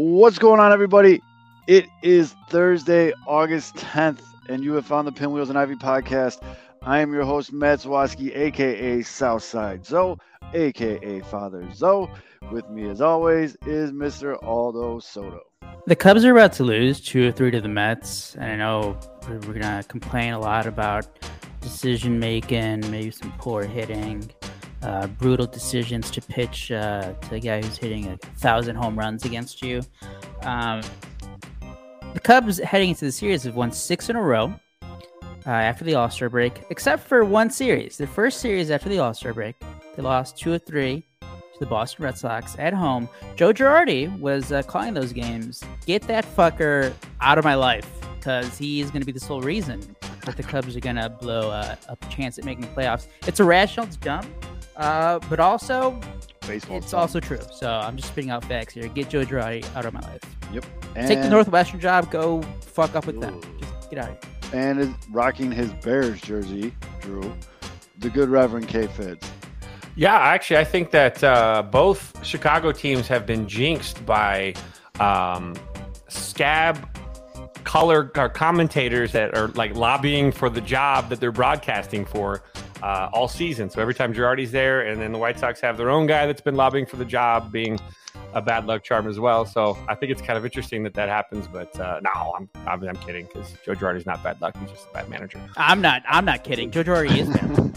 What's going on, everybody? It is Thursday, August 10th, and you have found the Pinwheels and Ivy podcast. I am your host, Matt Zwaski, aka Southside Zoe, aka Father Zoe. With me, as always, is Mr. Aldo Soto. The Cubs are about to lose two or three to the Mets, and I know we're, we're gonna complain a lot about decision making, maybe some poor hitting, uh, brutal decisions to pitch uh, to a guy who's hitting a thousand home runs against you. Um, the Cubs heading into the series have won six in a row uh, after the All Star break, except for one series. The first series after the All Star break, they lost two or three to the Boston Red Sox at home. Joe Girardi was uh, calling those games. Get that fucker out of my life because he's going to be the sole reason that the Cubs are going to blow uh, a chance at making the playoffs. It's irrational. It's dumb. Uh, but also, Baseball. it's also true. So I'm just spitting out facts here. Get Joe Girardi out of my life. Yep. Take the Northwestern job. Go fuck up with them. Just get out of here. And is rocking his Bears jersey, Drew, the good Reverend K. Fitz. Yeah, actually, I think that uh, both Chicago teams have been jinxed by um, scab color commentators that are like lobbying for the job that they're broadcasting for uh, all season. So every time Girardi's there, and then the White Sox have their own guy that's been lobbying for the job, being a bad luck charm as well. So I think it's kind of interesting that that happens. But uh, no, I'm I'm, I'm kidding because Joe Girardi's not bad luck. He's just a bad manager. I'm not. I'm not kidding. Joe Girardi is bad.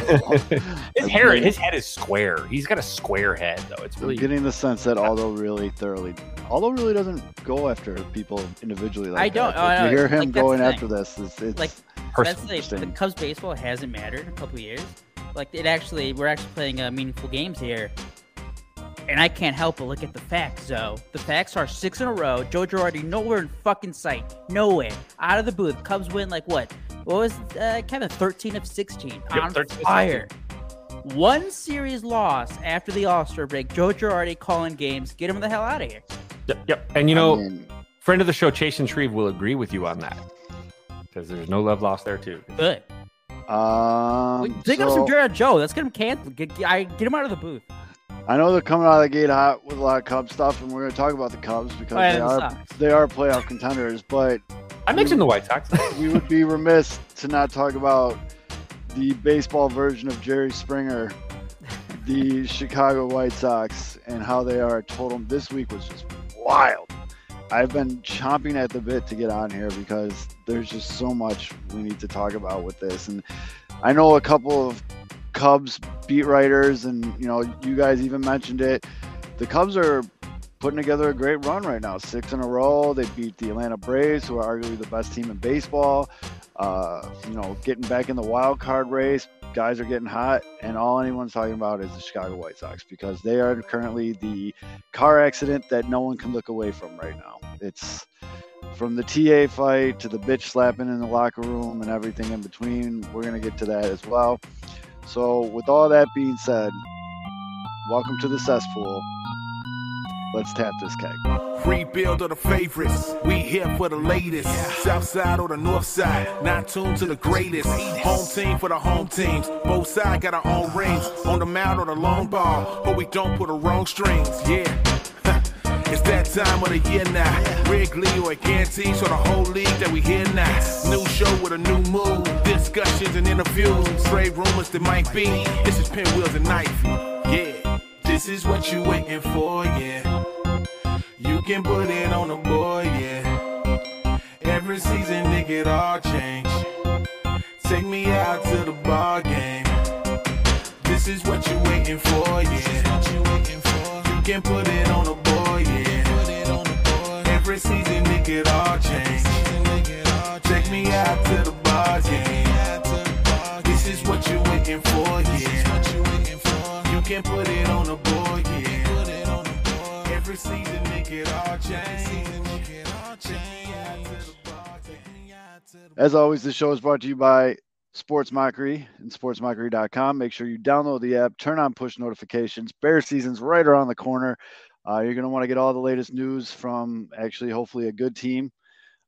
his hair, his head is square. He's got a square head though. It's I'm really getting the sense that Aldo really thoroughly, Aldo really doesn't go after people individually like I don't- that. oh, no, you hear him like, going after this, it's, it's Like. That's the, the Cubs baseball hasn't mattered in a couple of years. Like it actually, we're actually playing uh, meaningful games here, and I can't help but look at the facts. Though the facts are six in a row. Joe Girardi nowhere in fucking sight, nowhere out of the booth. Cubs win like what? What was uh, Kevin? Thirteen of sixteen Yep, on 13 of fire. One series loss after the All Star break. Joe Girardi calling games. Get him the hell out of here. Yep, yep. And you know, I mean, friend of the show, Chasen Shreve will agree with you on that because there's no love lost there too. Good. um, Wait, Dig up so- some Jared Joe. Let's get him canceled. Get, get, I, get him out of the booth. I know they're coming out of the gate hot with a lot of Cubs stuff, and we're going to talk about the Cubs because Oh, yeah, they are Sox. they are playoff contenders. But I mentioned the White Sox. we would be remiss to not talk about the baseball version of Jerry Springer, the Chicago White Sox, and how they are total. This week was just wild. I've been chomping at the bit to get on here because there's just so much we need to talk about with this. And I know a couple of Cubs beat writers, and you know, you guys even mentioned it. The Cubs are putting together a great run right now. Six in a row. They beat the Atlanta Braves, who are arguably the best team in baseball. Uh, you know, getting back in the wild card race. Guys are getting hot, and all anyone's talking about is the Chicago White Sox because they are currently the car accident that no one can look away from right now. It's from the TA fight to the bitch slapping in the locker room and everything in between. We're gonna get to that as well. So, with all that being said, welcome to the cesspool. Let's tap this keg. Rebuild of the favorites. We here for the latest. South side or the north side. Not tuned to the greatest. Home team for the home teams. Both sides got our own rings. On the mound or the long ball. But we don't put the wrong strings. Yeah. It's that time of the year now. Wrigley or guarantee so the whole league that we here now. New show with a new mood, Discussions and interviews. Trade rumors that might be. This is Pinwheels and Ivy. Yeah. This is what you waiting for, yeah. You can put it on the board, yeah. Every season, nigga, it all change. Take me out to the ball game. This is what you waiting for, yeah. You can put it on the. Every season, it all change. Take me out to the ball game. This is what you waiting for, yeah. You can put it on the board, yeah. Every season, it all change. As always, this show is brought to you by Sports Mockery and sportsmockery.com. Make sure you download the app, turn on push notifications. Bear season's right around the corner. Uh, you're going to want to get all the latest news from actually, hopefully, a good team.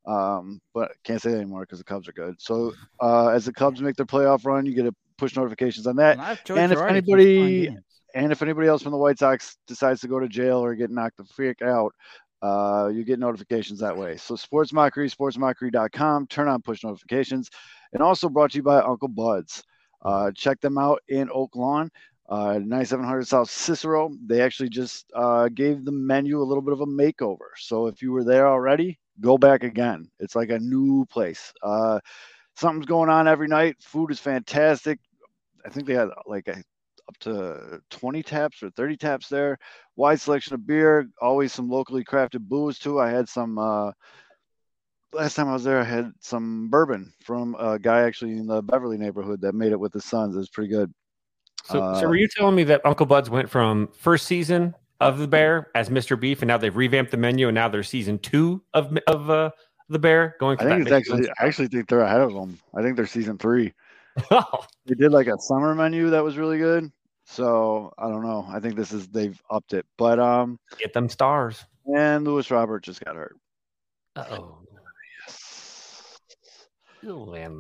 Um, but can't say that anymore because the Cubs are good. So uh, as the Cubs make their playoff run, you get a push notifications on that. Joe and if anybody- And if anybody else from the White Sox decides to go to jail or get knocked the freak out, uh, you get notifications that way. So Sports Mockery, sportsmockery.com, turn on push notifications. And also brought to you by Uncle Bud's. Uh, check them out in Oak Lawn, uh, 9700 South Cicero. They actually just uh, gave the menu a little bit of a makeover. So if you were there already, go back again. It's like a new place. Uh, something's going on every night. Food is fantastic. I think they had like a up to 20 taps or 30 taps there. Wide selection of beer, always some locally crafted booze too. I had some uh, last time I was there. I had some bourbon from a guy actually in the Beverly neighborhood that made it with his sons. It was pretty good. So, uh, so were you telling me that Uncle Bud's went from first season of the Bear as Mr. Beef, and now they've revamped the menu, and now they're season two of of uh, the Bear going. I think it's actually. I actually think they're ahead of them. I think they're season three. Oh. They did like a summer menu that was really good. So I don't know. I think this is they've upped it. But um get them stars. And Luis Robert just got hurt. oh. Yes.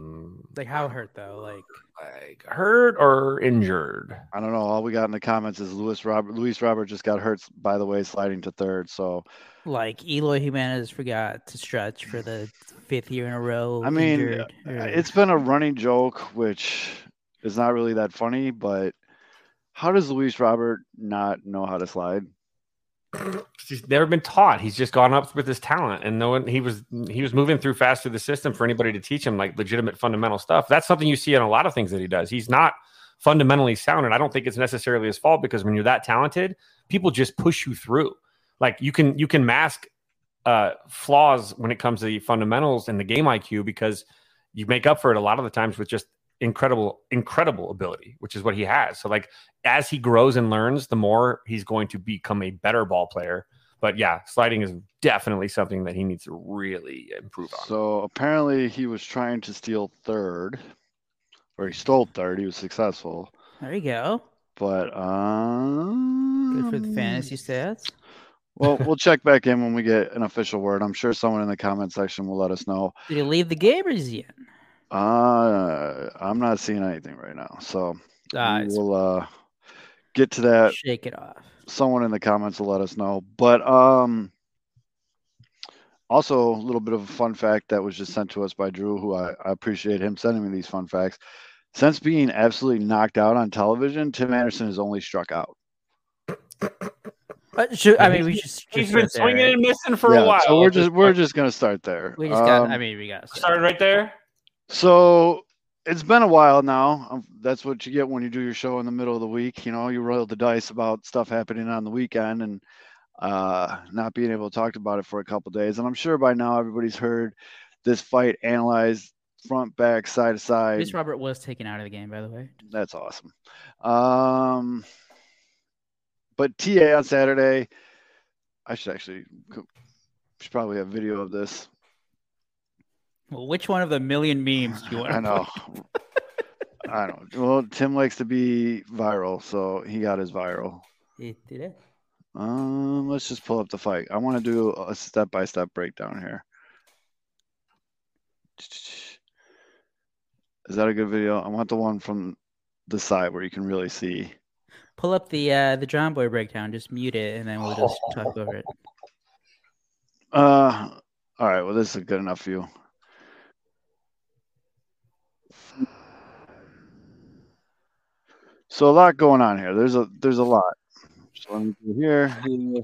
Like how hurt though? Like like hurt or injured? I don't know. All we got in the comments is Luis Robert Luis Robert just got hurt by the way, sliding to third. So like Eloy Jimenez forgot to stretch for the fifth year in a row. I mean, injured, uh, or... it's been a running joke, which is not really that funny, but how does Luis Robert not know how to slide? He's never been taught. He's just gone up with his talent, and no one he was he was moving through fast through the system for anybody to teach him like legitimate fundamental stuff. That's something you see in a lot of things that he does. He's not fundamentally sound, and I don't think it's necessarily his fault because when you're that talented, people just push you through. Like you can you can mask uh, flaws when it comes to the fundamentals and the game IQ because you make up for it a lot of the times with just incredible, incredible ability, which is what he has. So, like, as he grows and learns, the more he's going to become a better ball player. But yeah, sliding is definitely something that he needs to really improve on. So, apparently, he was trying to steal third, or he stole third. He was successful. There you go. But, um, good for the fantasy stats. Well, we'll check back in when we get an official word. I'm sure someone in the comment section will let us know. Did he leave the game or is he in? Uh, I'm not seeing anything right now. So uh, we'll uh, get to that. Shake it off. Someone in the comments will let us know. But um, also a little bit of a fun fact that was just sent to us by Drew, who I, I appreciate him sending me these fun facts. Since being absolutely knocked out on television, Tim Anderson has only struck out. Uh, should, I mean, we just he's been swinging there, right? and missing for yeah, a while. So we're just we're just gonna start there. We just um, got. I mean, we got started right there. So it's been a while now. Um, that's what you get when you do your show in the middle of the week. You know, you roll the dice about stuff happening on the weekend and uh, not being able to talk about it for a couple days. And I'm sure by now everybody's heard this fight analyzed front, back, side to side. Luis Robert was taken out of the game, by the way. That's awesome. Um, but TA on Saturday, I should actually should probably have video of this. Well, which one of the million memes do you want? I know. I don't. Well, Tim likes to be viral, so he got his viral. He did it. Um, let's just pull up the fight. I want to do a step by step breakdown here. Is that a good video? I want the one from the side where you can really see. Pull up the uh the John Boy breakdown. Just mute it, and then we'll just talk over it. Uh, all right. Well, this is a good enough view. So a lot going on here. There's a there's a lot. So let me go here, here.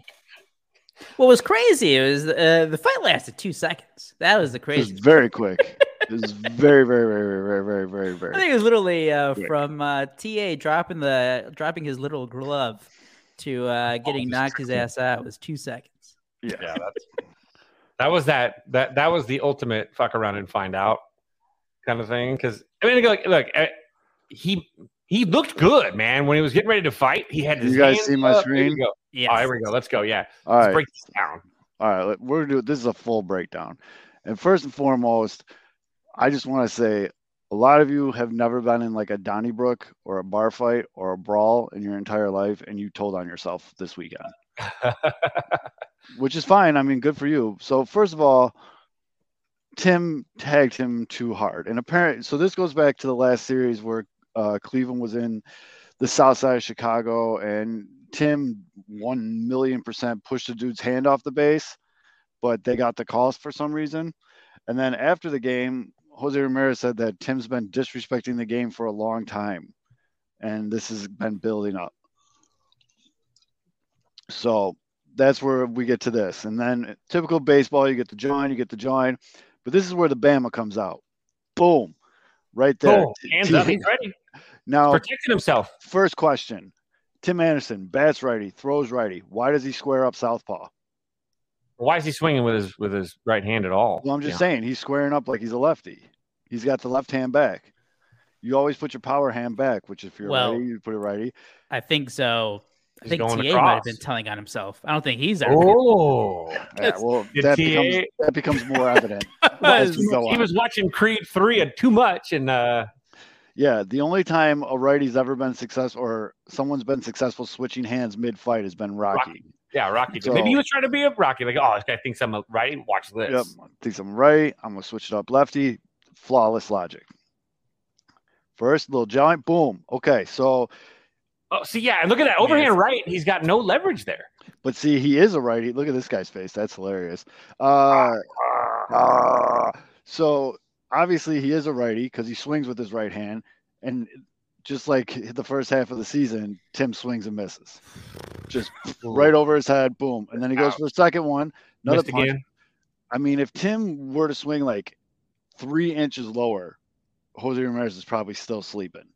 What was crazy was uh, the fight lasted two seconds. That was the crazy. Was very quick. it was very, very, very, very, very, very, very. I think it was literally uh, from uh, Ta dropping the dropping his little glove to uh, getting knocked his ass out it was two seconds. Yeah, yeah that was that that that was the ultimate fuck around and find out kind of thing. Because I mean, look, look, eh, he he looked good, man. When he was getting ready to fight, he had his. You guys see my up. screen? Yeah. Oh, here we go. Let's go. Yeah. All Let's right. break this down. All right, we're gonna do this is a full breakdown, and first and foremost, I just want to say a lot of you have never been in like a Donnybrook or a bar fight or a brawl in your entire life, and you told on yourself this weekend, which is fine. I mean, good for you. So first of all, Tim tagged him too hard, and apparently, so this goes back to the last series where uh, Cleveland was in the south side of Chicago, and Tim one million percent pushed the dude's hand off the base. but they got the calls for some reason. And then after the game, Jose Ramirez said that Tim's been disrespecting the game for a long time, and this has been building up. So that's where we get to this. And then typical baseball, you get the join, you get the join, but this is where the Bama comes out. Boom. Right there. Boom. Hands up. He's ready. Now, Protecting himself. first question Tim Anderson, bats righty, throws righty. Why does he square up southpaw? Why is he swinging with his with his right hand at all? Well, I'm just Yeah. saying he's squaring up like he's a lefty. He's got the left hand back. You always put your power hand back, which if you're Well- righty, you put it righty. I think so. I think going TA might have been telling on himself. I don't think he's ever. Oh, Yeah, well, that TA becomes that becomes more evident. As he was watching Creed three and too much, and uh, Yeah, the only time a righty's ever been successful or someone's been successful switching hands mid fight has been Rocky. yeah, Rocky. So- Maybe he was trying to be a Rocky, like, oh, this guy thinks I'm a righty. Watch this. Yep, thinks I'm right. I'm gonna switch it up lefty. Flawless logic. First little giant, boom. Okay, so Oh, see, yeah, and look at that overhand right. He's got no leverage there. but see, he is a righty. Look at this guy's face. That's hilarious. Uh, ah. so obviously he is a righty because he swings with his right hand, and just like the first half of the season, Tim swings and misses, just right over his head, boom, and then he goes Ouch. for the second one, another Missed punch. again. I mean, if Tim were to swing like three inches lower, Jose Ramirez is probably still sleeping.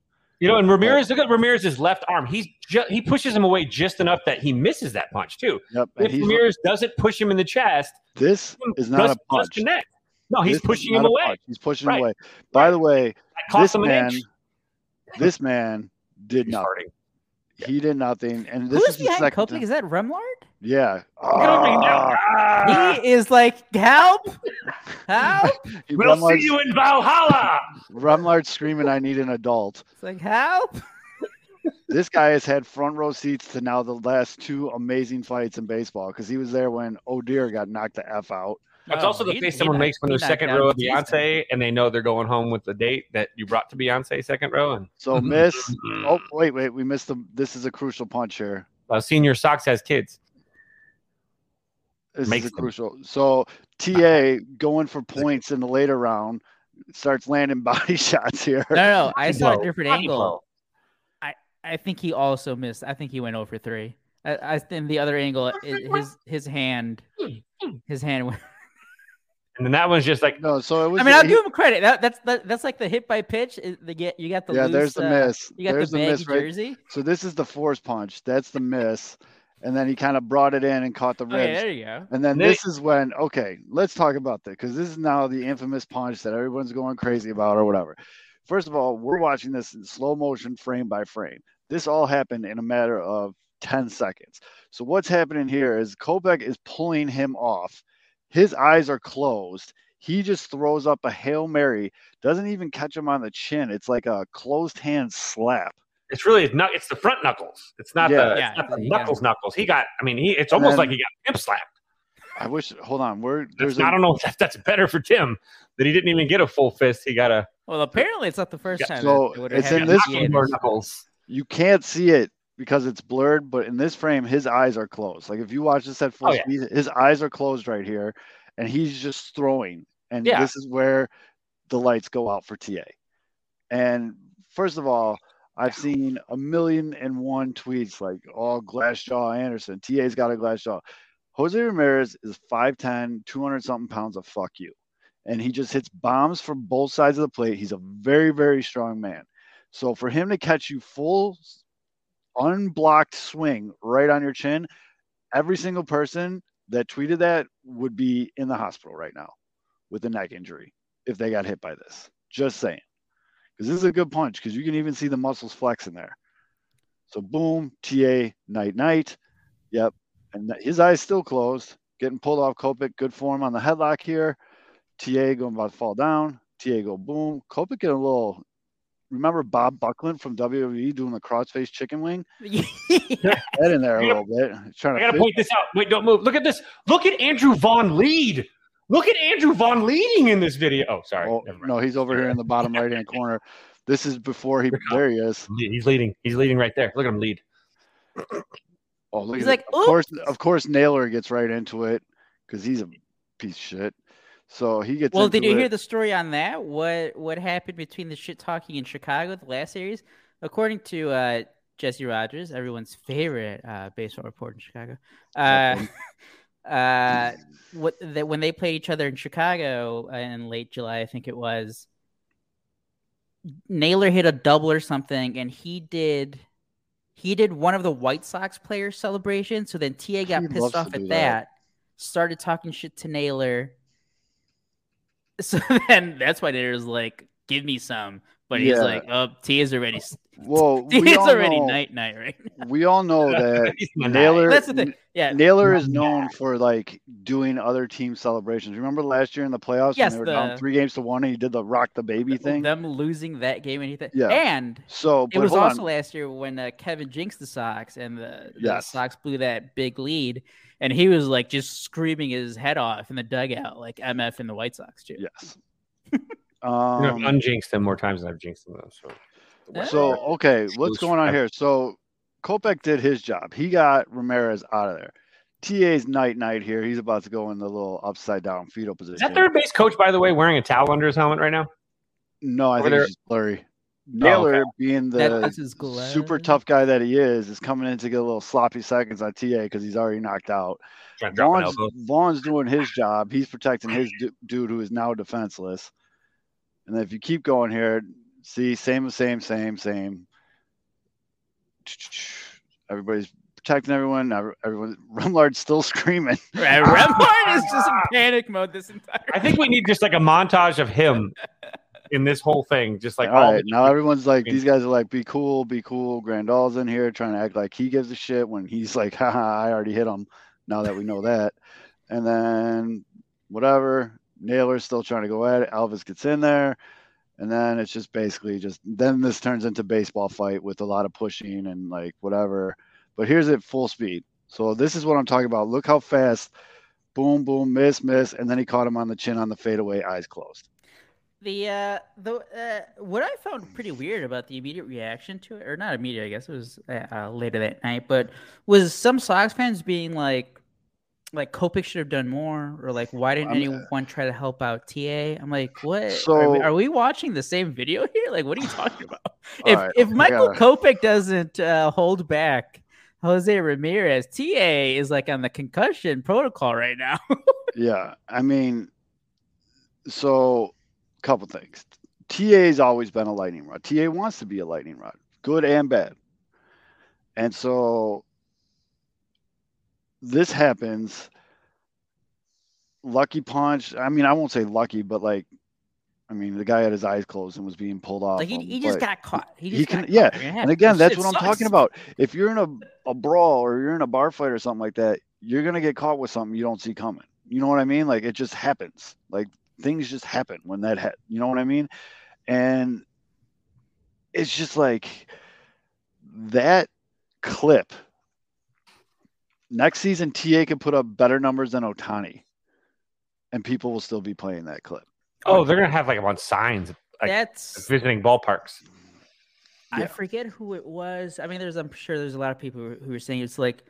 You know, and Ramirez, look at Ramirez's left arm. He's ju- he pushes him away just enough that he misses that punch too. Yep, and If Ramirez doesn't push him in the chest, this is not a does punch. connect. No, he's This pushing him away. punch. He's pushing Right. him away. By the way, this man, this man did He's nothing. hurting. He did nothing, and this Who's is the behind second. Kopech? time- Is that Remillard? Yeah. Look at him now. Ah, Ah, He is like, help, help. we'll Remillard's, see you in Valhalla. Remillard's screaming, "I need an adult." It's like, help. This guy has had front row seats to now the last two amazing fights in baseball because he was there when O'Deer got knocked the f out. That's Oh, also the he- face he someone knocked- makes when he they're second row of Beyonce and they know they're going home with the date that you brought to Beyonce second row. And So miss. Oh wait, wait, we missed the. This is a crucial punch here. uh, senior socks has kids. This Makes is a crucial. So TA going for points in the later round starts landing body shots here. No, no, I saw a different angle. blow. I think he also missed. I think he went over three. I, I think the other angle, his his hand, his hand. Went, And then that one's just like, No, so it was. I mean, I'll he- give him credit. That, that's that, that's like the hit by pitch. is The get you got the yeah, loose, there's the uh, miss. You got there's the the baggy miss right. jersey. So this is the force punch. That's the miss, and then he kind of brought it in and caught the oh, Okay, ribs. there you go. And then They- this is when okay, let's talk about that because this is now the infamous punch that everyone's going crazy about or whatever. First of all, we're watching this in slow motion, frame by frame. This all happened in a matter of 10 seconds. So what's happening here is Kopech is pulling him off. His eyes are closed. He just throws up a Hail Mary, doesn't even catch him on the chin. It's like a closed hand slap. It's really it's not. It's the front knuckles. It's not Yeah. the, Yeah, it's not the he got knuckles. Knuckles. He got. I mean, he. It's And almost then- like he got pimp slapped. I wish hold on, we're There's there's a, I don't know if that, that's better for Tim that he didn't even get a full fist. He got a Well, apparently it's not the first Yeah, time. so it it's in this knuckle one more in. knuckles. you can't see it because it's blurred, but in this frame, his eyes are closed. Like if you watch this at full Oh, yeah. speed, his eyes are closed right here, and he's just throwing. And Yeah. this is where the lights go out for TA. And first of all, I've seen a million and one tweets like, oh, glass jaw Anderson. TA's got a glass jaw. Jose Ramirez is 5'10, 200 something pounds of fuck you. And he just hits bombs from both sides of the plate. He's a very, very strong man. So for him to catch you full unblocked swing right on your chin, every single person that tweeted that would be in the hospital right now with a neck injury if they got hit by this. Just saying. Because this is a good punch because you can even see the muscles flexing there. So boom, TA, night night. Yep. And his eyes still closed, getting pulled off Kopech. Good form on the headlock here. TA going about to fall down. TA go boom. Kopech getting a little. Remember Bob Backlund from WWE doing the crossface chicken wing? yeah. Head in there a little bit. Trying I gotta fit- point this out. Wait, don't move. Look at this. Look at Andrew Vaughn lead. Look at Andrew Vaughn leading in this video. Oh, sorry. Oh, no, he's over here in the bottom right hand corner. This is before he. There he is. He's leading. He's leading right there. Look at him lead. Oh, look He's at like. Of course, of course, Naylor gets right into it because he's a piece of shit. So he gets. Well, did into you hear the story on that? What what happened between the shit talking in Chicago the last series? According to uh, Jesse Rogers, everyone's favorite uh, baseball reporter in Chicago, uh, uh, what that when they played each other in Chicago in late July, I think it was. Naylor hit a double or something, and he did. He did one of the White Sox players' celebrations. So then TA got He pissed off at that. that, started talking shit to Naylor. So then that's why Naylor's like, "Give me some," but he's Yeah. like, "Oh, TA's already, Well, we TA's already know, night night, right?" we all know that Naylor. That's the thing. Yeah, Naylor is Yeah. known for like doing other team celebrations. Remember last year in the playoffs Yes, when they were down three games to one, and he did the rock the baby thing. them losing that game and anything. Yeah. and so, it was also on. last year when uh, Kevin jinxed the Sox and the, the Sox blew that big lead, and he was like just screaming his head off in the dugout, like MF and the White Sox too. yes. You know, Um, I've unjinxed them more times than I've jinxed them though. So So okay, what's going on here? So Kopech did his job. He got Ramirez out of there. TA's night night here. He's about to go in the little upside down fetal position. is that third base coach, by the way, wearing a towel under his helmet right now? No, I Over think there- it's just blurry. Oh, Naylor, being the That- that's his glove. super tough guy that he is, is coming in to get a little sloppy seconds on TA because he's already knocked out. Trying to drop an Vaughn's. Vaughn's doing his job. He's protecting his du- dude who is now defenseless. And then if you keep going here, see, same, same, same, same. Everybody's protecting everyone. Now Everyone, Remillard's still screaming. Right, Remillard is just in panic mode this entire. I think we need just like a montage of him in this whole thing, just like all all right, now everyone's like, these guys are like, be cool, be cool. Grandal's in here trying to act like he gives a shit when he's like, haha, I already hit him. Now that we know that, and then whatever, Naylor's still trying to go at it. Elvis gets in there, and then it's just basically just then this turns into baseball fight with a lot of pushing and like whatever. But here's it full speed. So this is what I'm talking about. Look how fast, boom, boom, miss, miss, and then he caught him on the chin on the fadeaway, eyes closed. The uh the uh what I found pretty weird about the immediate reaction to it, or not immediate, I guess it was uh, uh, later that night, but was some Sox fans being like, like Kopech should have done more, or like why didn't I'm- anyone try to help out TA? I'm like, what? are, we, are we watching the same video here? Like, what are you talking about? If right, if Michael gotta- doesn't uh, hold back Jose Ramirez, TA is like on the concussion protocol right now. Yeah, I mean, so couple things. TA's always been a lightning rod. TA wants to be a lightning rod, good and bad. And so this happens. Lucky punch. I mean, I won't say lucky, but like, I mean, the guy had his eyes closed and was being pulled off. like he, he just got caught. He, he just can- yeah, And again, that's what I'm talking about. If you're in a, a brawl or you're in a bar fight or something like that, you're gonna get caught with something you don't see coming. You know what I mean? Like it just happens. Like things just happen when that ha- you know what I mean? And it's just like that clip. Next season, TA can put up better numbers than Ohtani, and people will still be playing that clip. Oh, they're gonna have like on signs, like That's visiting ballparks. I forget who it was. I mean, there's I'm sure there's a lot of people who who are saying it's like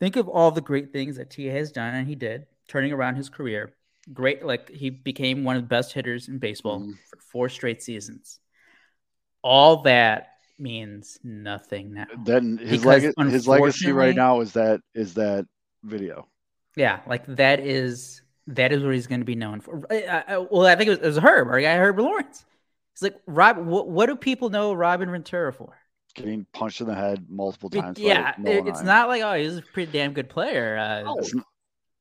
think of all the great things that ta has done, and he did turning around his career. Great, like he became one of the best hitters in baseball Mhm. for four straight seasons. All that means nothing now. Then his leg- his legacy right now is that is that video. Yeah, like that is that is what he's going to be known for. I, I, well, I think it was, it was Herb, our guy Herb Lawrence. It's like Rob. What, what do people know Robin Ventura for? getting punched in the head multiple times. by yeah, it- it's not like oh, he's a pretty damn good player. Uh, Oh, It's-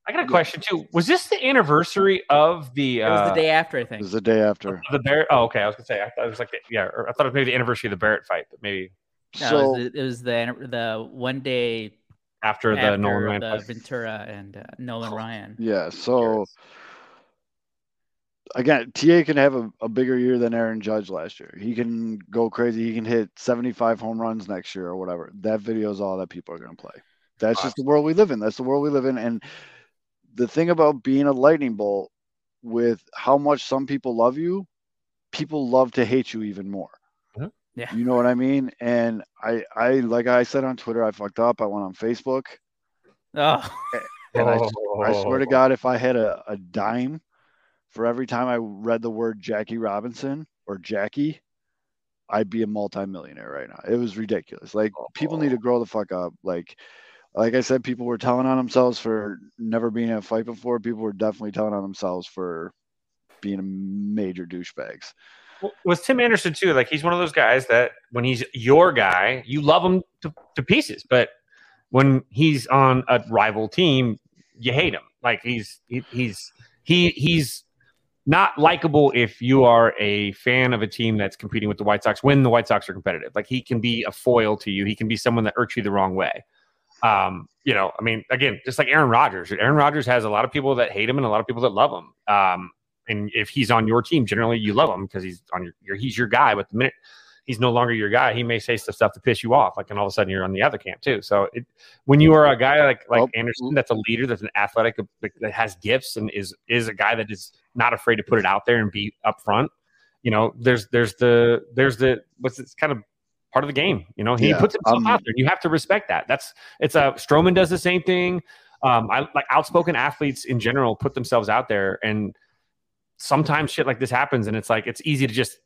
I got a question too. Was this the anniversary of the? it was Uh, the day after, I think. It was the day after. the Barrett. Oh, okay. I was gonna say. I thought it was like the, yeah. Or I thought it was maybe the anniversary of the Barrett fight, but maybe No, so it was, the, it was the the one day after the after Nolan Ryan the. Ventura and uh, Nolan Ryan. yeah, so again, TA can have a, a bigger year than Aaron Judge last year. He can go crazy. He can hit 75 home runs next year or whatever. That video is all that people are going to play. That's just the world we live in. That's the world we live in. And the thing about being a lightning bolt with how much some people love you, people love to hate you even more. Yeah. You know what I mean? And I, I, like I said on Twitter, I fucked up. I went on Facebook. Oh, And I, I swear to Oh. God, if I had a, a dime for every time I read the word Jackie Robinson or Jackie, I'd be a multimillionaire right now. It was ridiculous. Like people need to oh. grow the fuck up. Like like I said, people were telling on themselves for never being in a fight before. People were definitely telling on themselves for being major douchebags. Well, with Tim Anderson too, like he's one of those guys that when he's your guy, you love him to, to pieces. But when he's on a rival team, you hate him. Like he's he, he's he he's not likable if you are a fan of a team that's competing with the White Sox when the White Sox are competitive. Like he can be a foil to you. He can be someone that irks you the wrong way. Um, you know, I mean, again, just like Aaron Rodgers. Aaron Rodgers has a lot of people that hate him and a lot of people that love him. Um, and if he's on your team, generally you love him because he's on your, your he's your guy. But the minute he's no longer your guy, he may say some stuff to piss you off. Like, and all of a sudden you're on the other camp too. So it, when you are a guy like like Oh. Anderson, that's a leader, that's an athletic, that has gifts, and is is a guy that is not afraid to put it out there and be upfront. You know, there's there's the there's the what's it's kind of part of the game. You know, he Yeah, puts himself um, out there. You have to respect that. That's it's a Stroman does the same thing. Um, I like outspoken athletes in general put themselves out there, and sometimes shit like this happens, and it's like it's easy to just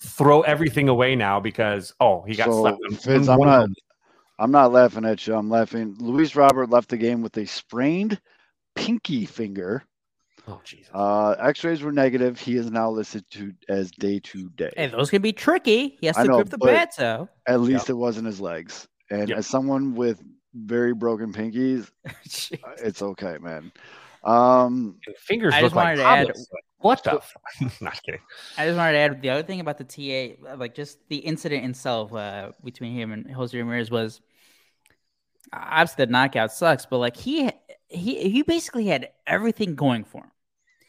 throw everything away now because oh he got So, slept. Fitz, I'm not- I'm not laughing at you. I'm laughing. Luis Robert left the game with a sprained pinky finger. Oh Jesus. Uh, X-rays were negative. He is now listed to as day to day. And those can be tricky. He has to know, grip the but- bat, so. At least it wasn't his legs. And Yep. as someone with very broken pinkies, it's okay, man. Um, Fingers I look just like wanted to add- What the? F- not kidding. I just wanted to add the other thing about the TA, like just the incident itself uh, between him and Jose Ramirez was obviously the knockout sucks, but like he he he basically had everything going for him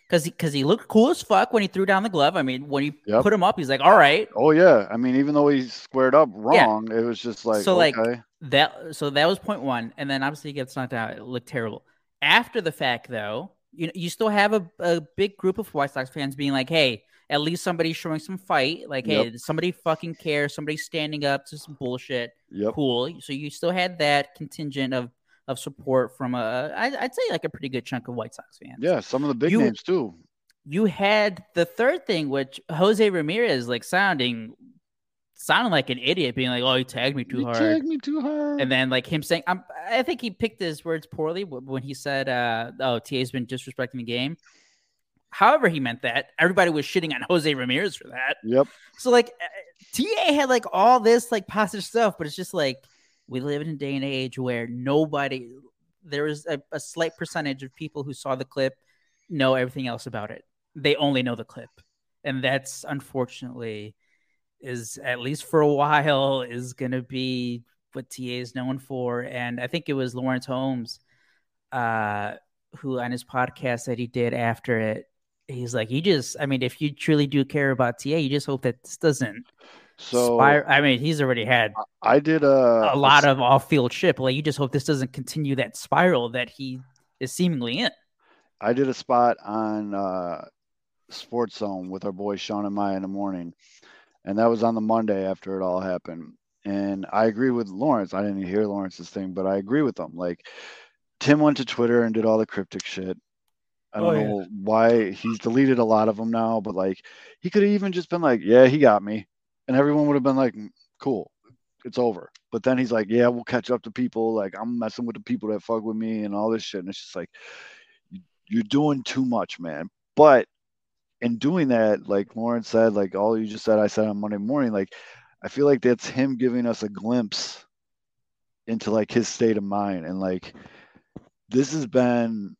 because he because he, looked cool as fuck when he threw down the glove. I mean, when he Yep. put him up, he's like, all right, oh yeah. I mean, even though he squared up Yeah. wrong, it was just like So, like, that so that was point one, and then obviously he gets knocked out. It looked terrible. After the fact, though, you know, you still have a, a big group of White Sox fans being like, "Hey, at least somebody's showing some fight. Like, hey, somebody fucking cares. Somebody's standing up to some bullshit. Yep. Cool." So you still had that contingent of of support from a, I, I'd say like a pretty good chunk of White Sox fans. Yeah, some of the big You- names too. You had the third thing, which Jose Ramirez like sounding sounding like an idiot, being like, "Oh, he tagged me too You hard." tagged me too hard. and then like him saying, I'm, I think he picked his words poorly when he said, uh, "Oh, TA's been disrespecting the game." However, he meant that everybody was shitting on Jose Ramirez for that. yep. So like, uh, TA had like all this like positive stuff, but it's just like we live in a day and age where nobody, there is a, a slight percentage of people who saw the clip know everything else about it. They only know the clip, and that's unfortunately is at least for a while is going to be what TA is known for. And I think it was Lawrence Holmes, uh, who on his podcast that he did after it, he's like, you just, I mean, if you truly do care about TA, you just hope that this doesn't So spir- I mean, he's already had I did a, a lot of off-field shit, like, you just hope this doesn't continue that spiral that he is seemingly in. I did a spot on uh, Sports Zone with our boy Sean and Maya in the morning, and that was on the Monday after it all happened. And I agree with Lawrence. I didn't hear Lawrence's thing, but I agree with him. Like Tim went to Twitter and did all the cryptic shit. I don't Oh, yeah. know why he's deleted a lot of them now, but like he could have even just been like, "Yeah, he got me," and everyone would have been like, "Mm, "Cool, it's over." But then he's like, "Yeah, we'll catch up to people. Like I'm messing with the people that fuck with me and all this shit," and it's just like you're doing too much, man. But in doing that, like Lauren said, like all you just said, I said on Monday morning, like I feel like that's him giving us a glimpse into like his state of mind. And like this has been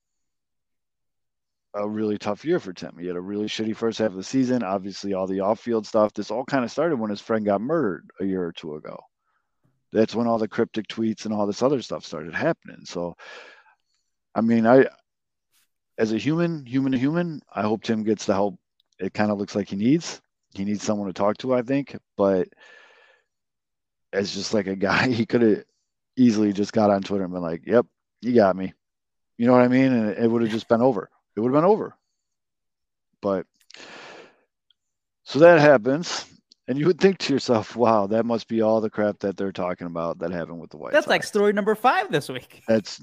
a really tough year for Tim. He had a really shitty first half of the season. Obviously, all the off field stuff. This all kind of started when his friend got murdered a year or two ago. That's when all the cryptic tweets and all this other stuff started happening. So, I mean, I, as a human, human to human, I hope Tim gets the help it kind of looks like he needs. He needs someone to talk to, I think. But as just like a guy, he could have easily just got on Twitter and been like, "Yep, you got me." You know what I mean? And it would have just been over. It would have been over. But so that happens. And you would think to yourself, wow, that must be all the crap that they're talking about that happened with the White Sox. That's Sox. like story number five this week. That's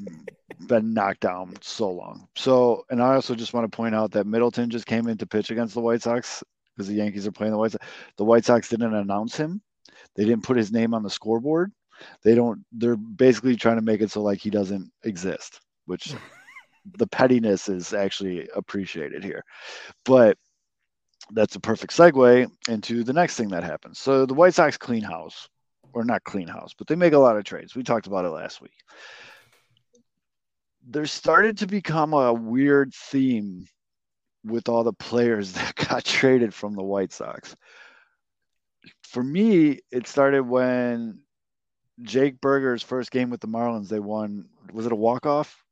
been knocked down so long. So, and I also just want to point out that Middleton just came in to pitch against the White Sox because the Yankees are playing the White Sox. The White Sox didn't announce him. They didn't put his name on the scoreboard. They don't. They're basically trying to make it so like he doesn't exist, which the pettiness is actually appreciated here. But that's a perfect segue into the next thing that happens. So the White Sox clean house, or not clean house, but they make a lot of trades. We talked about it last week. There started to become a weird theme with all the players that got traded from the White Sox. For me, it started when Jake Burger's first game with the Marlins, they won. Was it a walk off?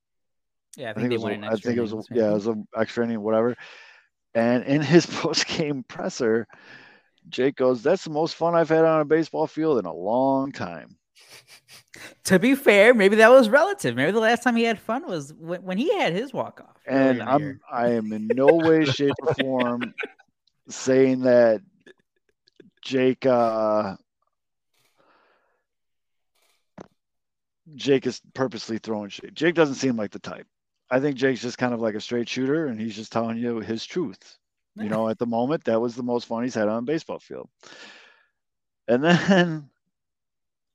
Yeah, I I think, think, they it was. won A, an I think it was. Innings, yeah, it was an extra inning, whatever. And in his post game presser, Jake goes, "That's the most fun I've had on a baseball field in a long time." To be fair, maybe that was relative. Maybe the last time he had fun was when, when he had his walk off. And I'm, I am in no way, shape, or form saying that Jake, uh, Jake is purposely throwing shit. Jake doesn't seem like the type. I think Jake's just kind of like a straight shooter, and he's just telling you his truth. You know, at the moment, that was the most fun he's had on a baseball field. And then,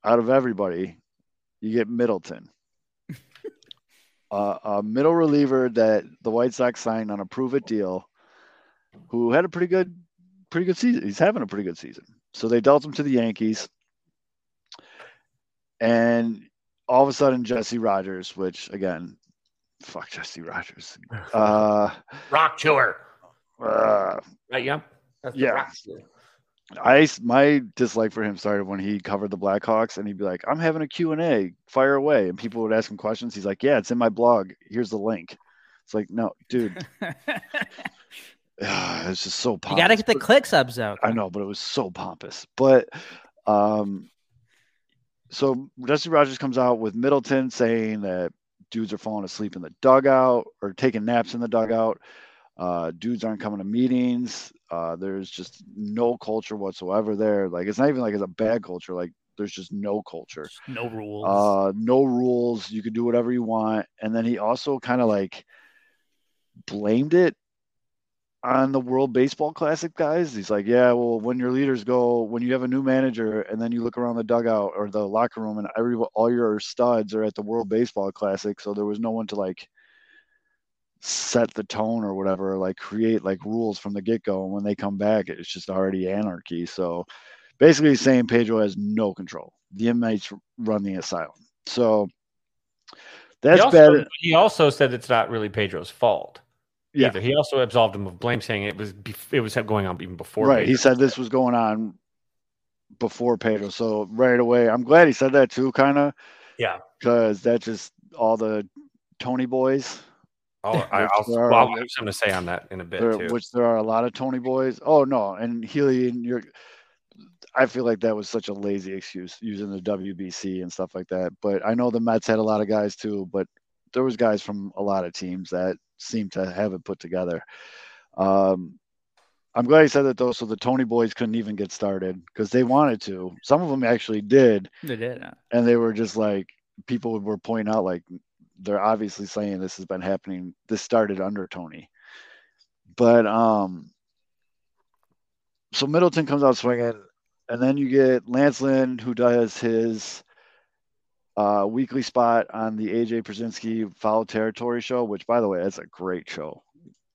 out of everybody, you get Middleton, uh, a middle reliever that the White Sox signed on a prove it deal, who had a pretty good, pretty good season. He's having a pretty good season. So they dealt him to the Yankees, and all of a sudden Jesse Rogers, which again, fuck Jesse Rogers. Uh, Rock chiller. uh, Right, yep. That's Yeah. rock chiller. I my dislike for him started when he covered the Blackhawks, and he'd be like, "I'm having a Q and A, fire away," and people would ask him questions. He's like, "Yeah, it's in my blog. Here's the link." It's like, no, dude, it's just so pompous. you got to get the but- click subs out. I know, but it was so pompous. But um, so Jesse Rogers comes out with Middleton saying that dudes are falling asleep in the dugout or taking naps in the dugout. Uh, dudes aren't coming to meetings. Uh, there's just no culture whatsoever there. Like it's not even like it's a bad culture. Like there's just no culture. No rules. Uh, no rules. You can do whatever you want. And then he also kind of like blamed it on the World Baseball Classic guys. He's like, yeah, well, when your leaders go, when you have a new manager, and then you look around the dugout or the locker room, and every all your studs are at the World Baseball Classic, so there was no one to like set the tone or whatever, like create like rules from the get go. And when they come back, it's just already anarchy. So basically, he's saying Pedro has no control. The inmates run the asylum. So that's he also, bad. He also said it's not really Pedro's fault. Yeah. Either. He also absolved him of blame, saying it was it was going on even before. right. He said this was going on before Pedro. So right away, I'm glad he said that too, kind of. Yeah. Because that's just all the Tony boys, I'll, I, Which I'll, there well, I'll have something to say on that in a bit there, too. which there are a lot of Tony boys. Oh no, and Healy and you're. I feel like that was such a lazy excuse using the WBC and stuff like that. But I know the Mets had a lot of guys too, but there was guys from a lot of teams that seemed to have it put together. Um, I'm glad he said that though, so the Tony boys couldn't even get started because they wanted to. Some of them actually did, They did. and they were just like people were pointing out like they're obviously saying this has been happening. This started under Tony, but um, so Middleton comes out swinging, and then you get Lance Lynn who does his uh, weekly spot on the AJ Pierzynski Foul Territory show, which by the way, that's a great show.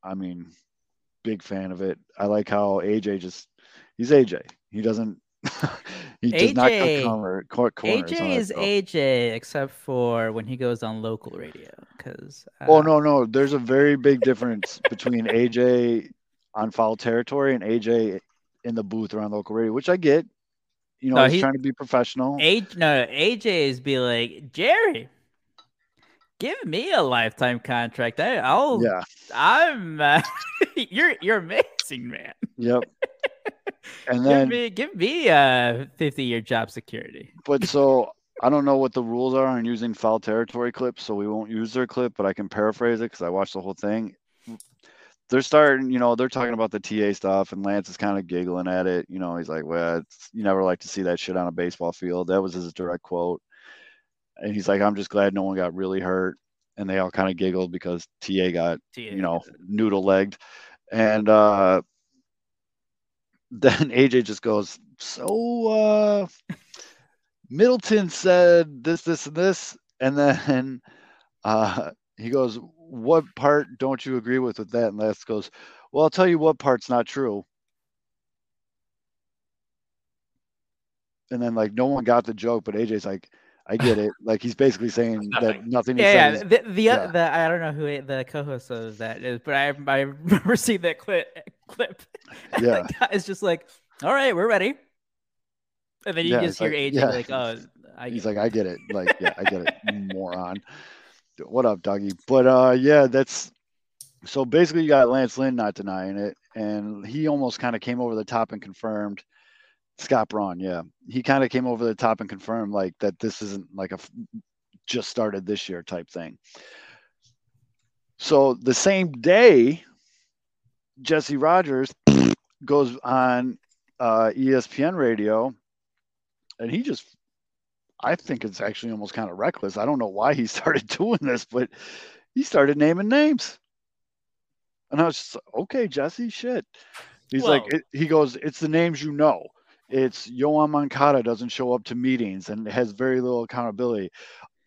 I mean, big fan of it. I like how AJ just he's AJ. He doesn't he does not AJ cut corner, cor- corners. AJ is show. AJ, except for when he goes on local radio. Because uh, Oh no, no. There's a very big difference between AJ on foul territory and AJ in the booth or on local radio, which I get. You know, No, he's he- trying to be professional. A- no, AJ is be like Jerry. Give me a lifetime contract. I, I'll. Yeah. I'm. Uh, you're you're amazing, man. Yep. And then give me give me a 50 year job security. but so I don't know what the rules are on using foul territory clips, so we won't use their clip, but I can paraphrase it because I watched the whole thing. They're starting, you know, they're talking about the TA stuff, and Lance is kind of giggling at it. You know, he's like, "Well, it's, you never like to see that shit on a baseball field." That was his direct quote. And he's like, "I'm just glad no one got really hurt." And they all kind of giggled because TA got, TA you know, noodle legged, and uh, then AJ just goes, "So, uh, Middleton said this, this, and this," and then uh, he goes, "What part don't you agree with with that?" And Les goes, "Well, I'll tell you what part's not true." And then like no one got the joke, but AJ's like, "I get it." Like he's basically saying that nothing. he Yeah, yeah. The, the, yeah. the I don't know who it- the co-host of that is, but I I remember seeing that clip. Clip. Yeah. the guy's just like, "All right, we're ready," and then you Yeah, just hear like- AJ yeah. like, "Oh, I He's get like, I get it. Like, yeah, I get it, you moron. What up, Dougie? But uh, yeah, that's so basically you got Lance Lynn not denying it, and he almost kind of came over the top and confirmed. Scott Braun, yeah, he kind of came over the top and confirmed like that this isn't like a just started this year type thing. So the same day, Jesse Rogers goes on uh, ESPN radio, and he just I think it's actually almost kind of reckless. I don't know why he started doing this, but he started naming names. And I was just like, okay, Jesse, shit. He's like, it, he goes, it's the names you know. It's Yoán Moncada doesn't show up to meetings and has very little accountability.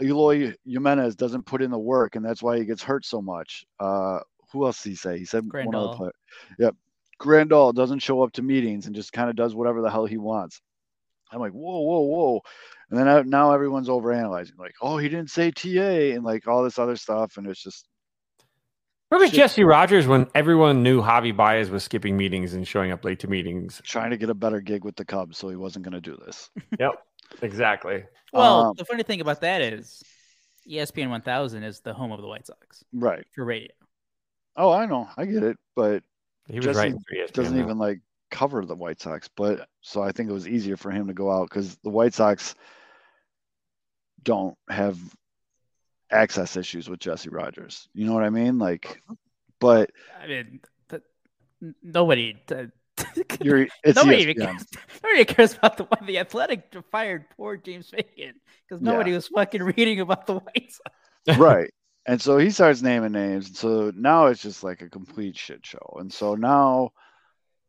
Eloy Jimenez doesn't put in the work, and that's why he gets hurt so much. Uh, who else did he say? He said one other Grandal. player. Yep. Grandal doesn't show up to meetings and just kind of does whatever the hell he wants. I'm like, whoa, whoa, whoa. And then I, now everyone's overanalyzing, like, oh, he didn't say TA and like all this other stuff. And it's just, Remember Shit. Jesse Rogers when everyone knew Javi Baez was skipping meetings and showing up late to meetings? trying to get a better gig with the Cubs, so he wasn't going to do this. Yep, exactly. Well, Um, the funny thing about that is ESPN 1000 is the home of the White Sox Right. for radio. Oh, I know, I get it, but He was Jesse right. for ESPN, doesn't though. even like cover the White Sox. But so I think it was easier for him to go out because the White Sox don't have access issues with Jesse Rogers. You know what I mean? Like, uh-huh. but I mean, th- nobody. th- uh, you're it's nobody, ESPN. even cares, nobody cares about the one the Athletic fired poor James Fegan because Yeah. nobody was fucking reading about the White Sox. right. And so he starts naming names. And so now it's just like a complete shit show. And so now,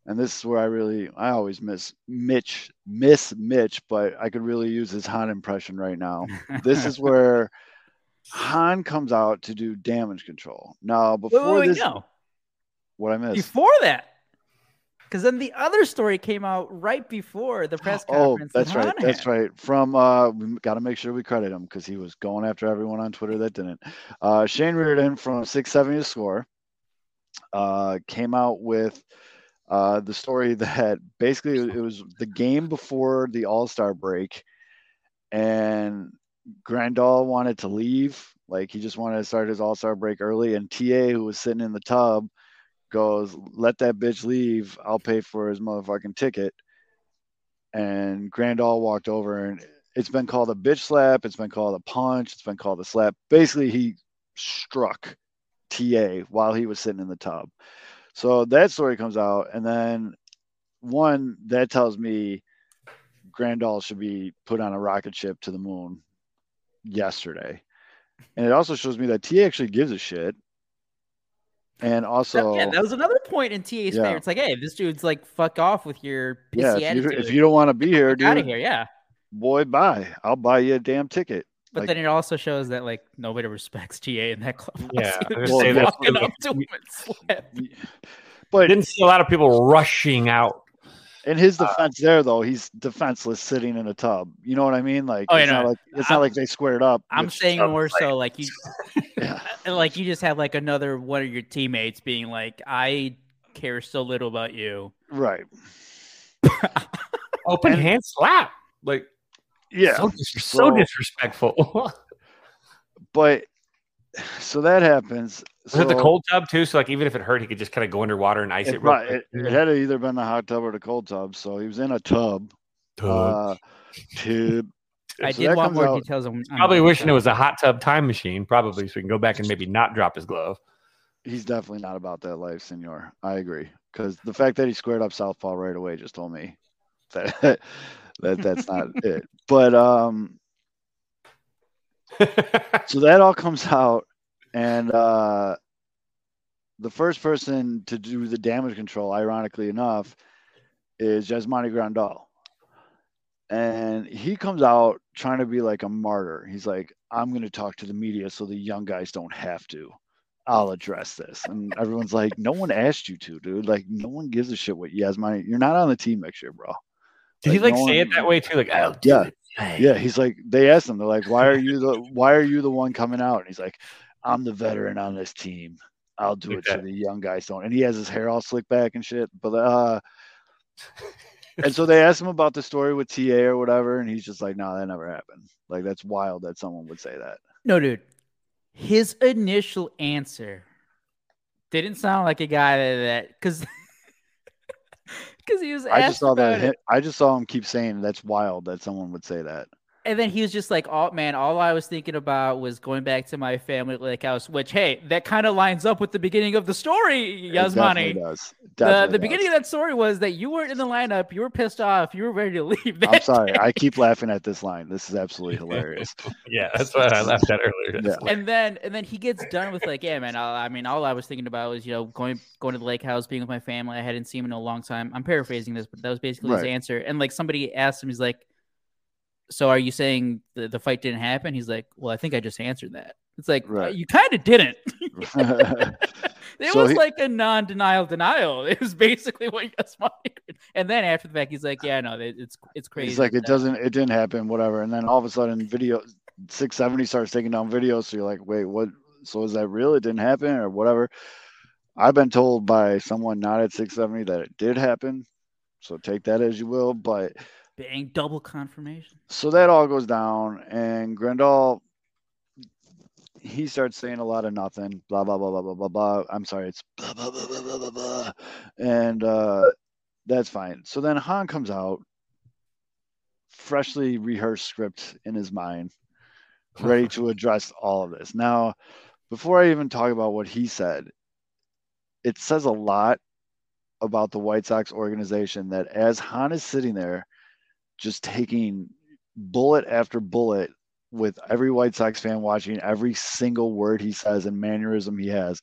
and this is where I really, I always miss Mitch, miss Mitch, but I could really use his Hahn impression right now. This is where Hahn comes out to do damage control. Now, before wait, wait, this, no. what I missed. Before that, because then the other story came out right before the press Oh, conference. that that's right. That's right. From uh, we got to make sure we credit him because he was going after everyone on Twitter that didn't. Uh, Shane Riordan from 670 The Score uh, came out with uh, the story that basically it was the game before the All Star break, and Grandal wanted to leave. Like he just wanted to start his All Star break early, and TA, who was sitting in the tub, goes, "Let that bitch leave. I'll pay for his motherfucking ticket." and Grandal walked over and it's been called a bitch slap, it's been called a punch, it's been called a slap. Basically, he struck TA while he was sitting in the tub. So that story comes out, and then one that tells me Grandal should be put on a rocket ship to the moon yesterday. And it also shows me that TA actually gives a shit. And also, That- yeah, that was another point in TA's Yeah. favor. It's like, hey, this dude's like, fuck off with your pissy yeah, if you, attitude. if you don't want to be here, Get out of here, yeah. boy, bye. I'll buy you a damn ticket. But Like- then it also shows that like nobody respects TA in that club. Yeah, He I was was gonna just say that's walking up to him and slap. But Didn't see a lot of people rushing out. in his Uh, defense, there though, he's defenseless, sitting in a tub. You know what I mean? Like, Oh, it's yeah, not no. like it's I'm- not like they squared up. I'm saying sounds more like- so like you, Yeah. like you just have like another one of your teammates being like, I care so little about you. right. Open And- hand slap. Like Yeah, so, dis- so So- disrespectful. but so that happens. Was it the cold tub too? So like even if it hurt, he could just kind of go underwater and ice it. It, right, quick. it, it had either been the hot tub or the cold tub. So he was in a tub. Uh, tub. I So did that want more out- details on. on Probably wishing it was a hot tub time machine, probably, so we can go back and maybe not drop his glove. he's definitely not about that life, Senor. I agree. Because the fact that he squared up Southpaw right away just told me that that that's not it. But um, so that all comes out, and uh, the first person to do the damage control, ironically enough, is Yasmani Grandal. And he comes out trying to be like a martyr. He's like, I'm going to talk to the media so the young guys don't have to. I'll address this. And everyone's like, no one asked you to, dude. Like, no one gives a shit what Yasmani. You're not on the team next year, bro. Did he like no say one, it that way too? Like, oh, yeah, yeah. He's like, they asked him, they're like, why are you the, why are you the one coming out? And he's like, I'm the veteran on this team. I'll do it so the young guys don't. And he has his hair all slicked back and shit. But uh, and so they asked him about the story with TA or whatever, and he's just like, "No, that never happened." Like that's wild that someone would say that. No, dude. His initial answer didn't sound like a guy that because because he was. I just saw that. It. I just saw him keep saying that's wild that someone would say that and then he was just like, "Oh man, all I was thinking about was going back to my family lake house." Which, hey, that kind of lines up with the beginning of the story, Yasmani. does. the the beginning of that story was that you weren't in the lineup, you were pissed off, you were ready to leave. I'm sorry, day. I keep laughing at this line. This is absolutely hilarious. yeah, that's what I laughed at earlier. Yeah. And then and then he gets done with like, "Yeah, man, I, I mean, all I was thinking about was you know going going to the lake house, being with my family. I hadn't seen him in a long time. I'm paraphrasing this, but that was basically right. his answer. And like somebody asked him, he's like so are you saying the, the fight didn't happen? He's like, well, I think I just answered that. It's like uh, right. you kind of didn't. it so was he, like a non-denial denial. It was basically what you Yasmani. And then after the fact, he's like, "Yeah, no, it's it's crazy." He's like, "It doesn't, it didn't happen, whatever." And then all of a sudden, video six seventy starts taking down videos. So you're like, "Wait, what? So is that real? It didn't happen, or whatever?" I've been told by someone not at six seventy that it did happen. So take that as you will, but Bang, double confirmation. So that all goes down, and Grandal, he starts saying a lot of nothing, blah, blah, blah, blah, blah, blah, blah. I'm sorry, it's blah, blah, blah, blah, blah, blah, blah. And uh, that's fine. So then Hahn comes out, freshly rehearsed script in his mind, ready to address all of this. Now, before I even talk about what he said, it says a lot about the White Sox organization that as Hahn is sitting there just taking bullet after bullet with every White Sox fan watching every single word he says and mannerism he has,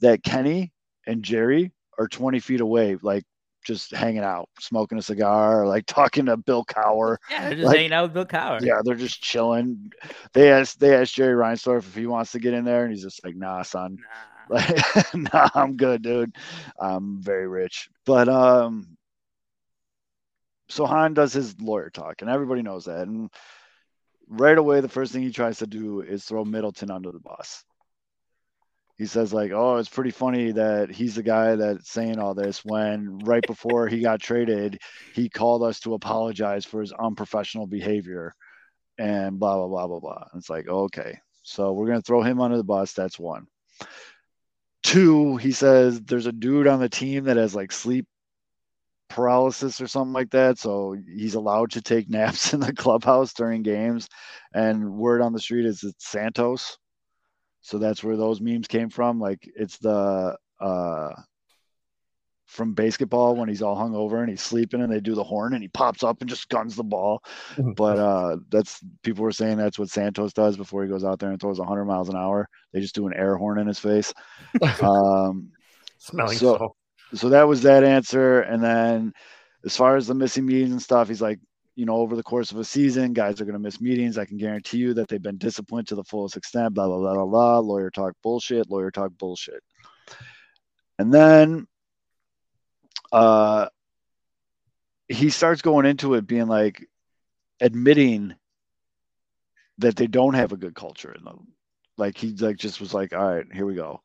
that Kenny and Jerry are 20 feet away, like just hanging out, smoking a cigar, like talking to Bill Cowher. Yeah, they're just like, hanging out with Bill Cowher. Yeah, they're just chilling. They asked they asked Jerry Reinsdorf if he wants to get in there, and he's just like, "Nah, son, nah, like, nah I'm good, dude. I'm very rich." But um, so Hahn does his lawyer talk, and everybody knows that. And right away, the first thing he tries to do is throw Middleton under the bus. He says, like, oh, it's pretty funny that he's the guy that's saying all this when right before he got traded, he called us to apologize for his unprofessional behavior and blah, blah, blah, blah, blah. And it's like, okay, so we're going to throw him under the bus. That's one. Two, he says there's a dude on the team that has like sleep paralysis or something like that. So he's allowed to take naps in the clubhouse during games. And word on the street is it's Santos. So that's where those memes came from. Like it's the uh from basketball when he's all hung over and he's sleeping and they do the horn and he pops up and just guns the ball. but uh that's people were saying that's what Santos does before he goes out there and throws 100 miles an hour. They just do an air horn in his face. Um Smelling so, so that was that answer. And then as far as the missing meetings and stuff, he's like, you know, over the course of a season, guys are going to miss meetings. I can guarantee you that they've been disciplined to the fullest extent. Blah blah blah blah blah. Lawyer talk bullshit. Lawyer talk bullshit. And then, uh, he starts going into it being like, admitting that they don't have a good culture in them. Like he like just was like, all right, here we go.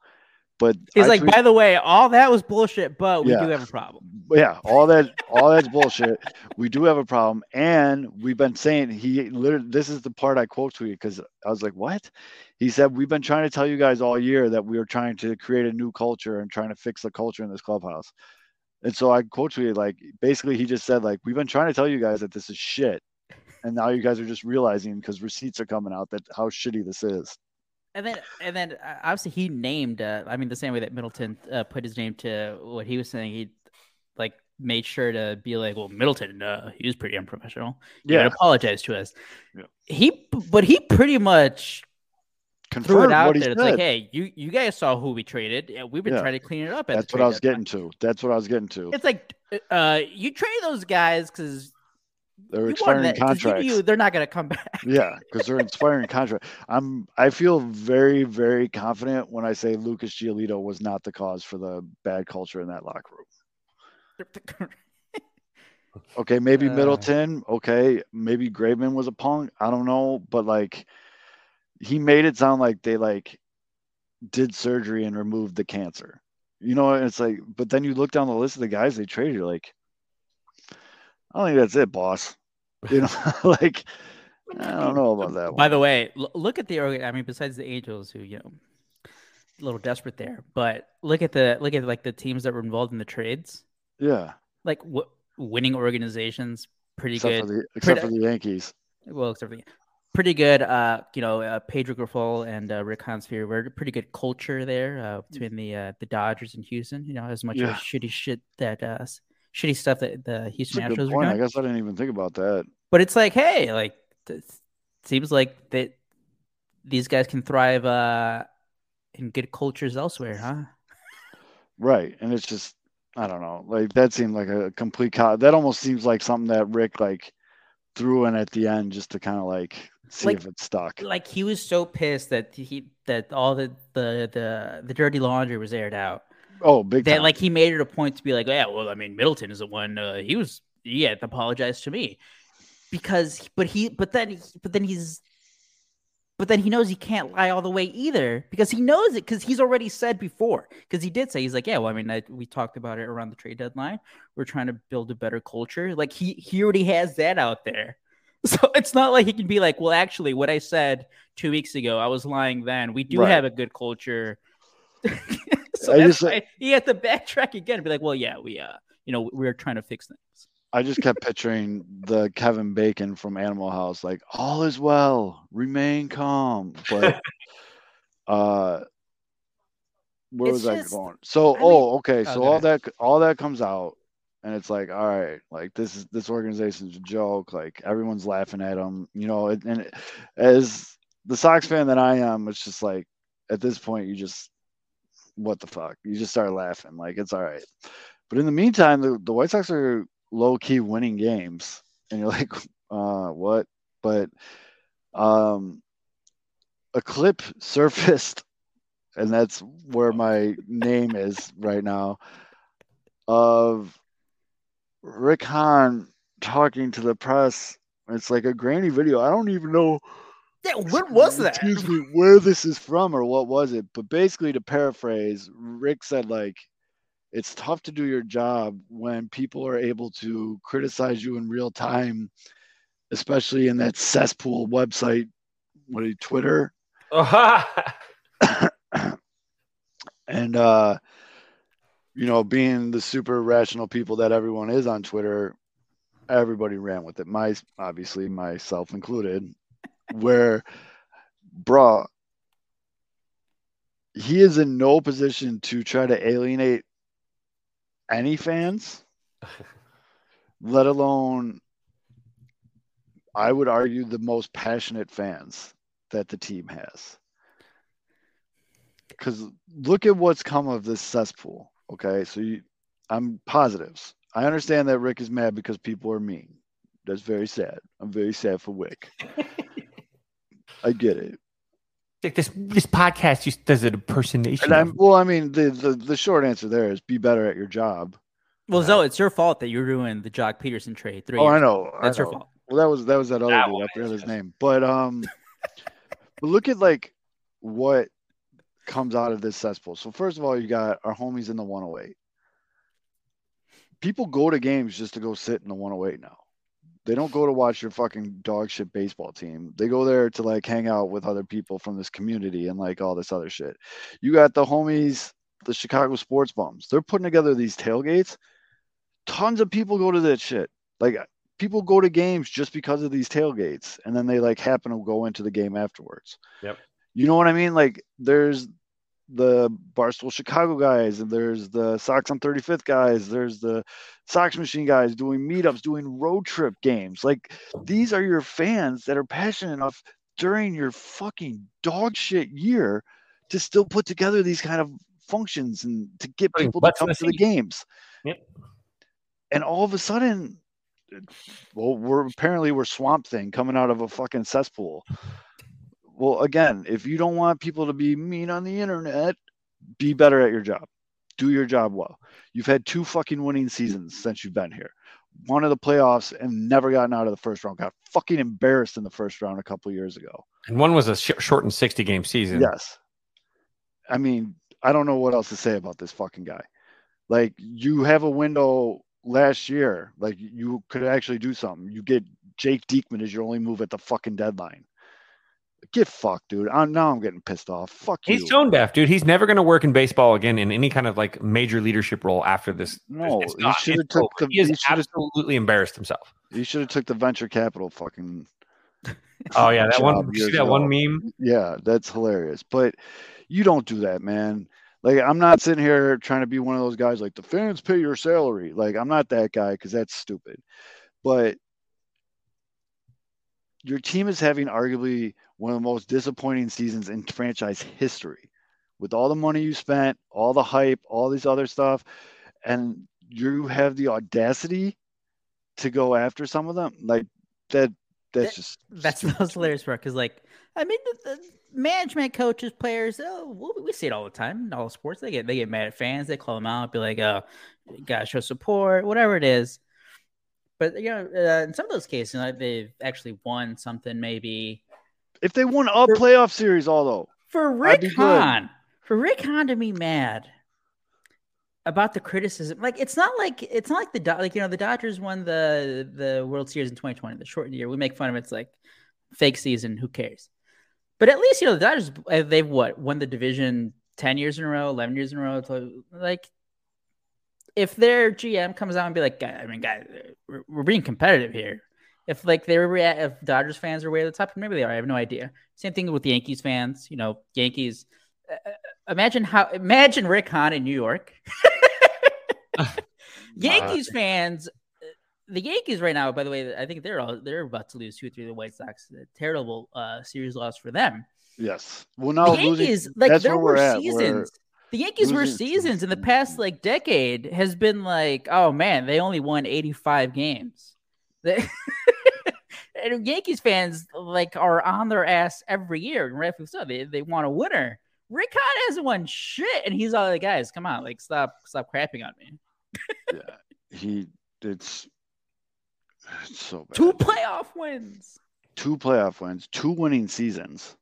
But he's I like, by the way, all that was bullshit, but we yeah. do have a problem. Yeah, all that, all that's bullshit. We do have a problem, and we've been saying he literally. This is the part I quote to you because I was like, "What?" He said, "We've been trying to tell you guys all year that we are trying to create a new culture and trying to fix the culture in this clubhouse." And so I quote tweeted like, basically, he just said like, "We've been trying to tell you guys that this is shit, and now you guys are just realizing because receipts are coming out that how shitty this is." And then, and then, uh, obviously, he named. Uh, I mean, the same way that Middleton uh, put his name to what he was saying. He like made sure to be like, "Well, Middleton, uh, he was pretty unprofessional. He Yeah. apologize to us." Yeah. He, but he pretty much threw Confirmed it out there. It's said. like, "Hey, you, you guys saw who we traded. we've been Yeah. trying to clean it up." That's what I was deadline." getting to. That's what I was getting to. It's like, uh, you trade those guys because They're you expiring wanted that, 'cause you contracts. they're not going to come back. Yeah, because they're expiring contract. I'm I feel very, very confident when I say Lucas Giolito was not the cause for the bad culture in that locker room. Okay, maybe Uh. Middleton. Okay, maybe Graveman was a punk. I don't know, but like he made it sound like they like did surgery and removed the cancer. You know, and it's like, but then you look down the list of the guys they traded, you're like, I don't think that's it, boss. You know, like I don't know about that. By the way, look at the. I mean, besides the Angels, who you know, a little desperate there, but look at the look at like the teams that were involved in the trades. yeah, Like w- winning organizations, pretty except good. for the except for the Yankees. well, except for the, pretty good. Uh, you know, uh, Pedro Grifol and uh, Rick Hansfield were pretty good culture there uh, between the uh, the Dodgers and Houston. You know, as much Yeah. as shitty shit that uh, s- shitty stuff that the That's Houston good Astros were point. I guess I didn't even think about that. But it's like, hey, like it seems like that these guys can thrive uh, in good cultures elsewhere, huh? Right. And it's just I don't know. Like that seemed like a complete co- that almost seems like something that Rick like threw in at the end just to kind of like see Like- if it stuck. Like he was so pissed that he that all the the the, the dirty laundry was aired out. Oh, big that time. like he made it a point to be like, yeah, well, I mean, Middleton is the one. Uh, he was he had to apologize to me because, but he, but then, but then he's, but then he knows he can't lie all the way either because he knows it because he's already said before because he did say he's like, yeah, well, I mean, I, we talked about it around the trade deadline. We're trying to build a better culture. Like he he already has that out there. So it's not like he can be like, well, actually, what I said two weeks ago, I was lying then. We do Right. have a good culture. so I just- why he had to backtrack again and be like, well, yeah, we uh, you know, we are trying to fix things. I just kept picturing the Kevin Bacon from Animal House, like all is well, remain calm. But uh where It's was I going? So I oh okay, so go all that all that comes out and it's like, all right, like this is this organization's a joke, like everyone's laughing at them, you know, and, and as the Sox fan that I am, it's just like at this point you just what the fuck? You just start laughing, like it's all right. But in the meantime, the, the White Sox are low key winning games, and you're like, uh, what? But um, a clip surfaced, and that's where my name is right now, of Rick Hahn talking to the press. It's like a grainy video. I don't even know Yeah, what was that? Excuse me, where this is from or what was it? But basically, to paraphrase, Rick said like, it's tough to do your job when people are able to criticize you in real time, especially in that cesspool website. What are you, Twitter? And uh, you know, being the super rational people that everyone is on Twitter, everybody ran with it. My obviously myself included, where bruh, he is in no position to try to alienate any fans, let alone, I would argue, the most passionate fans that the team has. Because look at what's come of this cesspool. Okay, so you, I'm positives. I understand that Rick is mad because people are mean. That's very sad. I'm very sad for Wick. I get it. Like this this podcast just does an impersonation. And I'm well, I mean, the, the the short answer there is be better at your job. Well, Zoe, it's your fault that you ruined the Joc Pederson trade. Three Oh, I know. That's I your fault. Well, that was that was that other That dude. I forgot his yes. name. But um, but look at like what comes out of this cesspool. So first of all, you got our homies in the 108. People go to games just to go sit in the 108 now. They don't go to watch your fucking dog shit baseball team. They go there to like hang out with other people from this community and like all this other shit. You got the homies, the Chicago sports bums. They're putting together these tailgates. Tons of people go to that shit. Like people go to games just because of these tailgates and then they like happen to go into the game afterwards. Yep. You know what I mean? Like there's the Barstool Chicago guys, and there's the Sox on 35th guys, there's the Sox Machine guys doing meetups, doing road trip games. Like these are your fans that are passionate enough during your fucking dog shit year to still put together these kind of functions and to get people to come to the games. Yep. And all of a sudden, well, we're apparently we're swamp thing coming out of a fucking cesspool. Well, again, if you don't want people to be mean on the internet, be better at your job. Do your job well. You've had two fucking winning seasons since you've been here. One of the playoffs and never gotten out of the first round. Got fucking embarrassed in the first round a couple years ago. And one was a sh- shortened 60 game season. Yes. I mean, I don't know what else to say about this fucking guy. Like, you have a window last year. Like, you could actually do something. You get Jake Diekman as your only move at the fucking deadline. Get fucked, dude. I'm, now I'm getting pissed off. Fuck He's you. tone deaf, dude. He's never going to work in baseball again in any kind of like major leadership role after this. No, It's he should have took the. He has He absolutely embarrassed himself. He should have took the venture capital fucking. Oh yeah, that one. you see that one meme? Yeah, that's hilarious. But you don't do that, man. Like I'm not sitting here trying to be one of those guys like the fans pay your salary. Like I'm not that guy because that's stupid. But your team is having arguably one of the most disappointing seasons in franchise history. With all the money you spent, all the hype, all this other stuff, and you have the audacity to go after some of them. Like that that's That- just That's the most hilarious part because, like, I mean, the, the management, coaches, players, oh, we, we see it all the time in all sports. They get they get mad at fans. They call them out, be like, "Oh, gotta show support," whatever it is. But you know, uh, in some of those cases, like, they've actually won something. Maybe If they won a playoff series, although for Rick be good. Hahn, for Rick Hahn to be mad about the criticism, like it's not like it's not like the like you know the Dodgers won the the World Series in 2020, the shortened year. We make fun of it, it's like fake season. Who cares? But at least you know the Dodgers uh, they've what won the division 10 years in a row, 11 years in a row. So, like if their GM comes out and be like, I mean, guys, we're, we're being competitive here. If like they were, rea- if Dodgers fans are way at the top, maybe they are. I have no idea. Same thing with Yankees fans. You know, Yankees. Uh, imagine how imagine Rick Hahn in New York. Yankees fans. uh, The Yankees right now, by the way, I think they're all they're about to lose two or three of the White Sox. A terrible uh, series loss for them. yes. Well, now the losing, Yankees, like there were we're at. seasons. We're, the Yankees were seasons in the past like decade has been like, oh man, they only won 85 games. They- and Yankees fans like are on their ass every year, and rightfully so. They they want a winner. Rick Hahn hasn't won shit, and he's all like, guys, come on, like stop stop crapping on me. yeah, he it's, it's so bad. Two playoff wins. two playoff wins, two winning seasons.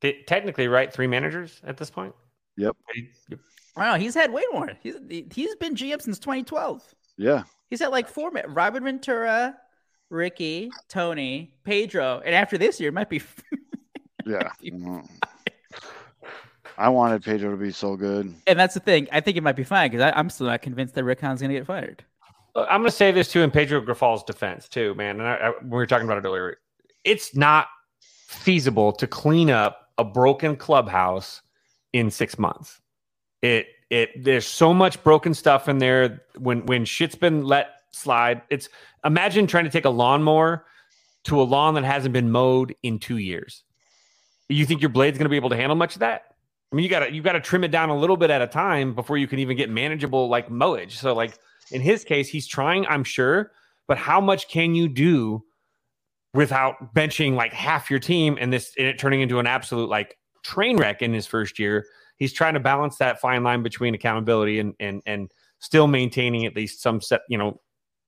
Te- Technically, right? Three managers at this point. Yep. I don't. He's had way more. He's he's been GM since 2012. Yeah, He's had like four. ma- Robin Ventura, Ricky, Tony, Pedro, and after this year, it might be. yeah. Mm. I wanted Pedro to be so good. and that's the thing. I think it might be fine because I'm still not convinced that Rick Hahn's going to get fired. I'm going to say this too in Pedro Grifol's defense too, man. And I, I, we were talking about it earlier. It's not feasible to clean up a broken clubhouse in six months. It it there's so much broken stuff in there. When when shit's been let slide, it's imagine trying to take a lawnmower to a lawn that hasn't been mowed in two years. You think your blade's going to be able to handle much of that? I mean, you gotta you gotta trim it down a little bit at a time before you can even get manageable like mowage. So like in his case, he's trying, I'm sure, but how much can you do without benching like half your team and this and it turning into an absolute like train wreck in his first year? He's trying to balance that fine line between accountability and and and still maintaining at least some set, you know,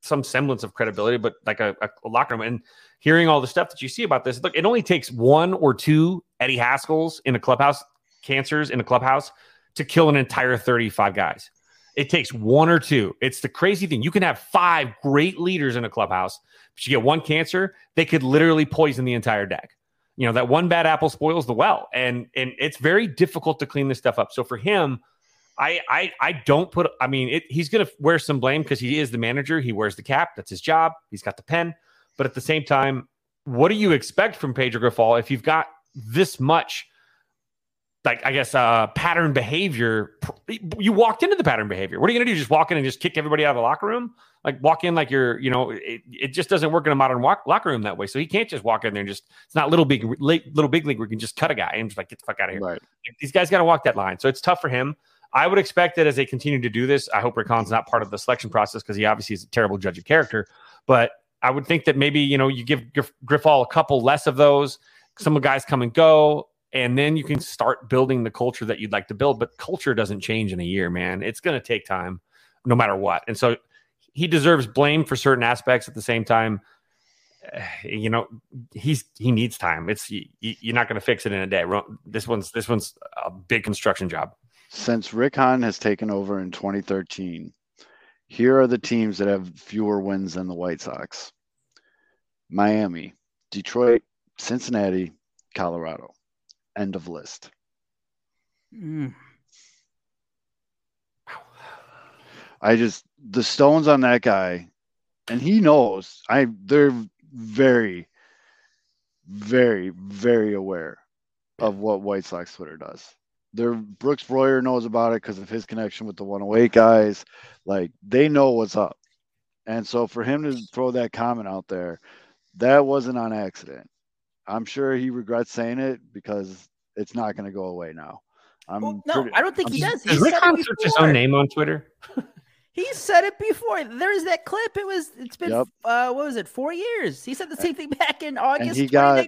some semblance of credibility, but like a, a locker room. And hearing all the stuff that you see about this, look, it only takes one or two Eddie Haskells in a clubhouse, cancers in a clubhouse to kill an entire 35 guys. It takes one or two. It's the crazy thing. You can have five great leaders in a clubhouse, but you get one cancer, they could literally poison the entire deck. You know, that one bad apple spoils the well. And and it's very difficult to clean this stuff up. So for him, I I I don't put I mean, it, he's going to wear some blame because he is the manager. He wears the cap. That's his job. He's got the pen. But at the same time, what do you expect from Pedro Grifol if you've got this much like I guess uh pattern behavior. You walked into the pattern behavior. What are you gonna do? Just walk in and just kick everybody out of the locker room? Like walk in like you're, you know, it, it just doesn't work in a modern walk, locker room that way. So he can't just walk in there and just. It's not little big little big league where you can just cut a guy and just like get the fuck out of here. Right. These guys got to walk that line. So it's tough for him. I would expect that as they continue to do this. I hope Rick Hahn's not part of the selection process because he obviously is a terrible judge of character. But I would think that maybe you know you give Griff, Grifol a couple less of those. Some guys come and go and then you can start building the culture that you'd like to build. But culture doesn't change in a year, man. It's going to take time, no matter what. And so he deserves blame for certain aspects. At the same time, eh, you know, he's he needs time. It's you're not going to fix it in a day. This one's this one's a big construction job. Since Rick Hahn has taken over in 2013, here are the teams that have fewer wins than the White Sox: Miami, Detroit, Cincinnati, Colorado. End of list. Mm. I just the stones on that guy, and he knows. I they're very, very, very aware of what White Sox Twitter does. They're Brooks Boyer knows about it because of his connection with the 108 guys. Like they know what's up. And so for him to throw that comment out there, that wasn't on accident. I'm sure he regrets saying it because it's not going to go away now. I'm well, no, pretty, I don't think I'm, he does. Does Rick search his own name on Twitter? he said it before. There's that clip. It was. It's been. Yep. Uh, what was it? Four years. He said the same thing back in August 2019. Got,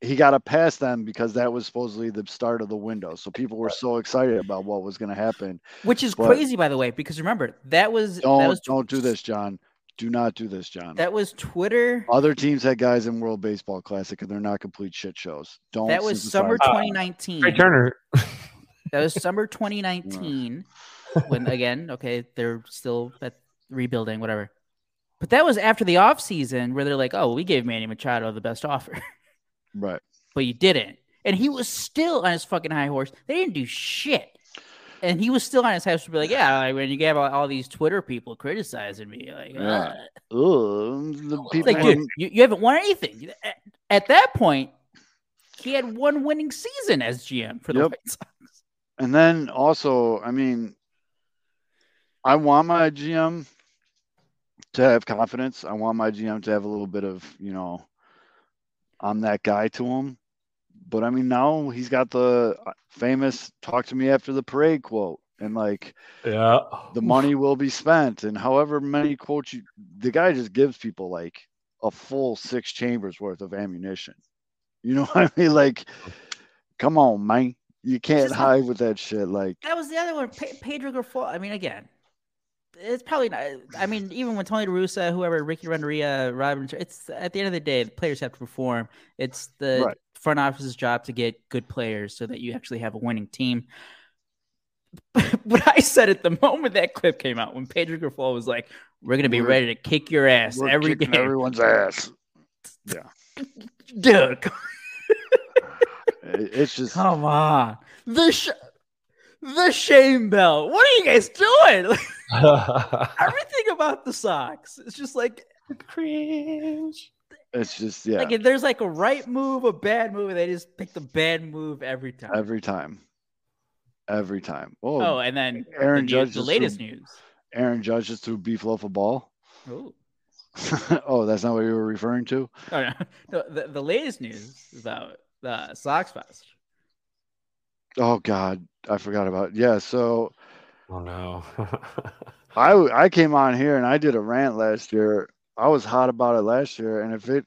he got to pass them because that was supposedly the start of the window. So people were so excited about what was going to happen. Which is but crazy, by the way, because remember that was don't that was, don't do this, John. Do not do this, John. That was Twitter. Other teams had guys in World Baseball Classic, and they're not complete shit shows. Don't. That was summer 2019. Uh, Turner. that was summer 2019. when again, okay, they're still at rebuilding, whatever. But that was after the off season where they're like, "Oh, we gave Manny Machado the best offer." Right. But you didn't, and he was still on his fucking high horse. They didn't do shit and he was still on his house to be like, yeah, like when you get all, all these Twitter people criticizing me, like, yeah. uh. Ooh, the people like, dude, you, you haven't won anything. At, at, that point, he had one winning season as GM for the yep. White Sox. And then also, I mean, I want my GM to have confidence. I want my GM to have a little bit of, you know, I'm that guy to him. But I mean, now he's got the uh, famous "talk to me after the parade" quote, and like, yeah, the money will be spent, and however many quotes you, the guy just gives people like a full six chambers worth of ammunition. You know what I mean? Like, come on, man, you can't hide with that shit. Like that was the other one, Pedro Grifol. I mean, again, it's probably not. I mean, even when Tony Russa, whoever, Ricky Renteria, Robin, it's at the end of the day, the players have to perform. It's the right front office's job to get good players so that you actually have a winning team. But I said at the moment that clip came out when Pedro Grifol was like, "We're gonna be we're, ready to kick your ass every game, everyone's ass." Yeah, dude. it's just come on the sh- the shame bell. What are you guys doing? Everything about the socks. It's just like cringe. It's just yeah. Like if there's like a right move, a bad move, they just pick the bad move every time. Every time. Every time. Oh, oh and then Aaron the Judge. The latest threw, news. Aaron Judge just threw beef loaf a ball. Oh. oh, that's not what you were referring to. Oh no, no the, the latest news about the Sox Fest. Oh God, I forgot about. It. Yeah, so. Oh no. I I came on here and I did a rant last year I was hot about it last year, and if it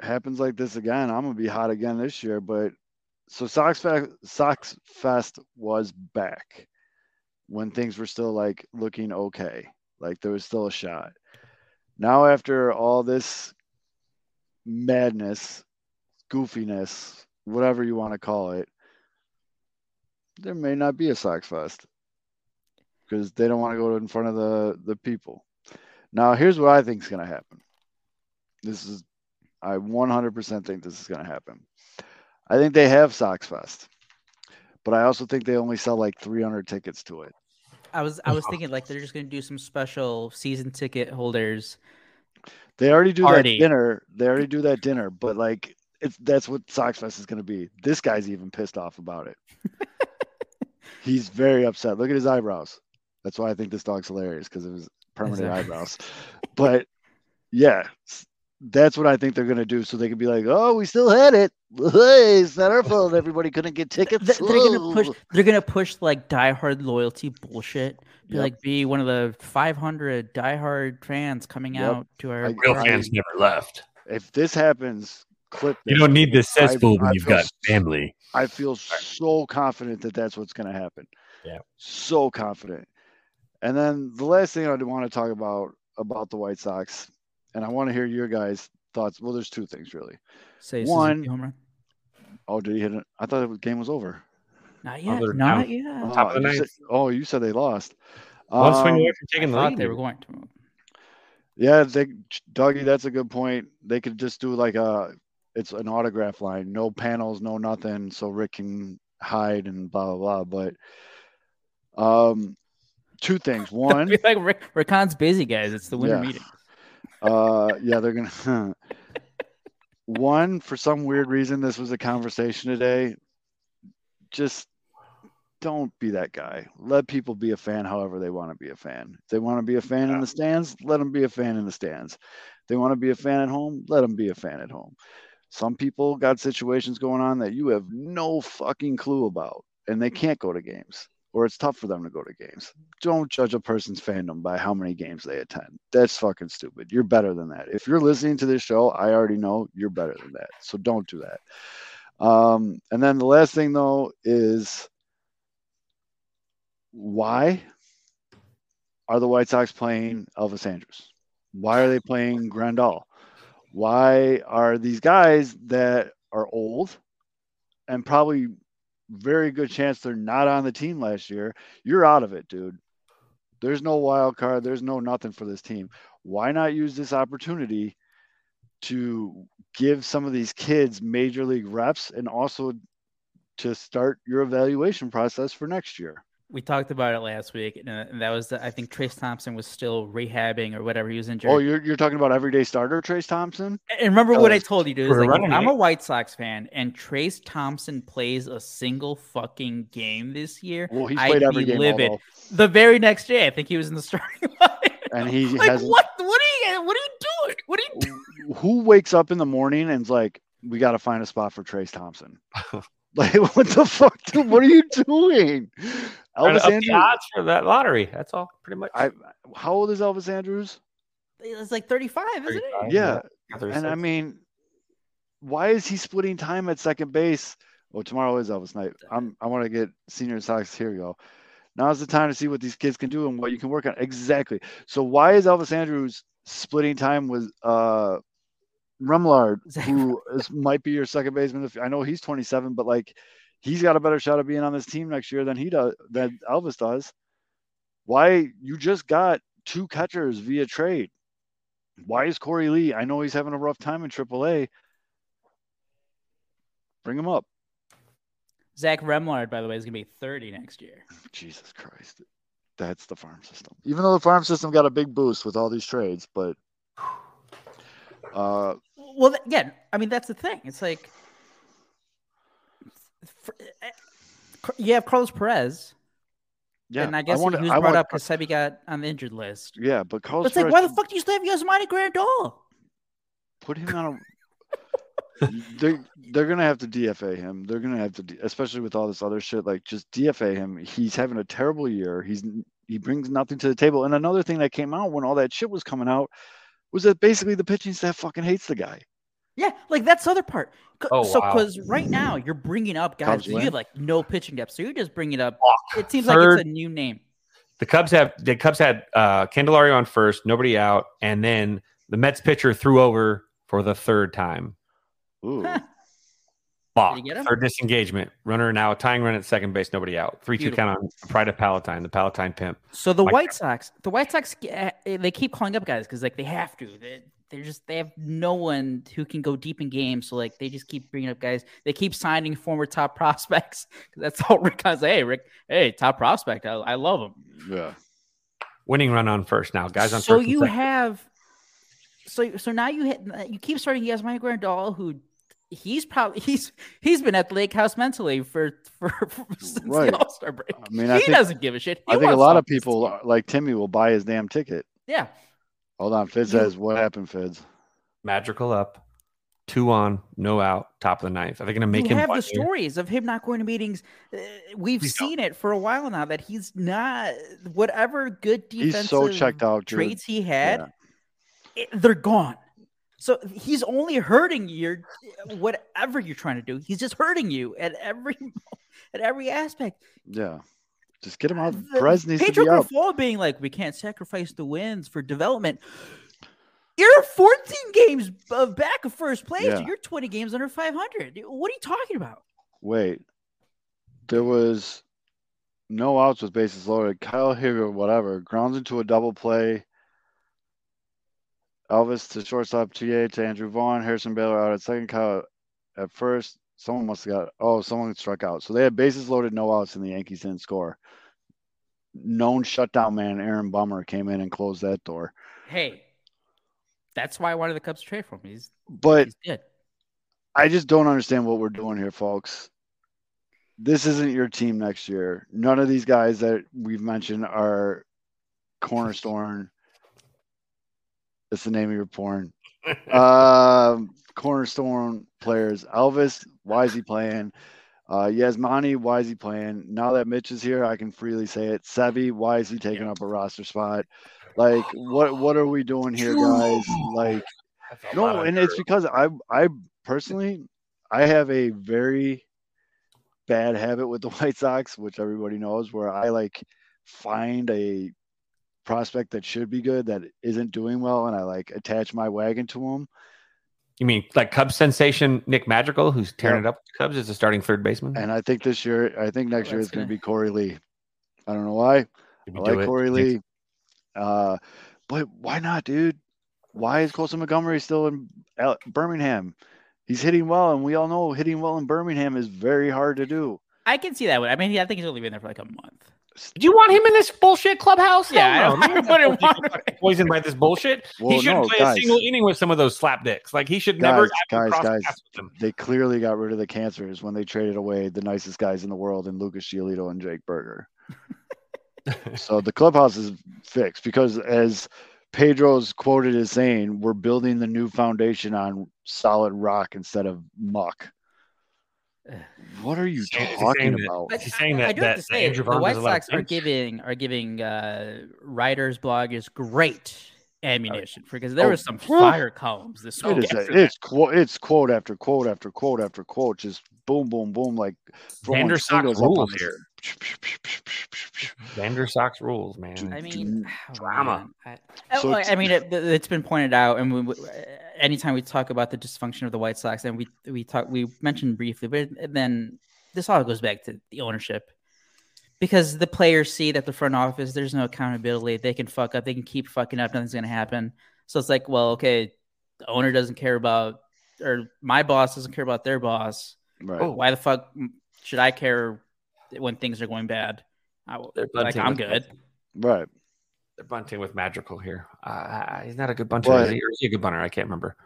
happens like this again, I'm gonna be hot again this year. But so Sox Fest, Sox Fest was back when things were still like looking okay, like there was still a shot. Now after all this madness, goofiness, whatever you want to call it, there may not be a Sox Fest because they don't want to go in front of the the people. Now, here's what I think is going to happen. This is, I 100% think this is going to happen. I think they have Sox Fest, but I also think they only sell like 300 tickets to it. I was I was thinking like they're just going to do some special season ticket holders. They already do party. that dinner. They already do that dinner, but like it's that's what Sox Fest is going to be. This guy's even pissed off about it. He's very upset. Look at his eyebrows. That's why I think this dog's hilarious because of his permanent that- eyebrows. But yeah, that's what I think they're going to do. So they can be like, oh, we still had it. Hey, it's not our fault. Everybody couldn't get tickets. Th- they're gonna push. They're gonna push like diehard loyalty bullshit. Be Yep. like be one of the 500 diehard fans coming Yep. out to our. I- Real I- fans never left. If this happens, clip You don't need this I- cesspool I when you've got family. I feel so confident that that's what's going to happen. Yeah. So confident. And then the last thing I want to talk about about the White Sox, and I want to hear your guys' thoughts. Well, there's two things really. Say One- Suzuki home run. Oh, did he hit it? I thought the game was over. Not yet. they're Not down. yet. Oh, Top of the you said, ninth. oh, you said they lost. One swing Um, away from taking the I lead. they were going to. Yeah, they, Dougie, that's a good point. They could just do like a, it's an autograph line, no panels, no nothing, so Rick can hide and blah blah blah. But, um, two things. One, Be like Rick, Rickon's busy, guys. It's the winter Yeah. meeting. uh, yeah, they're gonna. One, for some weird reason, this was a conversation today. Just don't be that guy. Let people be a fan however they want to be a fan. If they want to be a fan in the stands, let them be a fan in the stands. If they want to be a fan at home, let them be a fan at home. Some people got situations going on that you have no fucking clue about, and they can't go to games, or it's tough for them to go to games. Don't judge a person's fandom by how many games they attend. That's fucking stupid. You're better than that. If you're listening to this show, I already know you're better than that. So don't do that. Um, and then the last thing though is why are the White Sox playing Elvis Andrus? Why are they playing Grandal? Why are these guys that are old and probably very good chance they're not on the team last year? You're out of it, dude. There's no wild card. There's no nothing for this team. Why not use this opportunity to give some of these kids major league reps and also to start your evaluation process for next year? We talked about it last week, and, uh, that was I think Trayce Thompson was still rehabbing or whatever. He was injured. Oh, you're, you're talking about everyday starter Trayce Thompson? And remember what I told you, dude. Like, if I'm a. White Sox fan and Trayce Thompson plays a single fucking game this year, Well, he's I'd played every be game, livid. although, The very next day, I think he was in the starting line. and he like, has what? What are you? What are you doing? What are you doing? who wakes up in the morning and's like, we got to find a spot for Trayce Thompson. like, what the fuck, dude? What are you doing? Elvis to up the Andrus. odds for that lottery. That's all, pretty much. I, how old is Elvis Andrus? It's like 35, isn't it? Yeah, yeah, and I mean, why is he splitting time at second base? Well, tomorrow is Elvis night. I'm, I want to get senior socks. Here we go. Now's the time to see what these kids can do and what you can work on. Exactly. So why is Elvis Andrus splitting time with uh Remillard, Zach who is, might be your second baseman? If I know he's 27, but like he's got a better shot of being on this team next year than he does than Elvis does. Why you just got two catchers via trade? Why is Korey Lee? I know he's having a rough time in AAA. Bring him up. Zach Remillard, by the way, is gonna be 30 next year. Jesus Christ. That's the farm system. Even though the farm system got a big boost with all these trades, but uh Well, again, yeah, I mean that's the thing. It's like for, eh, you have Carlos Perez, yeah, and I guess want, he was I brought want- up because Seby got on the injured list. Yeah, but But Carlos it's like, Perez why the fuck do you still have Yasmani Grandal? put him on a they're, they're gonna have to DFA him. They're gonna have to, especially with all this other shit. Like, just DFA him. He's having a terrible year. He's he brings nothing to the table. And another thing that came out when all that shit was coming out was that basically the pitching staff fucking hates the guy. Yeah, like that's the other part. C- Oh, so wow. because right now you're bringing up guys, you have like no pitching depth. So you're just bringing up. It seems like it's a new name. the Cubs have the Cubs had uh Candelario on first, nobody out, and then the Mets pitcher threw over for the third time. Ooh, Huh. Balk, Did you get him? third disengagement. Runner now tying run at second base, nobody out. Three two count on Pride of Palatine, the Palatine pimp. So the Like- White Sox, the White Sox, eh, they keep calling up guys because like they have to. They, they're just they have no one who can go deep in games. So like they just keep bringing up guys. They keep signing former top prospects because that's all Rick has. Hey Rick, hey top prospect, I, I love him. yeah. Winning run on first now. Guys on so first. you have, so so now you hit you keep starting Yasmani Grandal who he's probably he's he's been at the lake house mentally for for, for since Right. the All Star break. I mean, he think doesn't give a shit. He I think a lot of something. people like Timmy will buy his damn ticket. Yeah, Hold on, Fitz You- says, "What happened, Fitz?" Magical up, two on, no out, top of the ninth. Are they going to make you him have the here? stories of him not going to meetings. Uh, we've Please don't. seen it for a while now that he's not whatever good defensive He's so checked out, dude. traits he had, Yeah. it- they're gone. So he's only hurting your whatever you're trying to do. He's just hurting you at every at every aspect. Yeah, just get him out. The- Perez needs Pedro to be out. Being like, we can't sacrifice the wins for development. You're 14 games back of first place. Yeah. You're 20 games under 500. What are you talking about? Wait, there was no outs with bases loaded. Kyle Higgler, whatever, grounds into a double play. Elvis to shortstop, TA to Andrew Vaughn, Harrison Bader out at second. Kyle at first. Someone must have got. Oh, someone struck out. So they had bases loaded, no outs, and the Yankees didn't score. Known shutdown man Aaron Bummer came in and closed that door. Hey, that's why I wanted the Cubs to trade for him. He's, But he's good. I just don't understand what we're doing here, folks. This isn't your team next year. None of these guys that we've mentioned are cornerstone. That's the name of your porn. um, cornerstone players. Elvis, why is he playing? Uh, Yasmani, why is he playing? Now that Mitch is here, I can freely say it. Seby, why is he taking up a roster spot? Like, what what are we doing here, guys? Like, That's a lot no, and it's because I I personally I have a very bad habit with the White Sox, which everybody knows, where I like find a prospect that should be good that isn't doing well, and I like attach my wagon to them. You mean like Cubs sensation Nick Madrigal, who's tearing Yeah. it up with the Cubs as a starting third baseman? And I think this year, I think next year That's is going to gonna- be Korey Lee. I don't know why. Did I like it? Korey Lee. Uh, but why not, dude? Why is Colson Montgomery still in Birmingham? He's hitting well, and we all know hitting well in Birmingham is very hard to do. I can see that one. I mean, I think he's only been there for like a month. Did you want him in this bullshit clubhouse? Yeah, Hell I don't- I don't wouldn't want want him. poisoned by this bullshit. Well, he shouldn't no, play guys. a single inning with some of those slap dicks. Like he should never Guys, have to guys, guys. paths with them. They clearly got rid of the cancers when they traded away the nicest guys in the world in Lucas Giolito and Jake Burger. so the clubhouse is fixed because, as Pedro's quoted as saying, we're building the new foundation on solid rock instead of muck. What are you He's talking saying that- about? He's saying I- that- I do have that- to that say, Andrew the White does a lot of Sox are giving are giving uh, writers, bloggers great ammunition because there Oh, was some whew. fire columns this week. is a, after that. it's quote it's quote after quote after quote after quote, just boom boom boom like throwing Vander Sox singles up on rules here. Vander rules, man. I mean, oh, drama. I, So oh, I mean, it, it's been pointed out, and we, we- anytime we talk about the dysfunction of the White Sox, and we we talk, we mentioned briefly, but then this all goes back to the ownership, because the players see that the front office there's no accountability. They can fuck up, they can keep fucking up, nothing's gonna happen. So it's like, well, okay, the owner doesn't care about, or my boss doesn't care about their boss. Right. Oh, Why the fuck should I care when things are going bad? I, like I'm good. Right. They're bunting with Madrigal here. Uh, he's not a good bunter. Is he? Or is he a good bunter? I can't remember.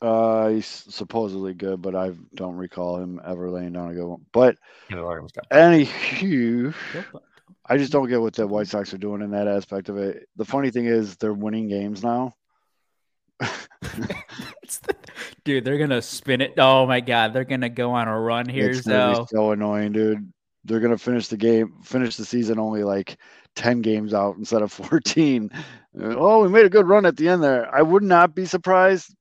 Uh, he's supposedly good, but I don't recall him ever laying down a good one. But Kendall anywho, I just don't get what the White Sox are doing in that aspect of it. The funny thing is, they're winning games now. Dude, they're gonna spin it. Oh my god, they're gonna go on a run here. it's So so annoying, dude. They're gonna finish the game, finish the season only like ten games out instead of fourteen. Uh, Oh, we made a good run at the end there. I would not be surprised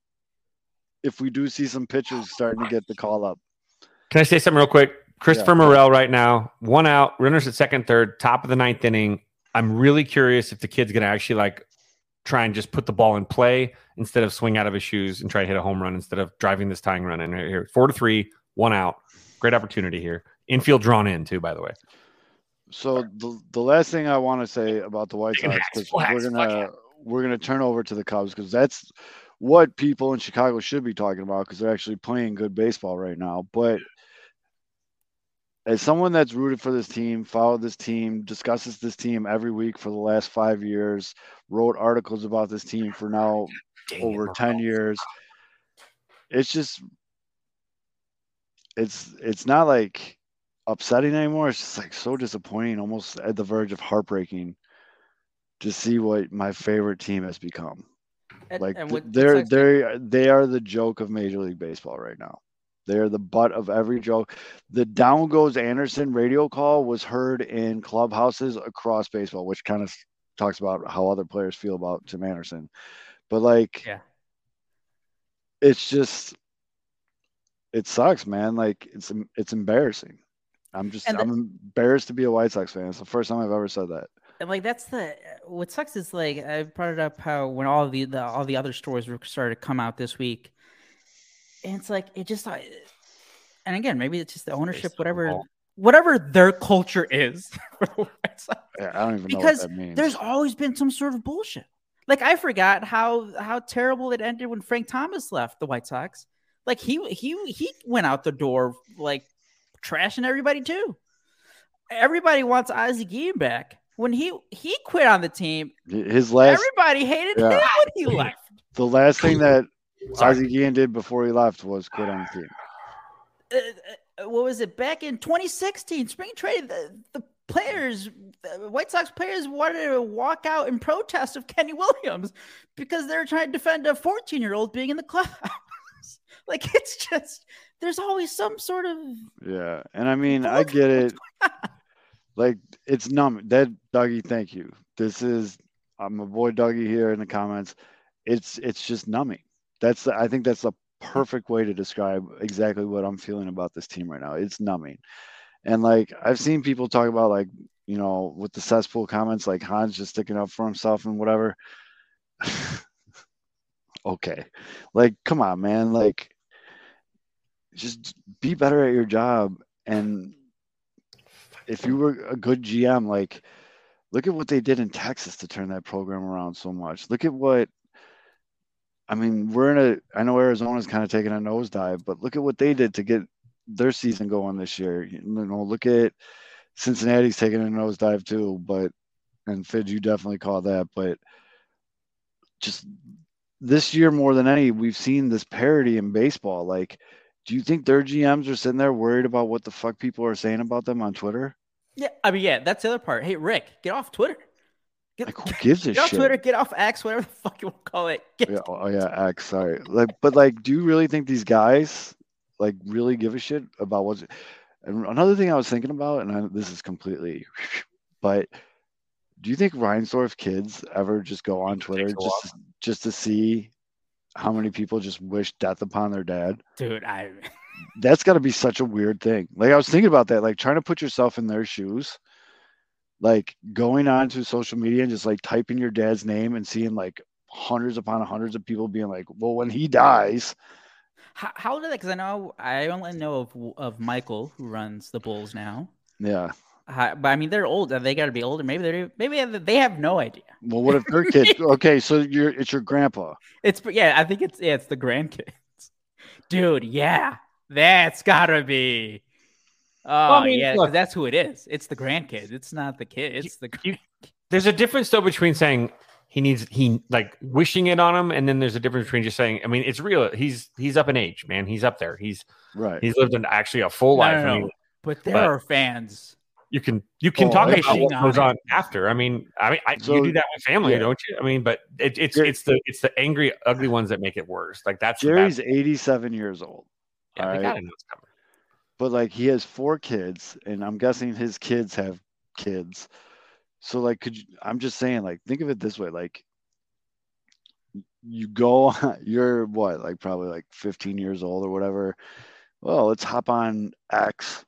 if we do see some pitchers starting to get the call up. Can I say something real quick? Christopher Morel right now, one out, runners at second, third, top of the ninth inning. I'm really curious if the kid's going to actually like try and just put the ball in play instead of swing out of his shoes and try to hit a home run instead of driving this tying run in right here. Four to three, one out. Great opportunity here. Infield drawn in too, by the way. So the, the last thing I want to say about the White Sox because we're gonna yeah. we're gonna turn over to the Cubs because that's what people in Chicago should be talking about because they're actually playing good baseball right now. But as someone that's rooted for this team, followed this team, discusses this team every week for the last five years, wrote articles about this team for now it, over. 10 years. It's just it's it's not like upsetting anymore. It's just like so disappointing, almost at the verge of heartbreaking to see what my favorite team has become. And- Like and what they're they're they are the joke of Major League Baseball right now. They're the butt of every joke. The down goes Anderson radio call was heard in clubhouses across baseball, which kind of talks about how other players feel about Tim Anderson. But like Yeah. it's just it sucks, man. Like it's it's embarrassing. I'm just the, I'm embarrassed to be a White Sox fan. It's the first time I've ever said that. And like that's the what sucks is like I brought it up how when all the, the all the other stories were started to come out this week, and it's like it just I- and again maybe it's just the ownership whatever whatever their culture is for the White Sox. Yeah, I don't even Because know what that means. There's always been some sort of bullshit. Like I forgot how how terrible it ended when Frank Thomas left the White Sox. Like he he he went out the door like trashing everybody too. Everybody wants Ozzie Guillen back. When he he quit on the team, his last everybody hated Yeah. him when he left. the last thing that. Ozzie Guillen did before he left was quit on the team. Uh, uh, what was it back in 2016 spring trade? The, the players, the White Sox players, wanted to walk out in protest of Kenny Williams because they were trying to defend a 14 year old being in the clubhouse. like it's just there's always some sort of Yeah, and I mean I get it. Like it's numb. That Dougie, thank you. This is I'm a boy Dougie here in the comments. It's it's just numbing. That's the, I think that's the perfect way to describe exactly what I'm feeling about this team right now. It's numbing. And like I've seen people talk about like, you know, with the cesspool comments, like Hahn's just sticking up for himself and whatever. okay. Like, come on, man. Like just be better at your job. And if you were a good GM, like look at what they did in Texas to turn that program around so much. Look at what I mean, we're in a I know Arizona's kind of taking a nosedive, but look at what they did to get their season going this year. You know, look at Cincinnati's taking a nosedive too, but and Fid, you definitely call that, but just this year more than any, we've seen this parity in baseball. Like, do you think their GMs are sitting there worried about what the fuck people are saying about them on Twitter? yeah. I mean, yeah, that's the other part. Hey, Rick, get off Twitter. Get, Like, who gives a get off shit? Twitter. Get off X, whatever the fuck you want to call it. Get, Yeah, oh yeah, X. Sorry. Like, but like, do you really think these guys like really give a shit about what's? And another thing I was thinking about, and I, this is completely, but do you think Reinsdorf kids ever just go on Twitter just just to see how many people just wish death upon their dad? dude. I That's got to be such a weird thing. Like I was thinking about that, like trying to put yourself in their shoes, like going on to social media and just like typing your dad's name and seeing like hundreds upon hundreds of people being like, well, when he dies, how, how old are they? Because I know I only know of of Michael who runs the Bulls now. yeah. Hi- but I mean, they're old. They got to be older. Maybe they're maybe they have no idea. Well, what if their kid? Okay, so you're it's your grandpa. It's yeah. I think it's yeah. It's the grandkids, dude. Yeah, that's gotta be. Oh I mean, yeah, 'cause look- that's who it is. It's the grandkids. It's not the kid. It's the. you- There's a difference though between saying he needs he like wishing it on him, and then there's a difference between just saying. I mean, it's real. He's he's up in age, man. He's up there. He's Right. he's lived an actually a full No, life. no, I no. mean, But there but- are fans. You can you can Oh, talk about what goes on after. I mean, I mean, I, So- you do that with family, yeah. don't you? I mean, but it, it's Jer- it's the it's the angry, ugly ones that make it worse. Like that's Jerry's. 87 years old, Yeah, gotta know it's coming. but like he has four kids, and I'm guessing his kids have kids. So like, could you, I'm just saying, like, think of it this way, like. You go, you're what, like probably like 15 years old or whatever. Well, let's hop on X,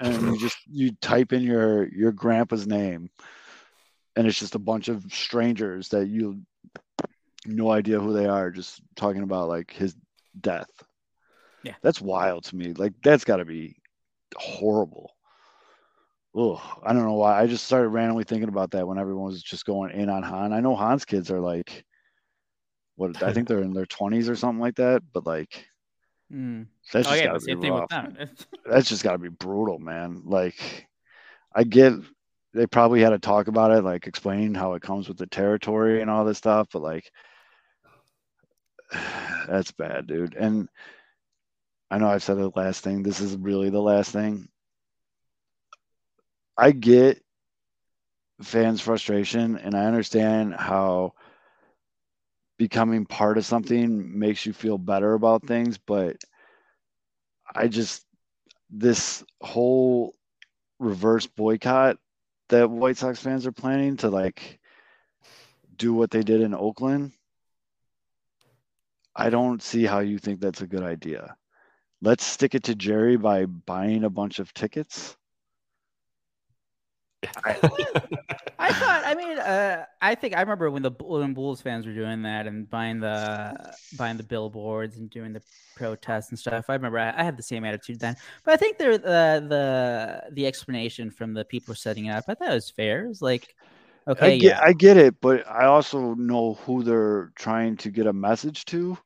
and you just you type in your your grandpa's name, and it's just a bunch of strangers that you no idea who they are, just talking about like his death. Yeah. that's wild to me. Like that's got to be horrible. Oh, I don't know why. I just started randomly thinking about that when everyone was just going in on Hahn. I know Hahn's kids are like, what? I think they're in their twenties or something like that. But like, Mm. that's Oh just yeah, gotta the be same thing rough with that's just got to be brutal, man. Like, I get they probably had to talk about it, like explain how it comes with the territory and all this stuff, but like, that's bad, dude. And I know I've said the last thing. This is really the last thing. I get fans' frustration, and I understand how becoming part of something makes you feel better about things, but I just this whole reverse boycott that White Sox fans are planning to like do what they did in Oakland. I don't see how you think that's a good idea. Let's stick it to Jerry by buying a bunch of tickets. I thought. I mean, uh, I think I remember when the when Bulls fans were doing that and buying the buying the billboards and doing the protests and stuff. I remember I, I had the same attitude then. But I think the uh, the the explanation from the people setting it up, I thought it was fair. It was like, okay, I get, yeah, I get it, but I also know who they're trying to get a message to.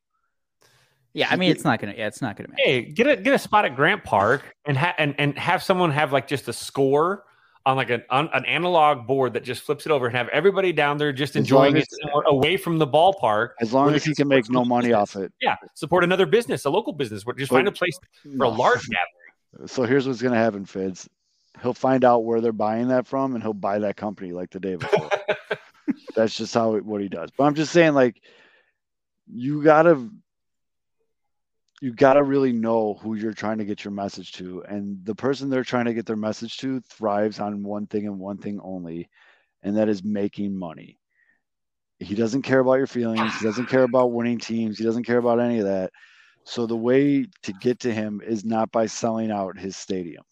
yeah. I mean, it's not gonna. Yeah, it's not gonna matter. Hey, get a get a spot at Grant Park and ha- and and have someone have like just a score on like an on, an analog board that just flips it over and have everybody down there just As enjoying it away from the ballpark. As long as he can make no money business. off it. Yeah, support another business, a local business. Just But- find a place for a large gathering. So here's what's gonna happen, Fids. He'll find out where they're buying that from, and he'll buy that company like the day before. That's just how it, what he does. But I'm just saying, like, you gotta, you gotta really know who you're trying to get your message to, and the person they're trying to get their message to thrives on one thing and one thing only, and that is making money. He doesn't care about your feelings. He doesn't care about winning teams. He doesn't care about any of that. So the way to get to him is not by selling out his stadium.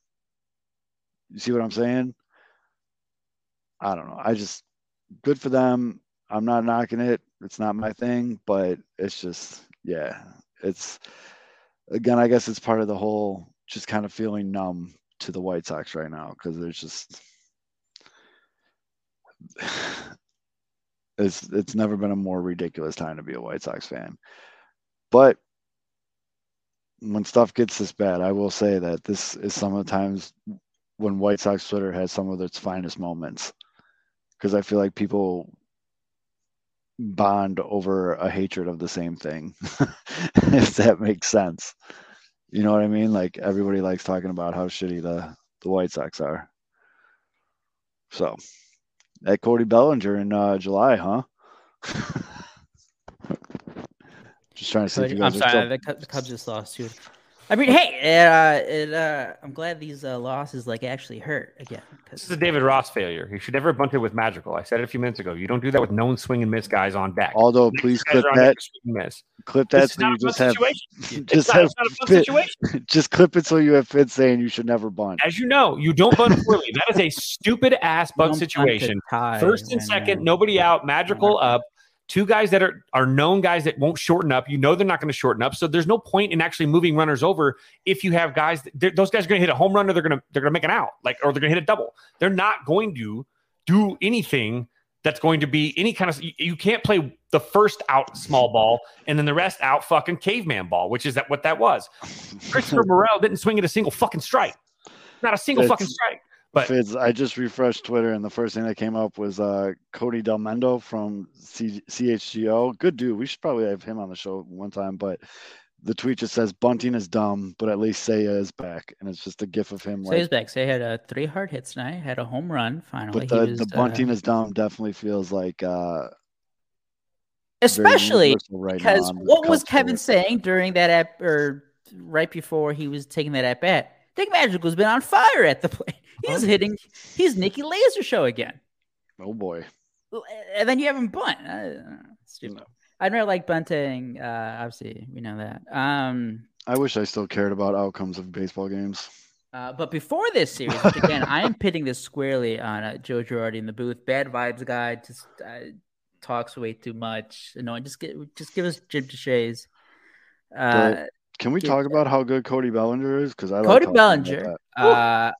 You see what I'm saying? I don't know. I just good for them. I'm not knocking it. It's not my thing, but it's just yeah, it's again, I guess it's part of the whole just kind of feeling numb to the White Sox right now because there's just it's it's never been a more ridiculous time to be a White Sox fan. But when stuff gets this bad, I will say that this is some of the times when White Sox Twitter has some of its finest moments because I feel like people bond over a hatred of the same thing, if that makes sense. You know what I mean? Like everybody likes talking about how shitty the, the White Sox are. So, at Cody Bellinger in uh, July, huh? Just trying to see if you I'm sorry, still- the, Cubs- the Cubs just lost too. I mean, hey, it, uh, it, uh, I'm glad these uh, losses like actually hurt again. 'cause- This is a David Ross failure. He should never have bunted with Madrigal. I said it a few minutes ago. You don't do that with known swing and miss guys on deck. Although, Next please clip that. deck, swing and miss. Clip that It's so you just have situation. just It's not, have it's not a fun fit- situation. just clip it so you have Fitz saying you should never bunt. As you know, you don't bunt poorly. That is a stupid ass bunt Don't bunt situation. tie First and second, nobody out, Madrigal up. Two guys that are are known guys that won't shorten up. You know they're not going to shorten up, so there's no point in actually moving runners over if you have guys. That, those guys are going to hit a home run or they're going to they're going to make an out, like or they're going to hit a double. They're not going to do anything that's going to be any kind of. You, can't play the first out small ball and then the rest out fucking caveman ball, which is that what that was. Christopher Morel didn't swing at a single fucking strike, not a single It's- fucking strike. But Fitz, I just refreshed Twitter, and the first thing that came up was uh, Cody Delmendo from C- CHGO. Good dude. We should probably have him on the show one time. But the tweet just says bunting is dumb, but at least Seiya is back, and it's just a gif of him. He's Like, back. He had uh, three hard hits tonight. Had a home run finally. but the, was, the bunting uh, is dumb definitely feels like uh, especially right because what was Kevin saying during that app or right before he was taking that at bat? Dick Madrigal's been on fire at the plate. He's hitting. He's Nicky Laser show again. Oh boy. And then you have him bunt. Uh, stupid. No. I never like bunting. Uh, obviously, we know that. Um, I wish I still cared about outcomes of baseball games. Uh, but before this series, again, I am pitting this squarely on uh, Joe Girardi in the booth. Bad vibes guy, just uh, talks way too much. No, just get, just give us Jim Deshaies. Uh, Can we Give- talk about how good Cody Bellinger is? Because I like Cody talking about Bellinger. Uh,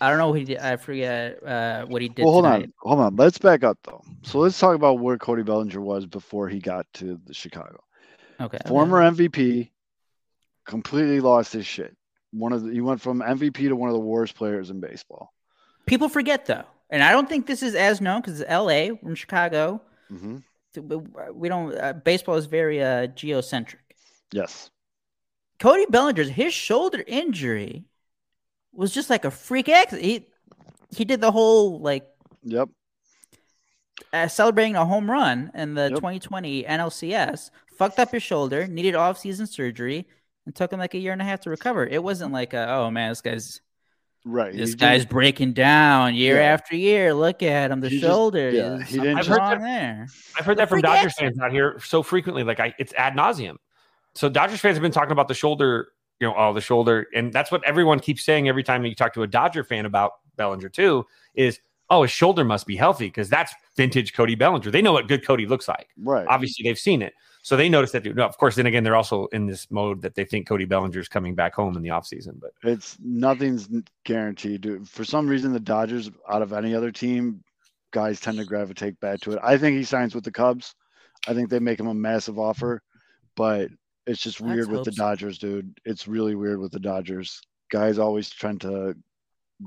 I don't know what he did. I forget uh, what he did. Well, hold tonight. on, hold on. Let's back up though. So let's talk about where Cody Bellinger was before he got to the Chicago. Okay. Former MVP, completely lost his shit. One of the, he went from MVP to one of the worst players in baseball. People forget though, and I don't think this is as known because it's L.A. We're in Chicago. hmm We don't. Uh, baseball is very uh, geocentric. Yes, Cody Bellinger's his shoulder injury was just like a freak accident. He he did the whole like Yep. uh, celebrating a home run in the Yep. 2020 NLCS, fucked up his shoulder, needed off-season surgery, and took him like a year and a half to recover. It wasn't like, a, oh man, this guy's Right. this He guy's didn't- breaking down year Yeah. after year. Look at him, the He just- shoulder. yeah, is he didn't something just- wrong there. I've heard The that from freak Dodgers fans out here so frequently. Like I, it's ad nauseum. So Dodgers fans have been talking about the shoulder, you know, oh, the shoulder, and that's what everyone keeps saying every time you talk to a Dodger fan about Bellinger too. Is oh, his shoulder must be healthy because that's vintage Cody Bellinger. They know what good Cody looks like. right. Obviously, they've seen it, so they notice that. No, of course, then again, they're also in this mode that they think Cody Bellinger is coming back home in the offseason. But It's nothing's guaranteed. For some reason, the Dodgers, out of any other team, guys tend to gravitate back to it. I think he signs with the Cubs. I think they make him a massive offer, but it's just Let's weird with the so. Dodgers, dude. It's really weird with the Dodgers. Guys always trying to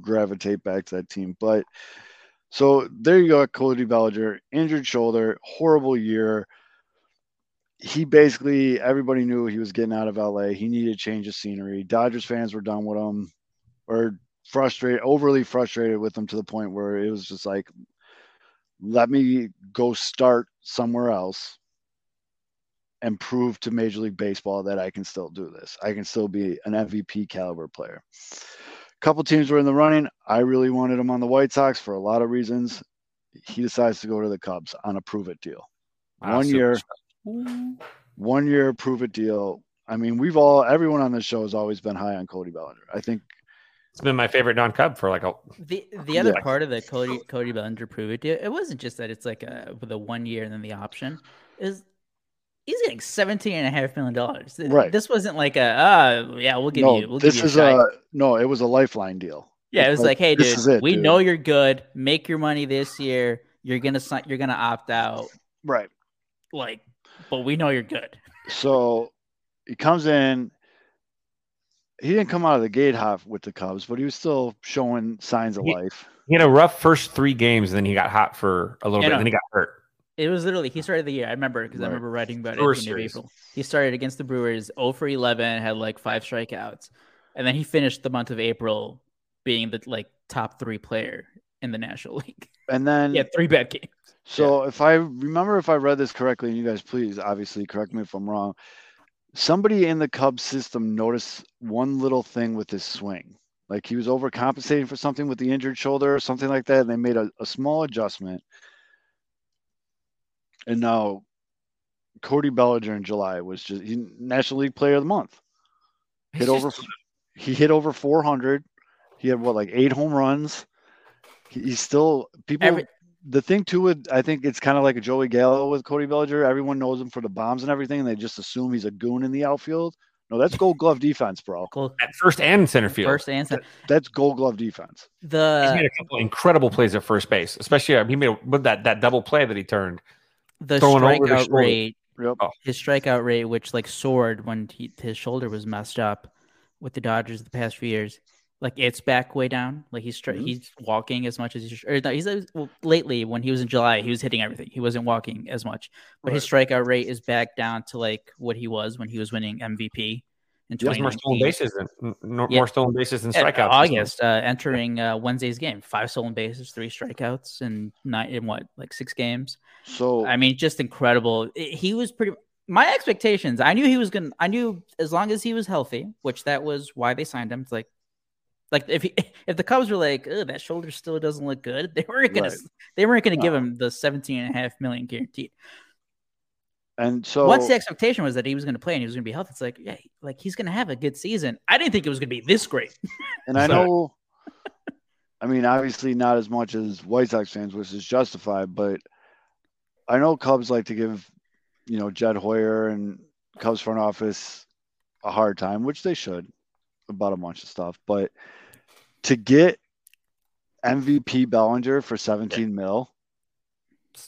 gravitate back to that team. But so there you go, Cody Bellinger, injured shoulder, horrible year. He basically everybody knew he was getting out of LA. He needed a change of scenery. Dodgers fans were done with him, or frustrated, overly frustrated with him to the point where it was just like, let me go start somewhere else and prove to Major League Baseball that I can still do this. I can still be an MVP caliber player. A couple teams were in the running. I really wanted him on the White Sox for a lot of reasons. He decides to go to the Cubs on a prove it deal. Wow, One super year, special. Mm-hmm. one year prove it deal. I mean, we've all everyone on this show has always been high on Cody Bellinger. I think it's been my favorite non Cub for like a The the other Yeah. part of the Cody Cody Bellinger prove it deal, it wasn't just that it's like a with a one year and then the option is he's getting 17 and a half million dollars. Right. This wasn't like a uh yeah, we'll give no, you we'll this give you is a, shot. a no, it was a lifeline deal. Yeah, it was like, hey dude, it, we dude. know you're good. Make your money this year. You're gonna sign you're gonna opt out. Right. Like, but we know you're good. So he comes in. He didn't come out of the gate hot with the Cubs, but he was still showing signs of He- life. He had a rough first three games, and then he got hot for a little Yeah, bit, no. and then he got hurt. It was literally he started the year. I remember because I remember writing about it Brewer at the end of series. April. He started against the Brewers 0 for 11, had like five strikeouts, and then he finished the month of April being the like top three player in the National League. And then yeah, three bad games. So if I remember if I read this correctly, and you guys please obviously correct me if I'm wrong. Somebody in the Cubs system noticed one little thing with his swing. Like he was overcompensating for something with the injured shoulder or something like that. And they made a, a small adjustment. And now Cody Bellinger in July was just he, National League Player of the Month. He's Hit over he hit over 400. He had what like eight home runs. He, he's still people Every- the thing too with I think it's kind of like a Joey Gallo with Cody Bellinger. Everyone knows him for the bombs and everything, and they just assume he's a goon in the outfield. No, that's Gold Glove defense, bro. At first and center field. first and second. That's Gold Glove defense. He's The made a couple incredible plays at first base, especially uh, he made a, with that that double play that he turned. The throwing over the strikeout rate, Yep. Oh. his strikeout rate, which like soared when he, his shoulder was messed up with the Dodgers the past few years. Like it's back way down. Like he's stri- Mhm. he's walking as much as he's. Or no, he's well, lately when he was in July, he was hitting everything. He wasn't walking as much, but his strikeout rate is back down to like what he was when he was winning MVP in He has more stolen bases than n- n- Yeah. more stolen bases than strikeouts. August, uh, entering uh, Wednesday's game, five stolen bases, three strikeouts, and nine in what like six games. So I mean, just incredible. He was pretty. My expectations. I knew he was gonna. I knew as long as he was healthy, which that was why they signed him. It's like, like if he, if the Cubs were like, oh, that shoulder still doesn't look good, they weren't gonna. Right. They weren't gonna give him the 17 and a half million guaranteed. and so Once the expectation was that he was gonna play and he was gonna be healthy, it's like, yeah, like he's gonna have a good season. I didn't think it was gonna be this great. and I know I mean obviously not as much as White Sox fans, which is justified, but I know Cubs like to give, you know, Jed Hoyer and Cubs front office a hard time, which they should about a bunch of stuff. But to get MVP Bellinger for 17 mil,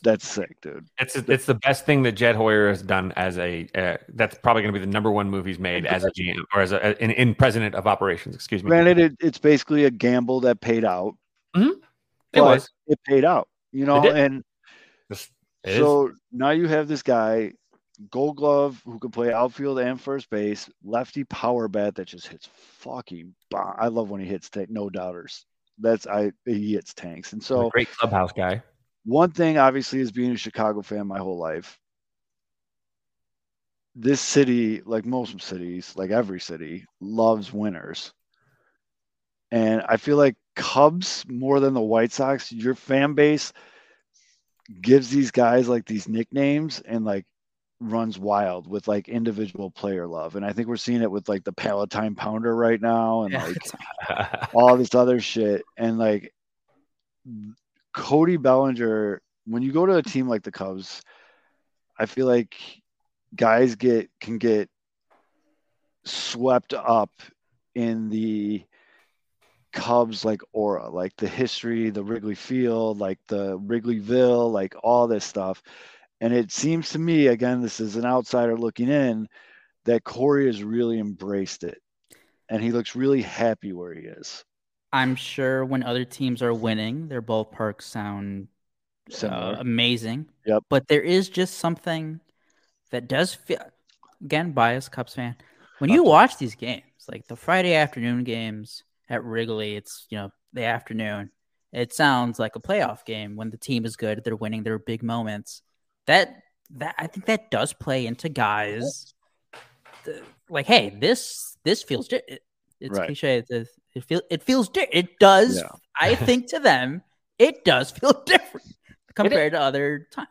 that's sick, dude. It's it's the best thing that Jed Hoyer has done as a. Uh, that's probably going to be the number one move he's made as a GM or as a in, in president of operations. Excuse me. Granted, it, it's basically a gamble that paid out. it was. It paid out, you know, and This- it is. so now you have this guy. Gold Glove who can play outfield and first base, lefty power bat that just hits fucking. Bomb. I love when he hits ta- no doubters. That's I he hits tanks, and so great clubhouse guy. one thing obviously is being a Chicago fan my whole life. This city, like most cities, like every city, loves winners. And I feel like Cubs more than the White Sox, your fan base gives these guys like these nicknames and like runs wild with like individual player love. And I think we're seeing it with like the Palatine Pounder right now and like all this other shit. And like Cody Bellinger, when you go to a team like the Cubs, I feel like guys get can get swept up in the Cubs like aura, like the history, the Wrigley Field, like the Wrigleyville, like all this stuff. And it seems to me, again, this is an outsider looking in, that Corey has really embraced it. And he looks really happy where he is. I'm sure when other teams are winning, their ballparks sound uh, amazing. Yep. But there is just something that does feel again biased Cubs fan. When you watch these games, like the Friday afternoon games at Wrigley, it's you know the afternoon. It sounds like a playoff game when the team is good, they're winning, there are big moments. That that I think that does play into guys. the- like, hey, this this feels di- it, it's Right. cliche. It, it, it feels it feels di- it does. Yeah. I think to them, it does feel different compared to other times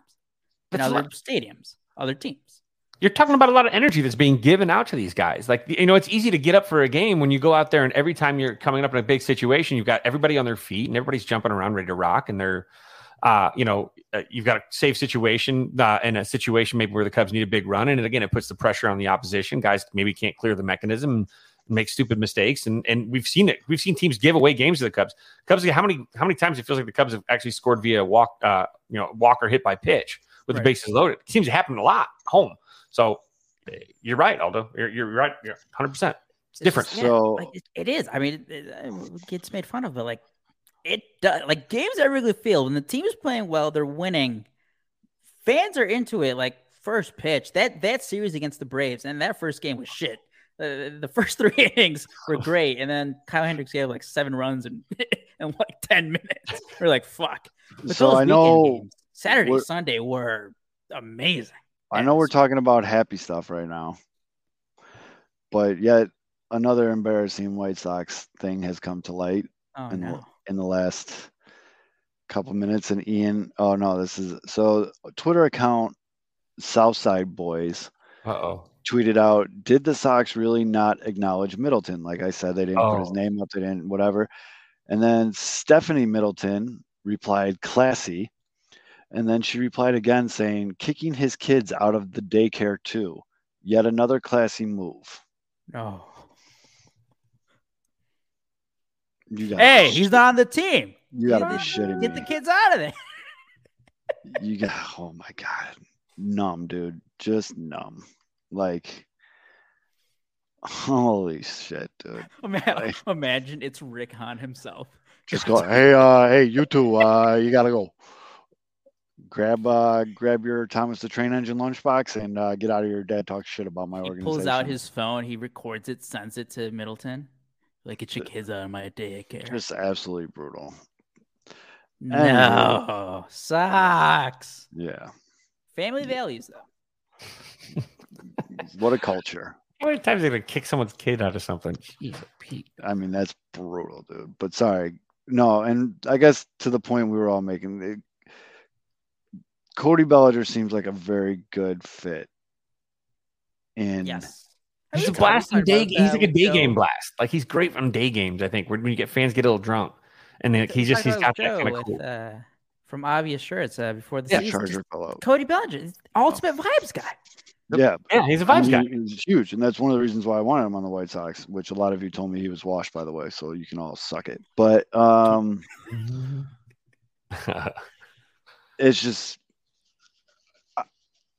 in other stadiums, other teams. You're talking about a lot of energy that's being given out to these guys. Like, you know, it's easy to get up for a game when you go out there and every time you're coming up in a big situation, you've got everybody on their feet and everybody's jumping around ready to rock. And they're, uh, you know, uh, you've got a safe situation uh, in a situation maybe where the Cubs need a big run. And again, it puts the pressure on the opposition. Guys maybe can't clear the mechanism and make stupid mistakes. And and we've seen it. We've seen teams give away games to the Cubs. Cubs, how many how many times it feels like the Cubs have actually scored via walk, uh, you know, walk or hit by pitch with Right. the bases loaded? It seems to happen a lot home. So uh, you're right, Aldo. You're, you're right. You're 100. percent It's different. just- So- like, it, it is. I mean, it, it, it gets made fun of, but like it does. Like games at Wrigley Field, when the team is playing well, they're winning. Fans are into it. Like first pitch, that that series against the Braves, and that first game was shit. Uh, the first three innings were great, and then Kyle Hendricks gave like seven runs in, in like ten minutes. We're like, fuck. But so those I know games, Saturday, Sunday were amazing. I know we're talking about happy stuff right now, but yet another embarrassing White Sox thing has come to light Oh in, no. the, in the last couple minutes. And Ian, oh no, this is so Twitter account Southside Boys Uh oh. tweeted out, did the Sox really not acknowledge Middleton? Like I said, they didn't put his Oh. name up, they didn't whatever. And then Stephanie Middleton replied, classy. And then she replied again saying, kicking his kids out of the daycare too. Yet another classy move. Oh. You got Hey, he's not on the team. you gotta be shitting Get me. the kids out of there. You got oh my god. Numb, dude. Just numb. Like holy shit, dude. Ima- Right. Imagine it's Rick Hahn himself. Just go, hey, uh, hey, you two, uh, you gotta go. Grab uh grab your Thomas the Train Engine lunchbox and uh, get out of your Dad talks shit about my He organization. pulls out his phone, he records it, sends it to Middleton. Like, get your kids out of my daycare. just absolutely brutal. No, sucks. Yeah. Family values, though. What a culture. How many times are they gonna kick someone's kid out of something? Jeez, Pete. I mean, that's brutal, dude. But sorry. No, and I guess to the point we were all making, it, Cody Bellinger seems like a very good fit. In Yes. He's a We blast in day. about He's like a day Joe. game blast. Like he's great on day games. I think when when you get fans get a little drunk, and then he just talked he's about got that kind of cool. uh, from obvious shirts uh, before the Yeah, season. Charger fellow. Cody Bellinger, he's the ultimate vibes guy. Yeah, Yeah, he's a vibes mean, guy. He's huge, and that's one of the reasons why I wanted him on the White Sox. Which a lot of you told me he was washed, by the way. So you can all suck it. But um, it's just,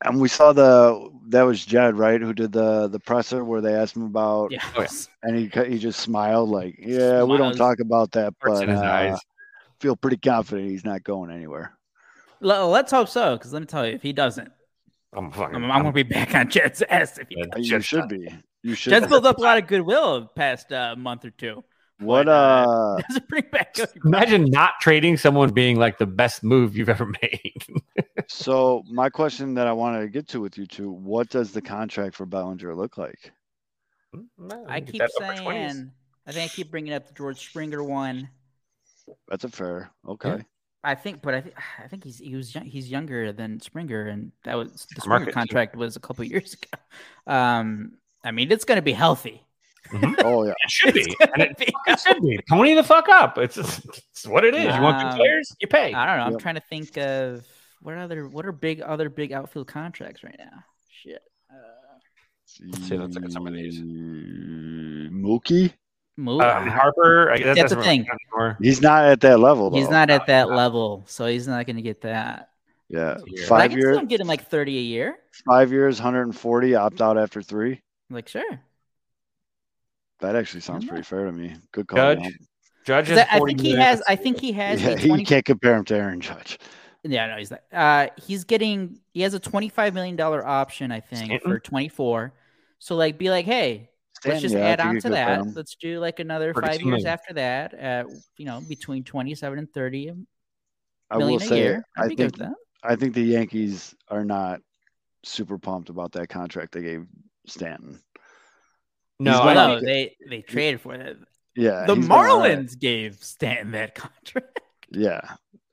and we saw the that was Jed right who did the the presser where they asked him about, Yeah. Oh, and he he just smiled like, yeah, we don't talk about that, but uh, eyes. feel pretty confident he's not going anywhere. Let's hope so, because let me tell you, if he doesn't, I'm fucking. I'm, I'm gonna be back on Jed's ass if he Yeah, You Jed's should be. You should. Jed's built up a lot of goodwill the past uh, month or two. What But, uh? Doesn't bring back Cody Imagine not trading someone being like the best move you've ever made. So my question that I wanted to get to with you two: What does the contract for Bellinger look like? I keep that upper 20s. saying, I think I keep bringing up the George Springer one. That's a fair. Okay. I think, but I think I think he's he was young, he's younger than Springer, and that was the Springer Market, too. contract was a couple years ago. Um, I mean, it's going to be healthy. Oh yeah. It should be. And it, it should be. Pony the fuck up. It's, it's what it is. You want Um, good players? You pay. I don't know. I'm Yep. trying to think of what other what are big other big outfield contracts right now. Shit. Uh, Let's see, let's look at some of these. Mookie. move. Uh, Harper. I, that That's the thing. He's not at that level. he's not at that no. level, so he's not going to get that. Yeah. Yeah. Five years. still get him like 30 a year. Five years, 140. Opt out after three. Like sure. That actually sounds pretty fair to me. Good call. Judge, Jan. Judge 'Cause is I I think he has. I think he has. Yeah, a he can't compare him to Aaron Judge. Yeah, no, he's not. Uh, he's getting. He has a twenty-five million dollar option, I think, Stanton? for twenty-four. So like, be like, hey, let's just yeah, add on to that. pay. Let's do like another 32 five years million. after that. At you know, between twenty-seven and thirty I will a say, year. I'd I think. I think the Yankees are not super pumped about that contract they gave Stanton. No, He's I gonna- no, they they traded for that. Yeah, The Marlins gave Stanton that contract. Yeah,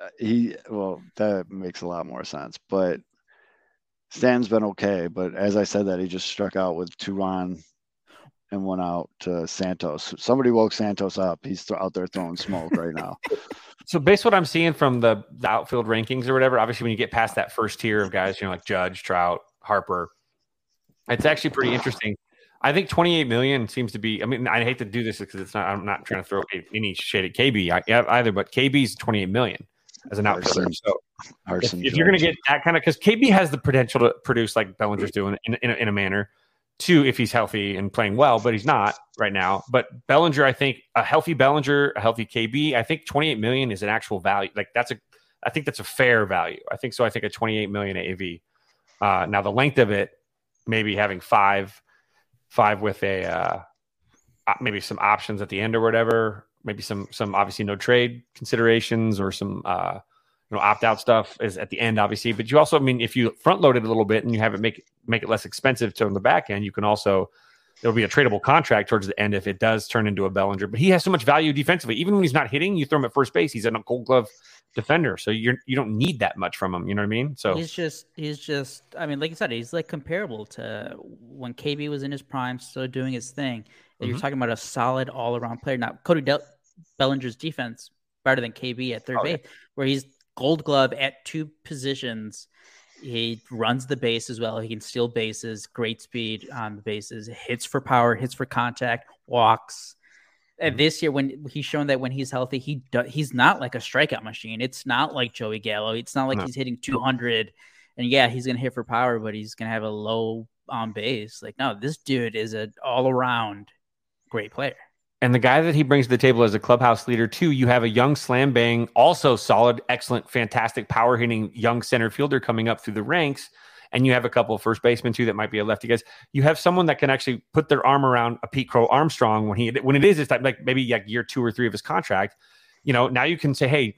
Uh, he well that makes a lot more sense. But Stan's been okay. But as I said, that he just struck out with two run and went out to Santos. Somebody woke Santos up. He's th- out there throwing smoke right now. So based what I'm seeing from the, the outfield rankings or whatever, obviously when you get past that first tier of guys, you know, like Judge, Trout, Harper, it's actually pretty interesting. I think 28 million seems to be. I mean, I hate to do this because it's not. I'm not trying to throw any shade at KB either, but KB's 28 million as an outfielder. Arson. So if, Arson if you're going to get that kind of, because KB has the potential to produce like Bellinger's doing in, in, a, in a manner. Two, if he's healthy and playing well, but he's not right now. But Bellinger, I think a healthy Bellinger, a healthy KB, I think 28 million is an actual value. Like that's a, I think that's a fair value. I think so. I think a 28 million AV. Uh, now the length of it, maybe having five, five with a uh, maybe some options at the end or whatever. Maybe some some obviously no trade considerations or some uh, you know opt out stuff is at the end obviously. But you also, I mean, if you front load it a little bit and you have it make make it less expensive to on the back end, you can also there'll be a tradable contract towards the end if it does turn into a Bellinger. But he has so much value defensively. Even when he's not hitting, you throw him at first base. He's a Gold Glove defender, so you're you don't need that much from him. You know what I mean? So He's just, he's just. I mean, like you said, he's like comparable to when KB was in his prime, still doing his thing. And You're mm-hmm. talking about a solid all-around player. Now, Cody Del- Bellinger's defense better than KB at third Oh, yeah. base, where he's Gold Glove at two positions. He runs the base as well. He can steal bases, great speed on the bases, hits for power, hits for contact, walks. And Mm-hmm. this year, when he's shown that when he's healthy, he do, he's not like a strikeout machine. It's not like Joey Gallo. It's not like No. he's hitting 200. And yeah, he's gonna hit for power, but he's gonna have a low on base. Like no, this dude is an all around great player. And the guy that he brings to the table as a clubhouse leader, too, you have a young slam bang, also solid, excellent, fantastic power hitting young center fielder coming up through the ranks. And you have a couple of first basemen, too, that might be a lefty guys. You have someone that can actually put their arm around a Pete Crow Armstrong when he when it is this type, like maybe like year two or three of his contract. You know, now you can say, hey,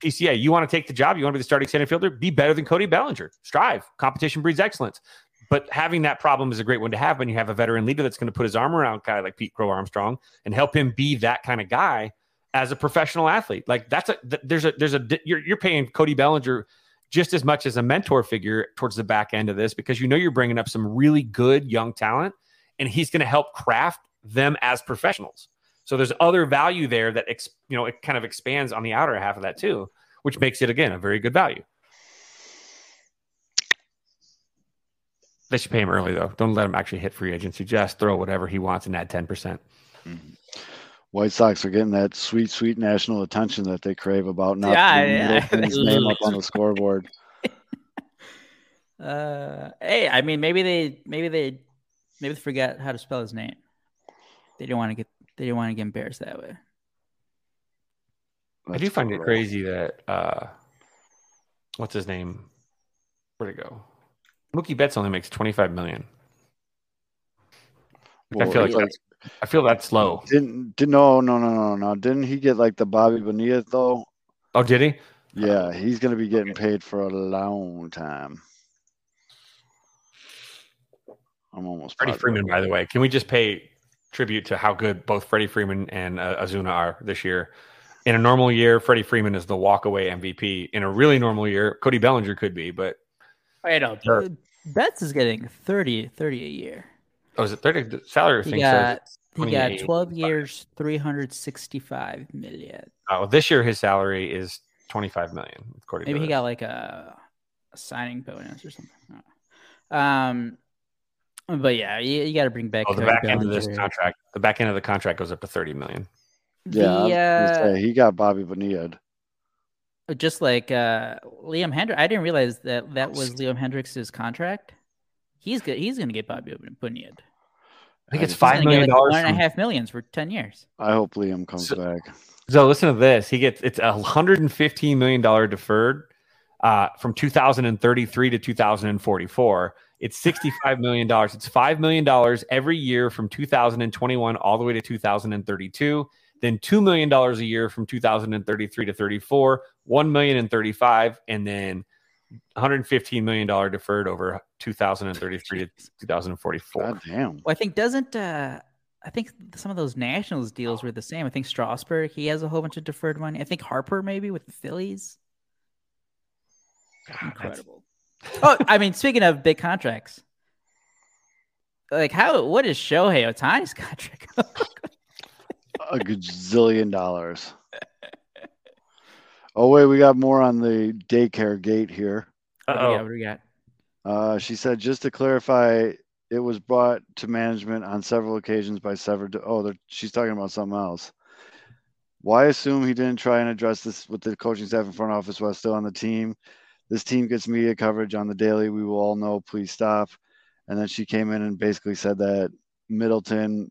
PCA, you want to take the job? You want to be the starting center fielder? Be better than Cody Bellinger. Strive. Competition breeds excellence. But having that problem is a great one to have when you have a veteran leader that's going to put his arm around a guy like Pete Crow Armstrong and help him be that kind of guy as a professional athlete. Like that's a th- there's a there's a you're you're paying Cody Bellinger just as much as a mentor figure towards the back end of this because you know you're bringing up some really good young talent and he's going to help craft them as professionals. So there's other value there that ex, you know it kind of expands on the outer half of that too, which makes it again a very good value. They should pay him early though. Don't let him actually hit free agency. Just throw whatever he wants and add ten percent. White Sox are getting that sweet, sweet national attention that they crave about not Yeah, putting yeah. Middleton's name up on the scoreboard. Uh, hey, I mean, maybe they, maybe they, maybe they forgot how to spell his name. They didn't want to get, they didn't want to get embarrassed that way. I do That's find it crazy that uh what's his name? Where'd it go? Mookie Betts only makes twenty five million. I feel like that's, I feel that's low. Didn't did no no no no no didn't he get like the Bobby Bonilla though? Oh, did he? Yeah, he's gonna be getting paid for a long time. I'm almost Freddie. Freeman, by the way. Can we just pay tribute to how good both Freddie Freeman and uh, Acuña are this year? In a normal year, Freddie Freeman is the walkaway MVP. In a really normal year, Cody Bellinger could be, but Wait, know. Sure. Betts is getting 30, 30 a year. oh, is it 30? The salary He thing got says he got twelve years, three hundred sixty-five million. oh, this year his salary is 25 million. According Maybe to he got like a, a signing bonus or something. I don't know. Um, but yeah, you, you got to bring back. Oh, the Cody back end of this contract, the back end of the contract goes up to 30 million. Yeah, I The, uh, say, he got Bobby Bonilla. Just like uh, Liam Hendriks, I didn't realize that that was Liam Hendriks' contract. He's good. He's gonna get Bobby Bonilla. I think it's He's five He's gonna million get like dollars. one and a from- half millions for ten years. I hope Liam comes So- back. So listen to this. He gets it's a hundred and fifteen million dollar deferred uh, from 2033 to 2044. It's 65 million dollars. It's five million dollars every year from 2021 all the way to 2032. Then two million dollars a year from 2033 to 34. One million and 35, and then 115 million dollar deferred over 2033 to 2044. God damn. Well, I think doesn't uh I think some of those Nationals deals were the same. I think Strasburg he has a whole bunch of deferred money. I think Harper maybe with the Phillies. God, Incredible. oh, I mean, speaking of big contracts, like how what is Shohei Ohtani's contract? A gazillion dollars. Oh wait, we got more on the daycare gate here. what, do we got? Uh-oh. what do we got? Uh, she said, just to clarify, it was brought to management on several occasions by several. Oh, they're- she's talking about something else. Why assume he didn't try and address this with the coaching staff and front office while still on the team? This team gets media coverage on the daily. We will all know. Please stop. And then she came in and basically said that Middleton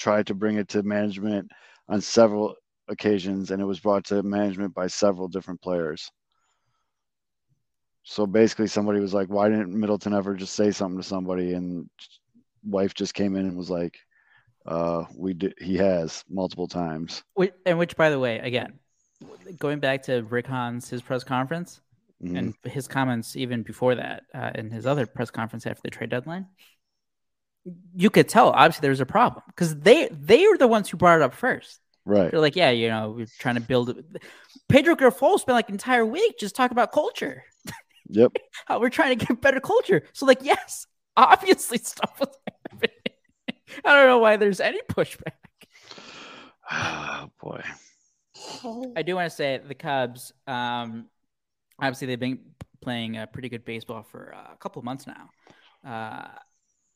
tried to bring it to management on several occasions, and it was brought to management by several different players. So basically, somebody was like, "Why didn't Middleton ever just say something to somebody?" And wife just came in and was like, "Uh, we did. He has multiple times." Which, and which, by the way, again, going back to Rick Hahn's, his press conference Mhm. and his comments even before that, uh, in his other press conference after the trade deadline, you could tell obviously there's a problem because they they were the ones who brought it up first. right. They're like, yeah, you know, we're trying to build. it. Pedro Grifol spent like an entire week just talking about culture. Yep. How we're trying to get better culture. So, like, yes, obviously stuff was happening. I don't know why there's any pushback. Oh boy. I do want to say the Cubs. Um, obviously, they've been playing a pretty good baseball for uh, a couple of months now. Uh,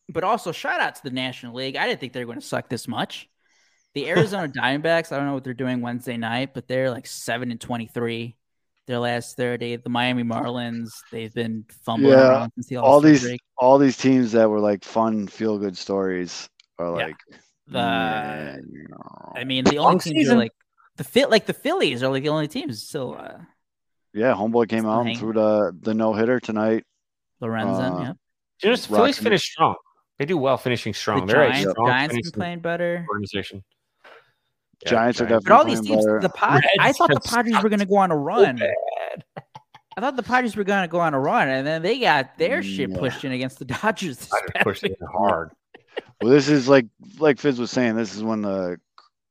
but also, shout out to the National League. I didn't think they were going to suck this much. The Arizona Diamondbacks. I don't know what they're doing Wednesday night, but they're like seven and twenty-three. Their last thirty. The Miami Marlins. They've been fumbling Yeah, around since the All these, break. all these teams that were like fun, feel good stories are Yeah. like. The "Yeah, I mean, the only Long teams season. are like the fit, like the Phillies are like the only teams still. Uh, yeah, homeboy came Still out and hanging. threw the the no hitter tonight. Lorenzen, Uh, yeah. You know, Phillies Rocking- finish strong. They do well finishing strong. The They're a Giants, strong Giants been playing better. organization. Yeah, Giants are definitely. But all these teams, better. the Padres, I thought the Padres were going to go on a run. bad. I thought the Padres were going to go on a run, and then they got their shit Yeah. pushed in against the Dodgers. This I just past pushed week. it hard. Well, this is like like Fizz was saying. This is when the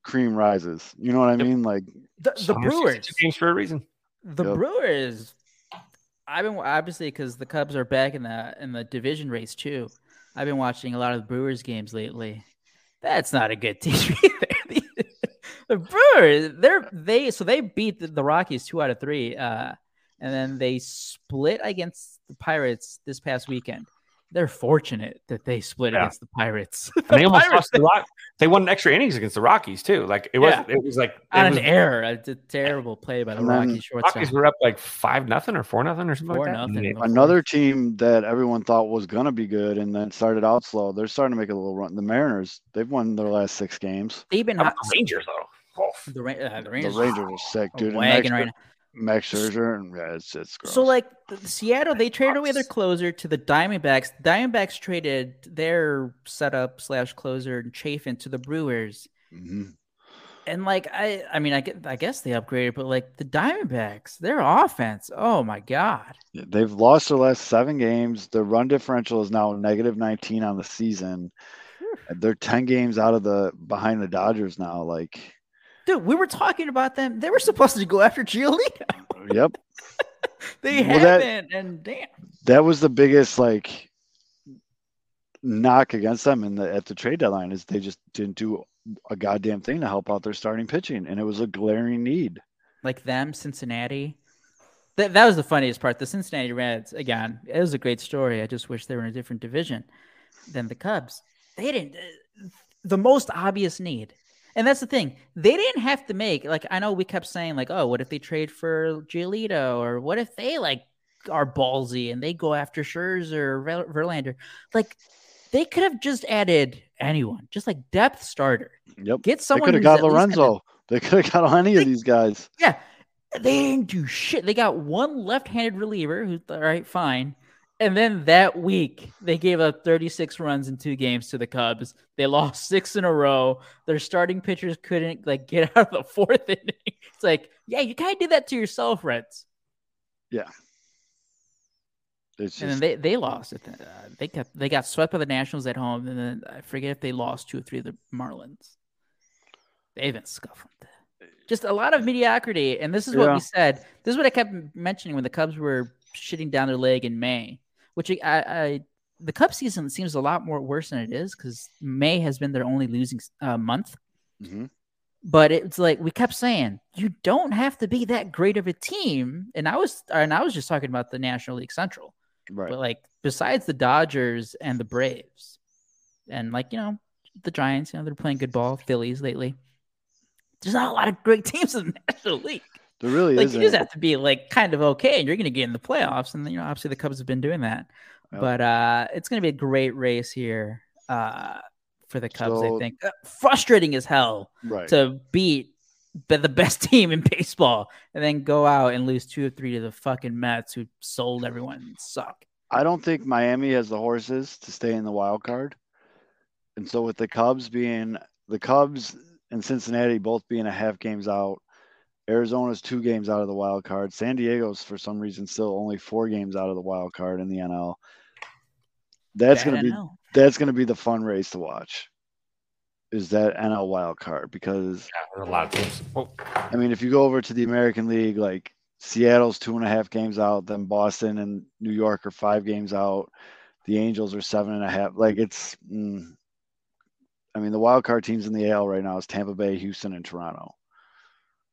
cream rises. You know what I Yep. mean? Like The, the Brewers, 62 games for a reason. the Yep. Brewers. I've been obviously because the Cubs are back in the in the division race too. I've been watching a lot of Brewers games lately. That's not a good team either. the Brewers, they're they so they beat the, the Rockies two out of three, uh, and then they split against the Pirates this past weekend. They're fortunate that they split Yeah. against the Pirates. And they The almost Pirates- lost the Rock. They won extra innings against the Rockies too. Like it was, Yeah. it was like it on was, an error. It's a terrible play by the And Rockies shortstop. Rockies were up like five nothing or four nothing or something Four like nothing. And they- another team that everyone thought was gonna be good and then started out slow. They're starting to make a little run. The Mariners, they've won their last six games. They've been How hot. the Rangers though? Oh, The, Ra- uh, the The Rangers, Rangers are sick, dude. And wagging next right now. Max Scherzer, and yeah, it's it's gross. So like Seattle, they traded away their closer to the Diamondbacks. Diamondbacks traded their setup slash closer and Chafin to the Brewers. hmm And like I, I mean, I get, I guess they upgraded, but like the Diamondbacks, their offense, oh my god, they've lost their last seven games. Their run differential is now negative 19 on the season. They're 10 games out of the behind the Dodgers now. Like, dude, we were talking about them. They were supposed to go after Giolito. yep, They Well, that- haven't, and damn, that was the biggest like knock against them in the at the trade deadline is they just didn't do a goddamn thing to help out their starting pitching, and it was a glaring need. like them, Cincinnati. That that was the funniest part. The Cincinnati Reds, again, it was a great story. I just wish they were in a different division than the Cubs. They didn't. uh, The most obvious need, and that's the thing. They didn't have to make like I know we kept saying like, oh, what if they trade for Giolito, or what if they like are ballsy and they go after Scherzer or Verlander? Like they could have just added anyone, just like depth starter. Yep, Get someone. they could have got at least got Lorenzen. They could have got any of these guys. yeah, they didn't do shit. They got one left-handed reliever who's all right, fine. And then that week, they gave up 36 runs in two games to the Cubs. They lost six in a row. Their starting pitchers couldn't like get out of the fourth inning. It's like, yeah, you kind of did that to yourself, Reds. It's And then they, they lost. It. Uh, they kept they got swept by the Nationals at home, and then I forget if they lost two or three of the Marlins. They've been scuffling. Just a lot of mediocrity, and this is what Yeah. we said. This is what I kept mentioning when the Cubs were shitting down their leg in May. Which I, I the cup season seems a lot more worse than it is because May has been their only losing uh, month. Mhm. But it's like we kept saying, you don't have to be that great of a team. And I was and I was just talking about the National League Central. right. But like besides the Dodgers and the Braves, and like you know the Giants, you know they're playing good ball. Phillies lately. There's not a lot of great teams in the National League. There really Like isn't. you just have to be like kind of okay, and you're going to get in the playoffs. And you know obviously the Cubs have been doing that. Yep. But uh it's going to be a great race here uh for the Cubs. I think Uh, frustrating as hell right. to beat be- the best team in baseball and then go out and lose two or three to the fucking Mets who sold everyone and suck. I don't think Miami has the horses to stay in the wild card. And so with the Cubs being the Cubs and Cincinnati both being a half games out, Arizona's two games out of the wild card. San Diego's for some reason still only four games out of the wild card in the NL. That's Bad gonna be NL. that's gonna be the fun race to watch. Is that NL wild card because Yeah, there's a lot of teams. Oh, I mean, if you go over to the American League, like Seattle's two and a half games out, then Boston and New York are five games out. The Angels are seven and a half. Like it's, mm, I mean, the wild card teams in the AL right now is Tampa Bay, Houston, and Toronto.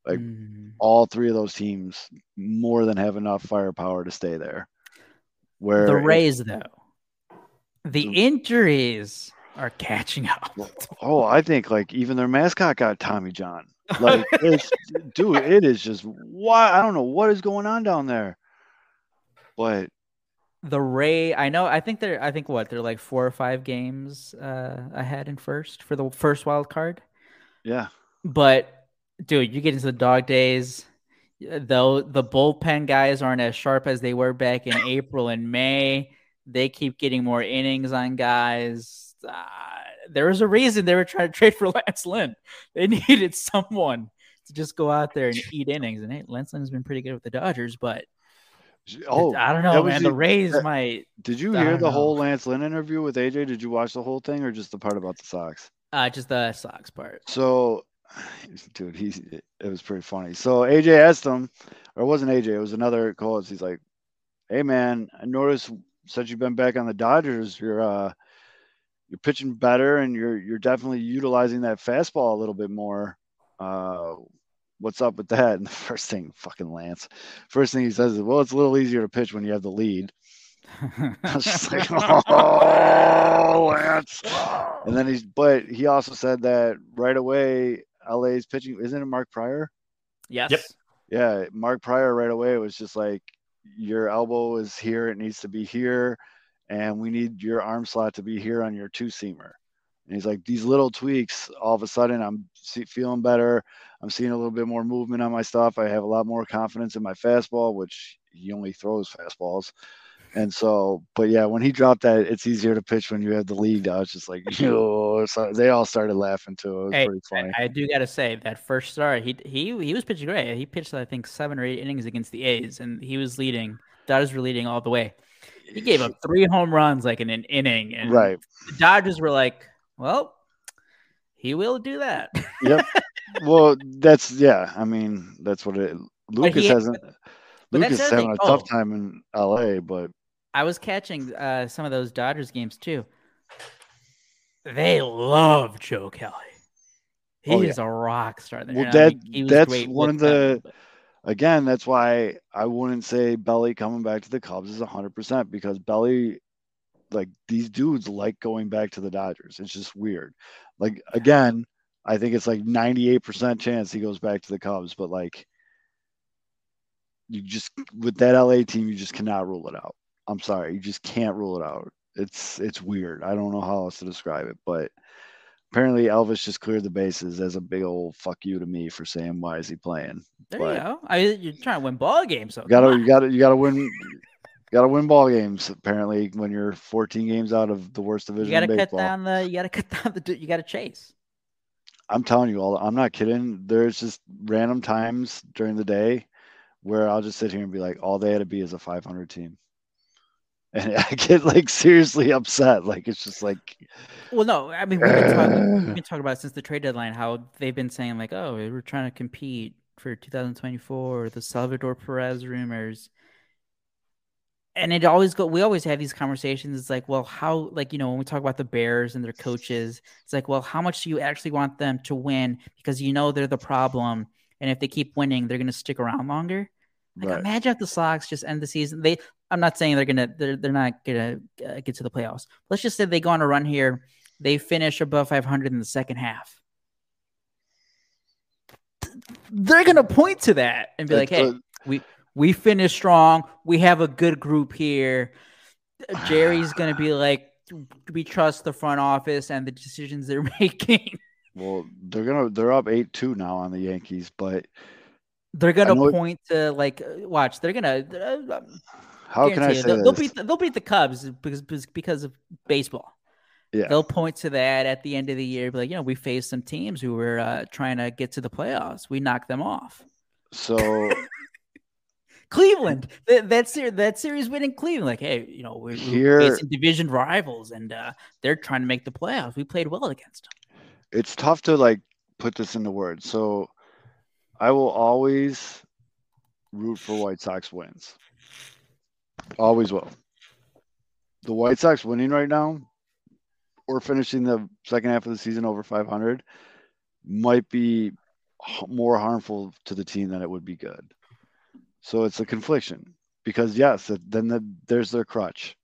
Like Mm. all three of those teams more than have enough firepower to stay there. Where the Rays, though, the The- injuries are catching up. oh, I think like even their mascot got Tommy John. Like it's, dude, it is just why I don't know what is going on down there, but The Ray, I know. I think they're. I think what they're like four or five games uh, ahead in first for the first wild card. yeah. But dude, you get into the dog days. Though the bullpen guys aren't as sharp as they were back in April and May, they keep getting more innings on guys. Uh, there was a reason they were trying to trade for Lance Lynn. They needed someone to just go out there and eat innings. And hey, Lance Lynn's been pretty good with the Dodgers, but Oh, I don't know, man. the- The Rays that- might Did you I hear the know. whole Lance Lynn interview with AJ? Did you watch the whole thing or just the part about the Sox? uh just the Sox part. So, dude, he's it was pretty funny. So AJ asked him, or it wasn't AJ, it was another coach. He's like, "Hey man, I noticed since you've been back on the Dodgers, you're uh you're pitching better and you're you're definitely utilizing that fastball a little bit more. Uh, what's up with that?" And the first thing, fucking Lance, first thing he says is, "Well, it's a little easier to pitch when you have the lead." I was just like, "Oh, Lance." And then he's, but he also said that right away, LA's pitching, isn't it Mark Prior? yes. Yep. Yeah, Mark Prior right away was just like, your elbow is here, it needs to be here, and we need your arm slot to be here on your two seamer. And he's like, these little tweaks, all of a sudden, I'm see, feeling better. I'm seeing a little bit more movement on my stuff. I have a lot more confidence in my fastball, which he only throws fastballs. And so, but yeah, when he dropped that, it's easier to pitch when you have the lead. I was just like, yo, so they all started laughing too. It was Hey, pretty funny. I, I do gotta say that first start, he he he was pitching great. He pitched I think seven or eight innings against the A's, and he was leading. Dodgers were leading all the way. He gave up three home runs like in an inning, and right. the Dodgers were like, "Well, he will do that." Yep. well, that's yeah. I mean, that's what it. Lucas hasn't. Lucas is having a tough Oh. time in L.A., but I was catching uh, some of those Dodgers games too. They love Joe Kelly. He Oh, yeah. is a rock star. There. Well, that- he that's one of the- them, again, that's why I wouldn't say Belly coming back to the Cubs is 100% because Belly, like these dudes like going back to the Dodgers. It's just weird. Like, again, I think it's like 98% chance he goes back to the Cubs, but like, you just, with that LA team, you just cannot rule it out. I'm sorry. You just can't rule it out. It's, it's weird. I don't know how else to describe it, but apparently Elvis just cleared the bases as a big old fuck you to me for saying, why is he playing? There but- you go. I, you're trying to win ball games, so You gotta, you gotta, you gotta win. Gotta win ball games. Apparently, when you're 14 games out of the worst division You gotta cut down the. You gotta cut down the. You gotta chase. I'm telling you all. I'm not kidding. There's just random times during the day where I'll just sit here and be like, all they had to be is a 500 team, and I get like seriously upset. Like it's just like, Well, no, I mean we've been, talking, we've been talking about since the trade deadline how they've been saying like, oh, we're trying to compete for 2024, the Salvador Perez rumors, and it always go. We always have these conversations. It's like, well, how like you know when we talk about the Bears and their coaches, it's like, well, how much do you actually want them to win because you know they're the problem, and if they keep winning, they're going to stick around longer. Like, right. imagine if the Sox just end the season. They, I'm not saying they're gonna, they're, they're not gonna uh, get to the playoffs. Let's just say they go on a run here. They finish above 500 in the second half. They're gonna point to that and be like, "Hey, we we finished strong. We have a good group here." Jerry's gonna be like, "We trust the front office and the decisions they're making." well, they're gonna, they're up eight two now on the Yankees, but They're gonna point to like, watch. They're gonna. Uh, how can I say they'll, they'll beat the, they'll beat the Cubs because because- of baseball. Yeah. They'll point to that at the end of the year, be like, you know, we faced some teams who were uh, trying to get to the playoffs. We knocked them off. so Cleveland, that that series, that series win in Cleveland, like, hey, you know, we're, Here- we're facing division rivals, and uh, they're trying to make the playoffs. We played well against them. it's tough to like put this into words. So I will always root for White Sox wins. Always will. The White Sox winning right now or finishing the second half of the season over 500 might be more harmful to the team than it would be good. So it's a confliction because yes, then the, there's their crutch.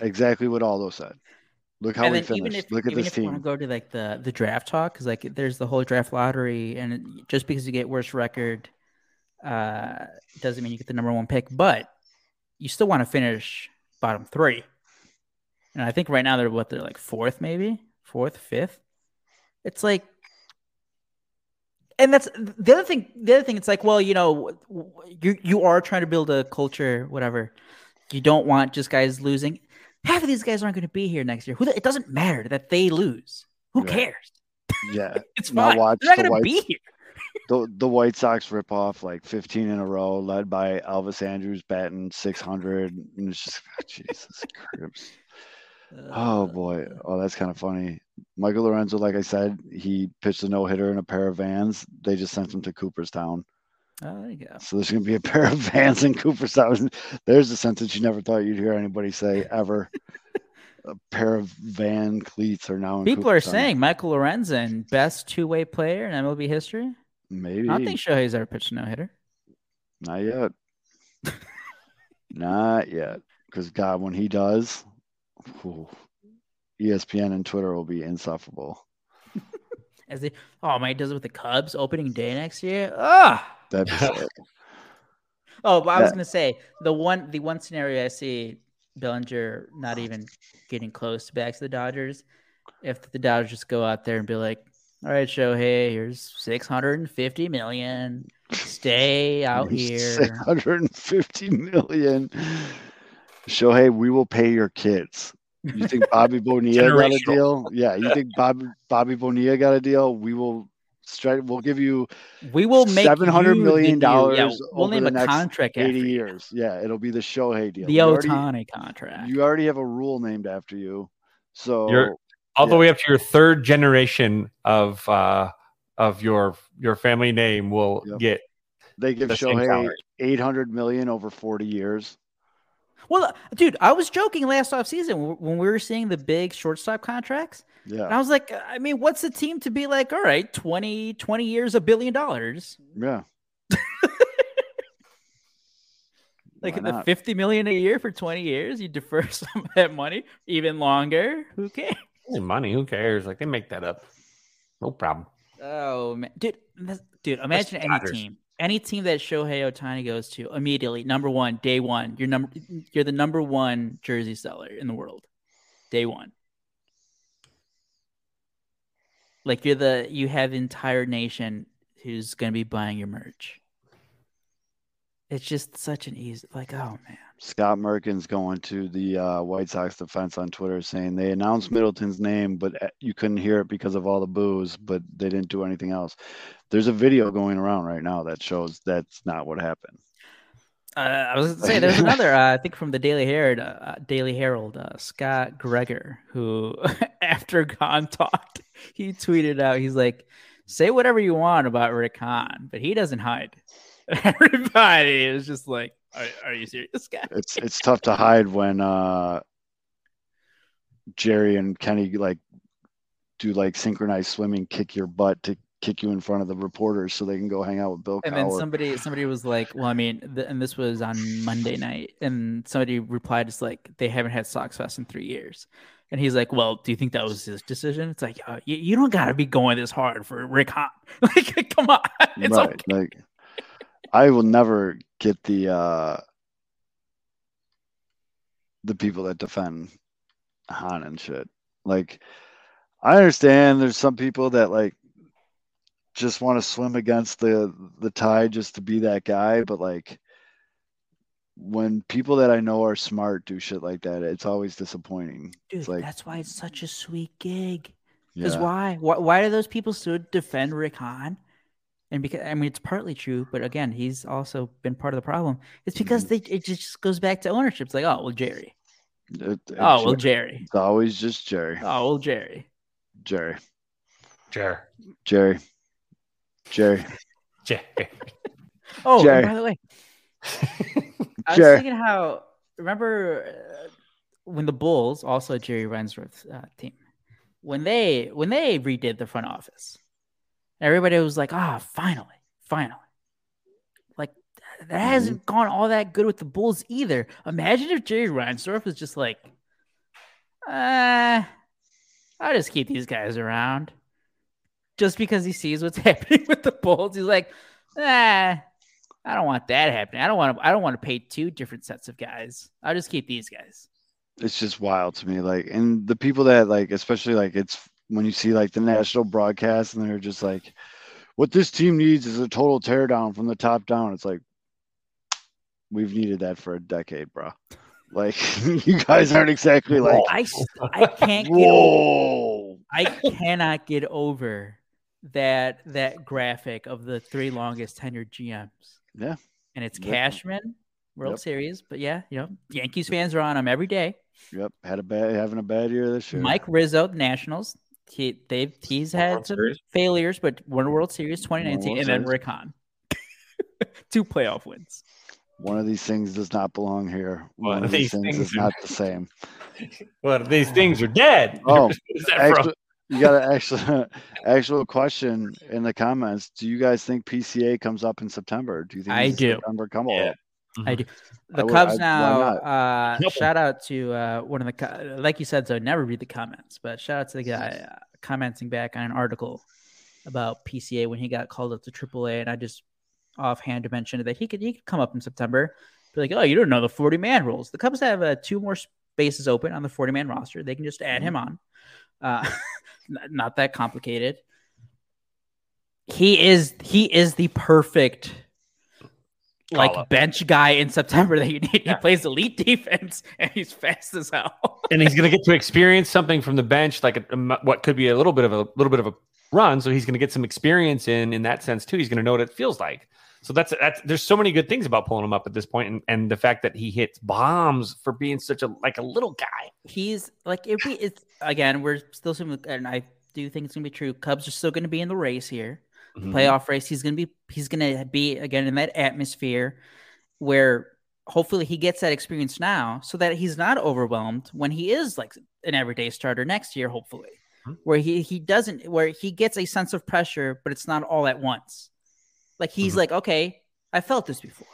Exactly what Aldo said. Look how and we finished. if Look at this if you want team. to go to like the the draft talk, because like there's the whole draft lottery, and just because you get worse record, uh, doesn't mean you get the number one pick, but you still want to finish bottom three. And I think right now they're what they're like fourth, maybe fourth, fifth. It's like, and that's the other thing. The other thing, it's like, well, you know, you you are trying to build a culture, whatever. You don't want just guys losing. Half of these guys aren't going to be here next year. Who it doesn't matter that they lose. Who cares? Yeah. It's fine. watch They're not going to be here. The the White Sox rip off like 15 in a row, led by Elvis Andrus batting 600. And it's just Jesus Christ. Oh Uh, boy. Oh, that's kind of funny. Michael Lorenzen, like I said, he pitched a no hitter in a pair of vans. They just sent him to Cooperstown. Oh, there you go. So there's gonna be a pair of vans in Cooperstown. There's a sentence you never thought you'd hear anybody say ever. a pair of van cleats are now in People are saying Michael Lorenzen, best two way player in MLB history. Maybe I don't think Shohei's ever pitched a no hitter. Not yet. Not yet. Because God, when he does, whew, ESPN and Twitter will be insufferable. As they, oh man, he does it with the Cubs opening day next year. Ah, That'd be sick. oh, but I was Yeah. gonna say the one, the one scenario I see Bellinger not even getting close to back to the Dodgers if the Dodgers just go out there and be like, "All right, Shohei, here's 650 million. Stay out here." 650 million. Shohei, we will pay your kids. You think Bobby Bonilla got a deal? Yeah, you think Bobby Bobby Bonilla got a deal? We will strike. We'll give you We will make 700 you million the deal. Yeah, dollars we'll over name the a next contract after 80 you. years. Yeah, it'll be the Shohei deal. The Ohtani contract. You already have a rule named after you. So You're- all the way up to your third generation of uh of your your family name will Yep. get they give the Shohei salary. 800 million over 40 years. Well, dude, I was joking last offseason when we were seeing the big shortstop contracts. And Yeah. I was like, I mean, what's the team to be like, all right, 20, 20 years, a billion dollars? Yeah. Like the 50 million a year for 20 years, you defer some of that money even longer. Who cares? Money. Who cares? Like they make that up. No problem. Oh man, dude, dude, imagine any team, any team that Shohei Ohtani goes to immediately, number one, day one, you're number, you're the number one jersey seller in the world, day one. Like you're the, you have entire nation who's gonna be buying your merch. It's just such an easy, like, oh man. Scott Merkin's going to the uh, White Sox defense on Twitter saying they announced Middleton's name, but uh, you couldn't hear it because of all the boos, but they didn't do anything else. There's a video going around right now that shows that's not what happened. Uh, I was gonna say there's another. Uh, I think from the Daily Herald, uh, Daily Herald, uh, Scot Gregor, who after Hahn talked, he tweeted out, he's like, "Say whatever you want about Rick Hahn, but he doesn't hide." Everybody is just like, "Are, are you serious, guy?" It's it's tough to hide when uh, Jerry and Kenny like do like synchronized swimming, kick your butt to kick you in front of the reporters so they can go hang out with Bill And then somebody somebody was like, "Well, I mean," th- and this was on Monday night, and somebody replied, "It's like they haven't had Sox Fest in three years." And he's like, "Well, do you think that was his decision?" It's like, uh, you, you don't got to be going this hard for Rick Hahn. Like, come on, it's right. okay. Like I will never get the uh the people that defend Hahn and shit. Like I understand there's some people that like just want to swim against the the tide just to be that guy, but like when people that I know are smart do shit like that, it's always disappointing. Dude, like that's why it's such a sweet gig. Because yeah, why? why? Why do those people still defend Rick Hahn? And because I mean, it's partly true, but again, he's also been part of the problem. It's because Mm-hmm. they it just goes back to ownership. It's like, oh well, Jerry. it- it- Oh well, Jerry. it's always just Jerry. Oh well, Jerry. Jerry. Jer. Jerry. Jerry. Jer. Oh, Jerry. by the way, I was Jerry. thinking how remember uh, when the Bulls, also Jerry Reinsdorf's uh, team, when they when they redid the front office, everybody was like, "Ah, finally, finally." Like that hasn't gone all that good with the Bulls either. Imagine if Jerry Reinsdorf was just like, "Uh, I'll just keep these guys around." Just because he sees what's happening with the Bulls, he's like, "Ah, I don't want that happening. I don't want to. I don't want to pay two different sets of guys. I'll just keep these guys." it's just wild to me like and the people that like especially like it's when you see like the national broadcast and they're just like what this team needs is a total teardown from the top down it's like we've needed that for a decade bro like you guys aren't exactly like I can't get over, whoa I cannot get over that that graphic of the three longest tenured GMs. Yeah. And it's Yep. Cashman, World Yep. Series, but yeah, you know, Yankees fans are on him every day. yep had a bad having a bad year this year Mike Rizzo, the Nationals. He they've he's had World some Series. failures, but won World Series 2019, World and then Series. Rick Hahn. Two playoff wins. one of these things does not belong here One one of of these these things things is are- not the same Well, these things are dead. Oh, Where's? Actual, you got an actual actual question in the comments. Do you guys think PCA comes up in September? Do you think I do. September come Yeah. up? I do. The I would- Cubs I- now. Uh, Nope. shout out to uh, one of the like you said. So I never read the comments, but shout out to the guy uh, commenting back on an article about PCA when he got called up to AAA, and I just offhand mentioned that he could he could come up in September. Be like, oh, you don't know the forty man rules. The Cubs have uh, two more spaces open on the forty man roster. They can just add him on. Uh, not that complicated. He is he is the perfect like Call-up. bench guy in September that you need. Yeah. He plays elite defense and he's fast as hell. and he's going to get to experience something from the bench, like a, a- what could be a little bit of a little bit of a run. So he's going to get some experience in in that sense too. He's going to know what it feels like. So that's that's there's so many good things about pulling him up at this point, and, and the fact that he hits bombs for being such a like a little guy. he's like if we it's again we're still assuming and I do think it's gonna be true. Cubs are still gonna be in the race here. Mhm. playoff race. He's gonna be he's gonna be again in that atmosphere where hopefully he gets that experience now so that he's not overwhelmed when he is like an everyday starter next year, hopefully. Mhm. Where he he doesn't where he gets a sense of pressure, but it's not all at once. Like he's Mhm. like, okay, I felt this before.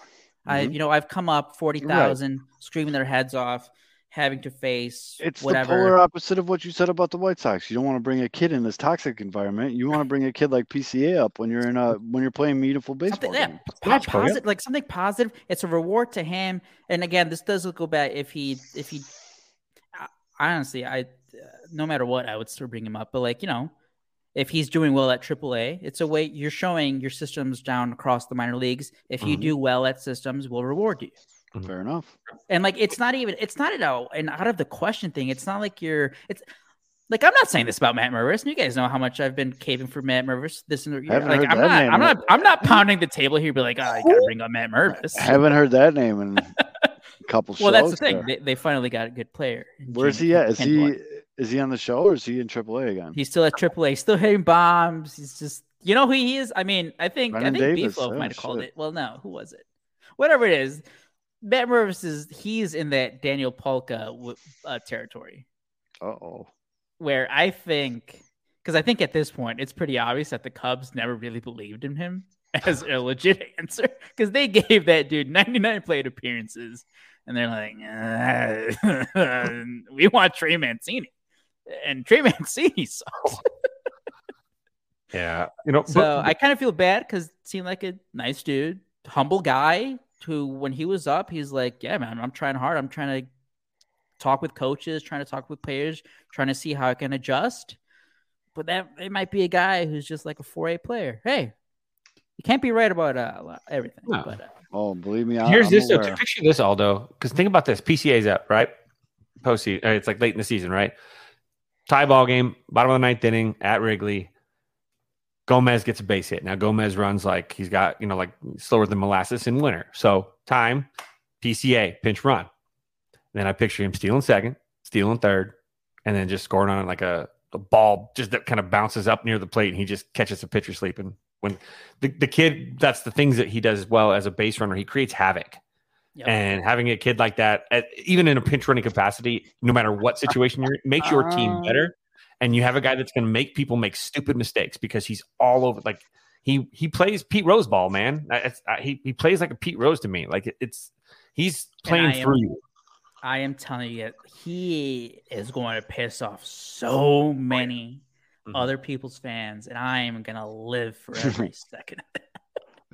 I Mhm. you know, I've come up forty thousand, screaming their heads off, having to face It's whatever. the polar opposite of what you said about the White Sox. You don't want to bring a kid in this toxic environment. You want to bring a kid like PCA up when you're in a when you're playing meaningful baseball Something, yeah, games. po- Magical, yeah. positive, like something positive. It's a reward to him. And again, this does go bad if he if he I- honestly, I uh, no matter what, I would still bring him up. But like you know, if he's doing well at AAA, it's a way you're showing your systems down across the minor leagues. If you Mhm. do well at systems, we'll reward you. Mm-hmm. Fair enough. And like, it's not even it's not an out an out of the question thing. It's not like you're it's. Like I'm not saying this about Matt Mervis, and you guys know how much I've been caving for Matt Mervis. This and the like, I'm not, I'm not, I'm not pounding the table here, be like, oh, I gotta bring up Matt Mervis. I haven't heard that name in a couple shows. Well, that's the thing. They, they finally got a good player. Where's he at? Is Ken- he is he on the show or is he in AAA again? He's still at AAA, still hitting bombs. He's just, you know who he is. I mean, I think I think Davis, Beefloaf oh, might have called it. Well, no, who was it? Whatever it is, Matt Mervis is he's in that Daniel Palka uh, territory Uh oh. where I think because I think at this point it's pretty obvious that the Cubs never really believed in him as a legit answer because they gave that dude 99 plate appearances and they're like, "Uh, we want Trey Mancini. And Trey Mancini sucks. Yeah, you know. So but- I kind of feel bad because seemed like a nice dude, humble guy who, when he was up, he's like, yeah, man, I'm trying hard. I'm trying to talk with coaches, trying to talk with players, trying to see how I can adjust. But that it might be a guy who's just like a 4A player. Hey, you can't be right about uh, everything. No. But uh, Oh, believe me, I, Here's I'm this though. aware. Picture this, Aldo. Because think about this: PCA's up, right? Postseason. uh, It's like late in the season, right? Tie ball game, bottom of the ninth inning at Wrigley. Gomes gets a base hit. Now Gomes runs like he's got you know like slower than molasses in winter. So time, PCA pinch run. then I picture him stealing second, stealing third, and then just scoring on like a, a ball just that kind of bounces up near the plate, and he just catches a pitcher sleeping. When the, the kid, that's the things that he does as well as a base runner. He creates havoc. Yep. And having a kid like that, at, even in a pinch running capacity, no matter what situation you're in, makes your team Um, better. And you have a guy that's going to make people make stupid mistakes because he's all over. Like he he plays Pete Rose ball, man. I- It's, I, he he plays like a Pete Rose to me. Like it, it's he's playing through you. I am telling you, he is going to piss off so many Mhm. other people's fans, and I am going to live for every second of it.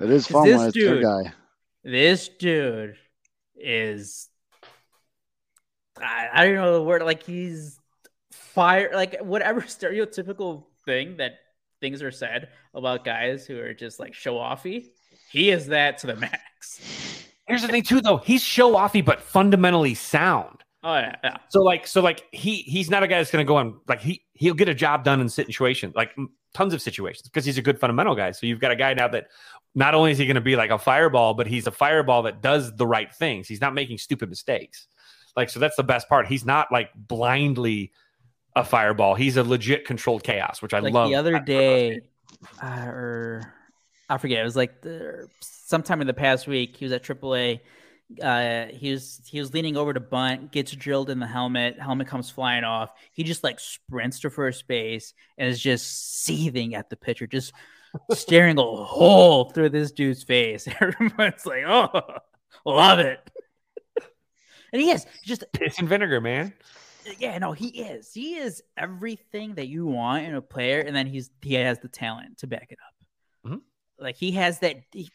It is Is fun this when dude- guy. this dude is I, I don't know the word like he's fire like whatever stereotypical thing that things are said about guys who are just like show offy he is that to the max Here's the thing too, though. He's show offy, but fundamentally sound. oh yeah, yeah. So like so like he he's not a guy that's going to go on like he he'll get a job done in situations like tons of situations because he's a good fundamental guy. So you've got a guy now that not only is he going to be like a fireball, but he's a fireball that does the right things. He's not making stupid mistakes. Like so that's the best part. He's not like blindly a fireball. He's a legit controlled chaos, which I like love. the other day uh, or i forget it was like the, sometime in the past week he was at aaa uh he was he was leaning over to bunt gets drilled in the helmet helmet comes flying off he just like sprints to first base and is just seething at the pitcher just staring a hole through this dude's face everyone's like oh love it and he is just piss and vinegar, man. Yeah, no, he is. He is everything that you want in a player, and then he's he has the talent to back it up. Mhm. Like he has that he,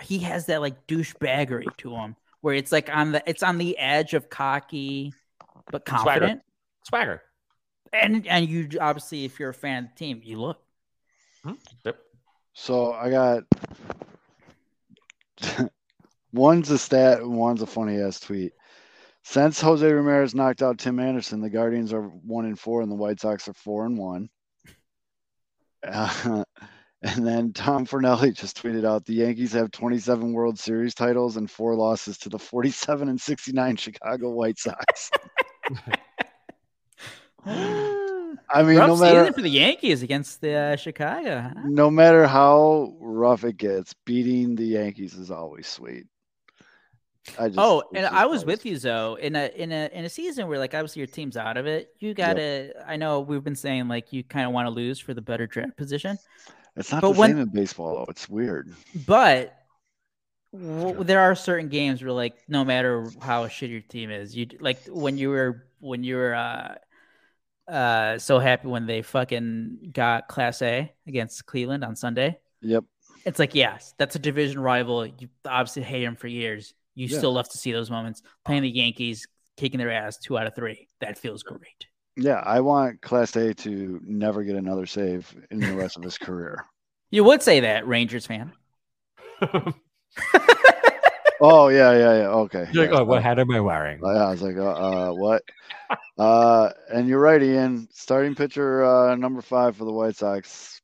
he has that like douchebaggery to him, where it's like on the it's on the edge of cocky but confident. Swagger. And and you obviously, if you're a fan of the team, you look. Yep. So I got one's a stat, and one's a funny ass tweet. Since Jose Ramirez knocked out Tim Anderson, the Guardians are one and four, and the White Sox are four and one. Uh, and then Tom Fornelli just tweeted out the Yankees have 27 World Series titles and four losses to the 47 and 69 Chicago White Sox. I mean, rough no matter for the Yankees against the uh, Chicago. huh? no matter how rough it gets, beating the Yankees is always sweet. I just, Oh, and I was with you, Zoe, in a in a in a season where like obviously your team's out of it. You gotta. I know we've been saying like you kind of want to lose for the better draft position, It's not but the when- same in baseball though. It's weird. but w- there are certain games where like no matter how shit your team is, you like when you were when you were uh uh so happy when they fucking got Clase against Cleveland on Sunday. Yep. It's like yes, that's a division rival. You obviously hate them for years. You Yeah. still love to see those moments. Playing the Yankees, kicking their ass two out of three. That feels great. Yeah, I want Clase to never get another save in the rest of his career. You would say that, Rangers fan. Oh yeah, yeah, yeah. Okay. You're like, yeah. oh, what hat am I wearing? Uh, I was like, uh, uh what? uh, and you're right, Ian. Starting pitcher uh, number five for the White Sox,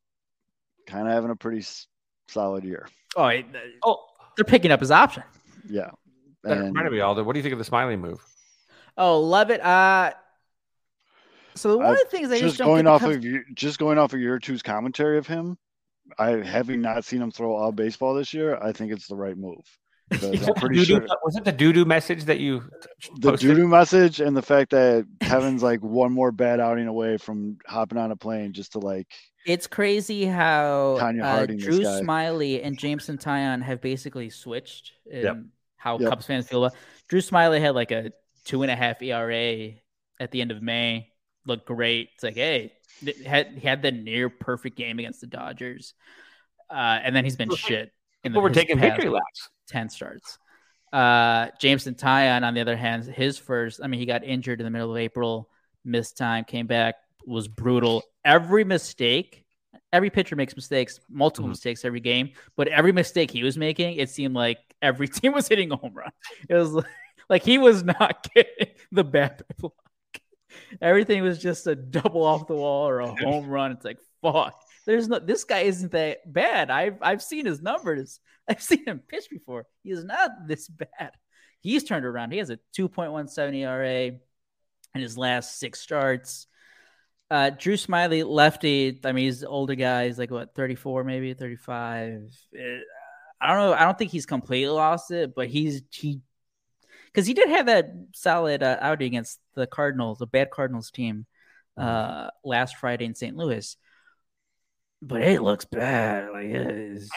kind of having a pretty s- solid year. Oh, it- Oh, they're picking up his option. Yeah. That And reminded me, Aldo. What do you think of the Smyly move? Oh, love it. Uh so one Uh, of the things I just, just don't going off Cubs- of your, just going off of your two's commentary of him, I having not seen him throw all baseball this year, I think it's the right move. Because I'm pretty sure Was it the doo doo message that you the posted? doo-doo message and the fact that Kevin's like one more bad outing away from hopping on a plane just to like It's crazy how uh, Drew. Smyly and Jameson Taillon have basically switched in Yep. How Yep. Cubs fans feel about. Drew Smyly had like a two and a half ERA at the end of May. Looked great. It's like, hey, had he had the near perfect game against the Dodgers, uh, and then he's been shit. In People were his taking past victory laps. 10 starts. Uh, Jameson Taillon, on the other hand, his first, I mean, he got injured in the middle of April, missed time, came back, was brutal. Every mistake, every pitcher makes mistakes, multiple Mhm. mistakes every game, but every mistake he was making, it seemed like every team was hitting a home run. It was like, like he was not getting the bat block. Everything was just a double off the wall or a home run. It's like, fuck. There's no this guy isn't that bad. I've I've seen his numbers. I've seen him pitch before. He is not this bad. He's turned around. He has a 2.17 ERA in his last six starts. Uh, Drew Smyly, lefty. I mean, he's older guy. He's like what, 34, maybe 35. I don't know. I don't think he's completely lost it, but he's he because he did have that solid uh, outing against the Cardinals, a bad Cardinals team, uh, last Friday in St. Louis. But it looks bad. Like it is.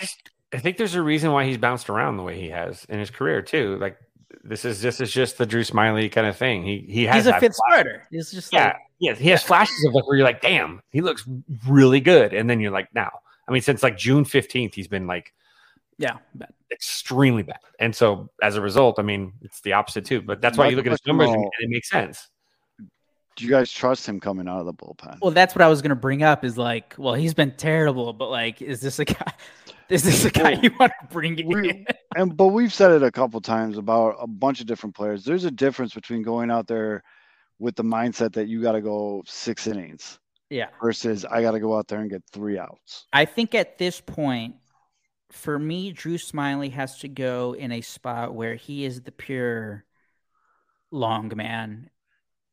I think there's a reason why he's bounced around the way he has in his career too. Like this is this is just the Drew Smyly kind of thing. He he has He's a fifth starter. He's just Yeah, like yeah. He has flashes of like where you're like, damn, he looks really good, and then you're like, now. I mean, since like June 15th, he's been like yeah, bad. extremely bad, and so as a result, I mean, it's the opposite too. But that's why My you look at his question, numbers and though- it makes sense. do you guys trust him coming out of the bullpen? Well, that's what I was gonna bring up. Is like, well, he's been terrible, but like, is this a guy? Is this a guy Well, you want to bring we- in? and but we've said it a couple times about a bunch of different players. There's a difference between going out there with the mindset that you got to go six innings Yeah, versus I got to go out there and get three outs. I think at this point, for me, Drew Smyly has to go in a spot where he is the pure long man.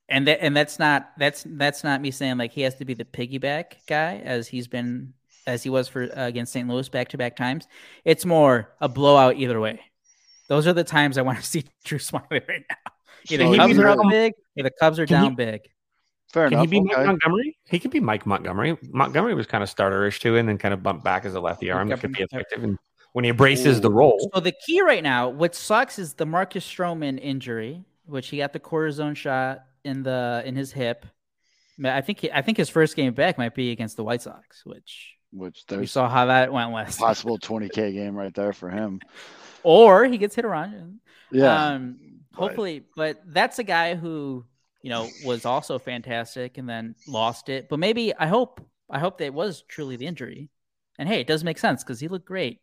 And that and that's not that's that's not me saying like he has to be the piggyback guy as he's been as he was for uh, against St. Louis back to back times. It's more a blowout either way. Those are the times I want to see Drew Smyly right now. Either So Cubs are up big, or the Cubs are Can he- down big. Fair Can enough. he be Mike. Montgomery? He could be Mike Montgomery. Montgomery was kind of starterish too, and then kind of bumped back as a lefty arm that could be effective. And when he embraces the role, So the key right now, what sucks is the Marcus Stroman injury, which he got the cortisone shot in the in his hip. I think he, I think his first game back might be against the White Sox, which Which we there's saw how that went last. possible 20k game right there for him. Or he gets hit around. Yeah. Um, but- hopefully, but that's a guy who you know, was also fantastic and then lost it. But maybe I hope I hope that it was truly the injury. And hey, it does make sense because he looked great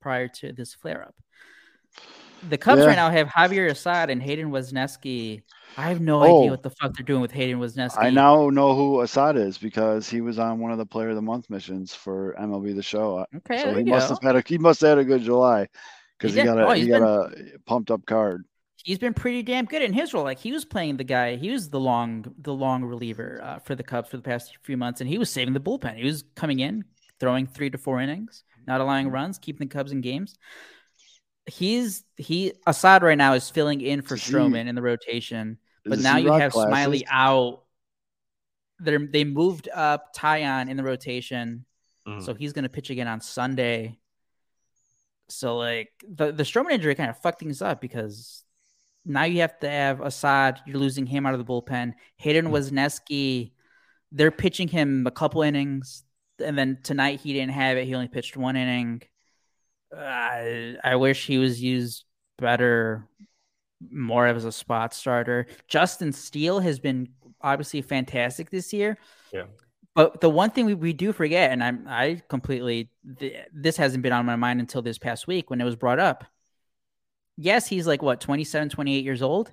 prior to this flare up. The Cubs Yeah. right now have Javier Assad and Hayden Wesneski. I have no Oh. idea what the fuck they're doing with Hayden Wesneski. I now know who Assad is because he was on one of the Player of the Month missions for MLB The Show. Okay, so he must go. have had a he must have had a good July because He he, got a Oh, he got a pumped up card. He's been pretty damn good in his role. Like he was playing the guy, he was the long the long reliever uh, for the Cubs for the past few months, and he was saving the bullpen. He was coming in, throwing three to four innings, not allowing runs, keeping the Cubs in games. He's he Assad right now is filling in for Stroman in the rotation, but now you have Smyly out. They they moved up Taillon in the rotation, Mhm. so he's going to pitch again on Sunday. So like the the Stroman injury kind of fucked things up because now you have to have Assad. You're losing him out of the bullpen. Hayden Wesneski, they're pitching him a couple innings, and then tonight he didn't have it. He only pitched one inning. Uh, I wish he was used better, more as a spot starter. Justin Steele has been obviously fantastic this year. Yeah. But the one thing we, we do forget, and I'm I completely th- this hasn't been on my mind until this past week when it was brought up. Yes, he's like what 27, 28 years old.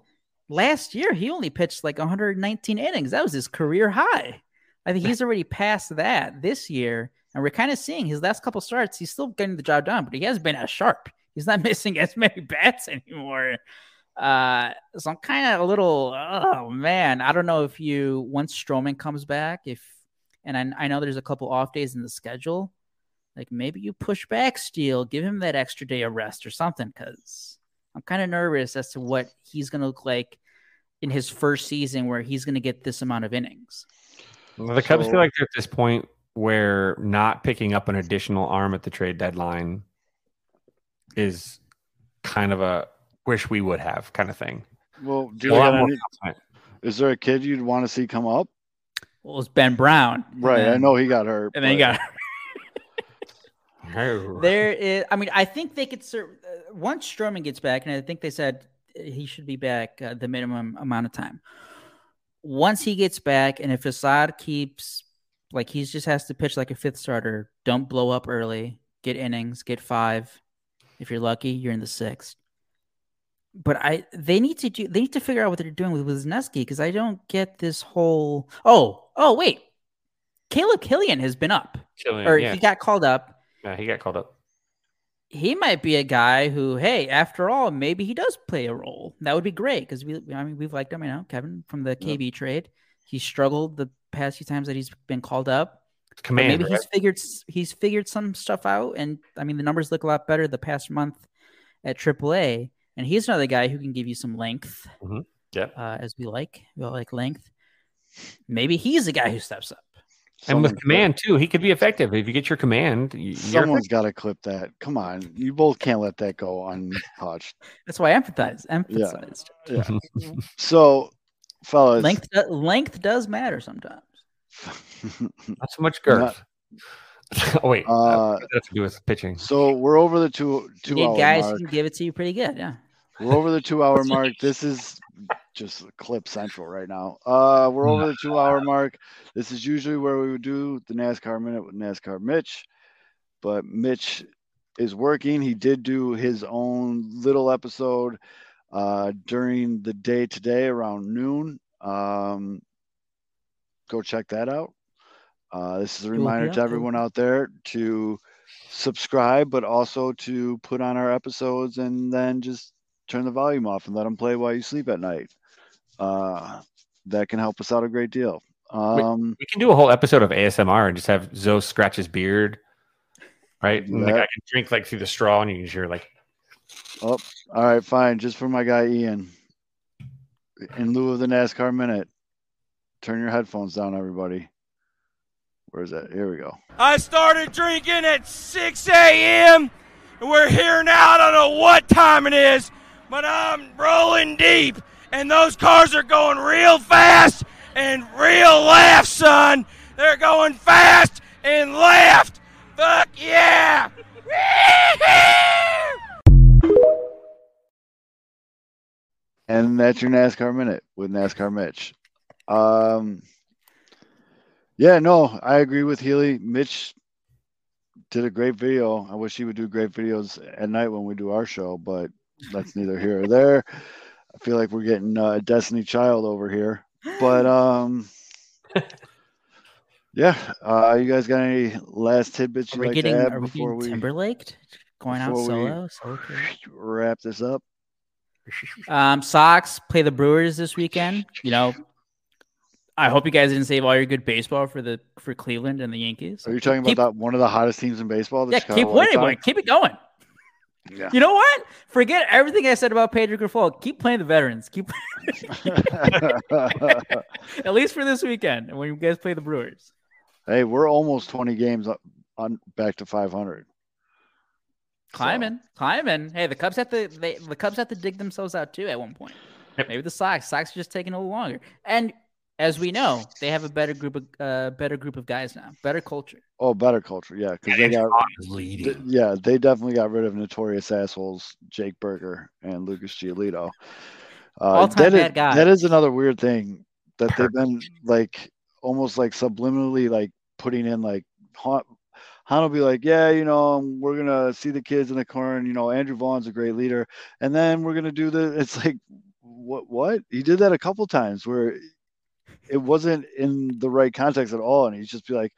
Last year he only pitched like 119 innings. That was his career high. I think he's already past that this year, and we're kind of seeing his last couple starts. He's still getting the job done, but he has been as sharp. He's not missing as many bats anymore. Uh, so I'm kind of a little, oh man, I don't know if you once Stroman comes back, if and I, I know there's a couple off days in the schedule, like maybe you push back Steele, give him that extra day of rest or something, because I'm kind of nervous as to what he's going to look like in his first season where he's going to get this amount of innings. Well, the Cubs feel like they're at this point where not picking up an additional arm at the trade deadline is kind of a wish we would have kind of thing. Well, do A you lot got more any- confident. is there a kid you'd want to see come up? Well, it's Ben Brown, and Right, I know he got hurt. and then you but- got Oh. There is, I mean, I think they could serve once Stroman gets back, and I think they said he should be back uh, the minimum amount of time. Once he gets back, and if Assad keeps like he just has to pitch like a fifth starter, don't blow up early, get innings, get five. If you're lucky, you're in the sixth. But I, they need to do, they need to figure out what they're doing with Wesneski because I don't get this whole. Oh, oh, wait, Caleb Killian has been up, Killian, or yeah. he got called up yeah, he got called up. He might be a guy who, hey, after all, maybe he does play a role. That would be great because we, I mean, we've liked him, you know, Kevin from the Yep. KB trade. He struggled the past few times that he's been called up. Command. maybe right? he's figured he's figured some stuff out, and I mean, the numbers look a lot better the past month at AAA. And he's another guy who can give you some length, Yeah. uh, as we like. We all like length. Maybe he's the guy who steps up. And with Someone's command too, he could be effective if you get your command. You're Someone's got to clip that. Come on, you both can't let that go untouched. That's why I empathize. Emphasize. Yeah. So, fellas, Length, do- length does matter sometimes. not so much girth. oh wait, Uh, what does that have to do with pitching? so we're over the two two need hour guys mark. can give it to you pretty good. Yeah. We're over the two hour mark. This is just clip central right now. Uh, we're over the two hour mark. This is usually where we would do the NASCAR minute with NASCAR Mitch, but Mitch is working. He did do his own little episode uh, during the day today around noon. Um, go check that out. Uh, this is a reminder to everyone out there to subscribe, but also to put on our episodes and then just turn the volume off and let them play while you sleep at night. Uh, that can help us out a great deal. Um, We can do a whole episode of ASMR and just have Zoe scratch his beard, right? And the Yeah. guy can drink like through the straw, and you can hear like Oh, all right, fine. Just for my guy Ian. In lieu of the NASCAR minute, turn your headphones down, everybody. Where is that? Here we go. I started drinking at 6 a.m. and we're here now. I don't know what time it is, but I'm rolling deep, and those cars are going real fast and real left, son. They're going fast and left. Fuck yeah! And that's your NASCAR minute with NASCAR Mitch. Um, yeah, no, I agree with Healy. Mitch did a great video. I wish he would do great videos at night when we do our show, but that's neither here or there. I feel like we're getting uh, a Destiny Child over here, but um, yeah. Uh, you guys got any last tidbits you'd we like getting to add are before getting we Timberlake going out before we- solo? solo wrap this up? Um, Sox play the Brewers this weekend. You know, I hope you guys didn't save all your good baseball for the for Cleveland and the Yankees. Are you talking Keep- about that one of the hottest teams in baseball? the Yeah, Chicago keep White winning, boy. Keep it going. Yeah. You know what? Forget everything I said about Pedro Grifol. Keep playing the veterans. Keep at least for this weekend when you guys play the Brewers. hey, we're almost 20 games up on back to 500. Climbing, climbing. Hey, the Cubs have to they, the Cubs have to dig themselves out too at one point. Maybe the Sox. Sox are just taking a little longer. And as we know, they have a better group of uh, better group of guys now. Better culture. Oh, better culture, yeah, because they got is th- yeah, they definitely got rid of notorious assholes Jake Burger and Lucas Giolito. Uh, All-time that is- bad guy. That is another weird thing that they've been like almost like subliminally like putting in like Hahn, Hahn will be like, yeah, you know, we're gonna see the kids in the corner. You know, Andrew Vaughn's a great leader, and then we're gonna do the. It's like, what? What? He did that a couple times where it wasn't in the right context at all, and he's just be like,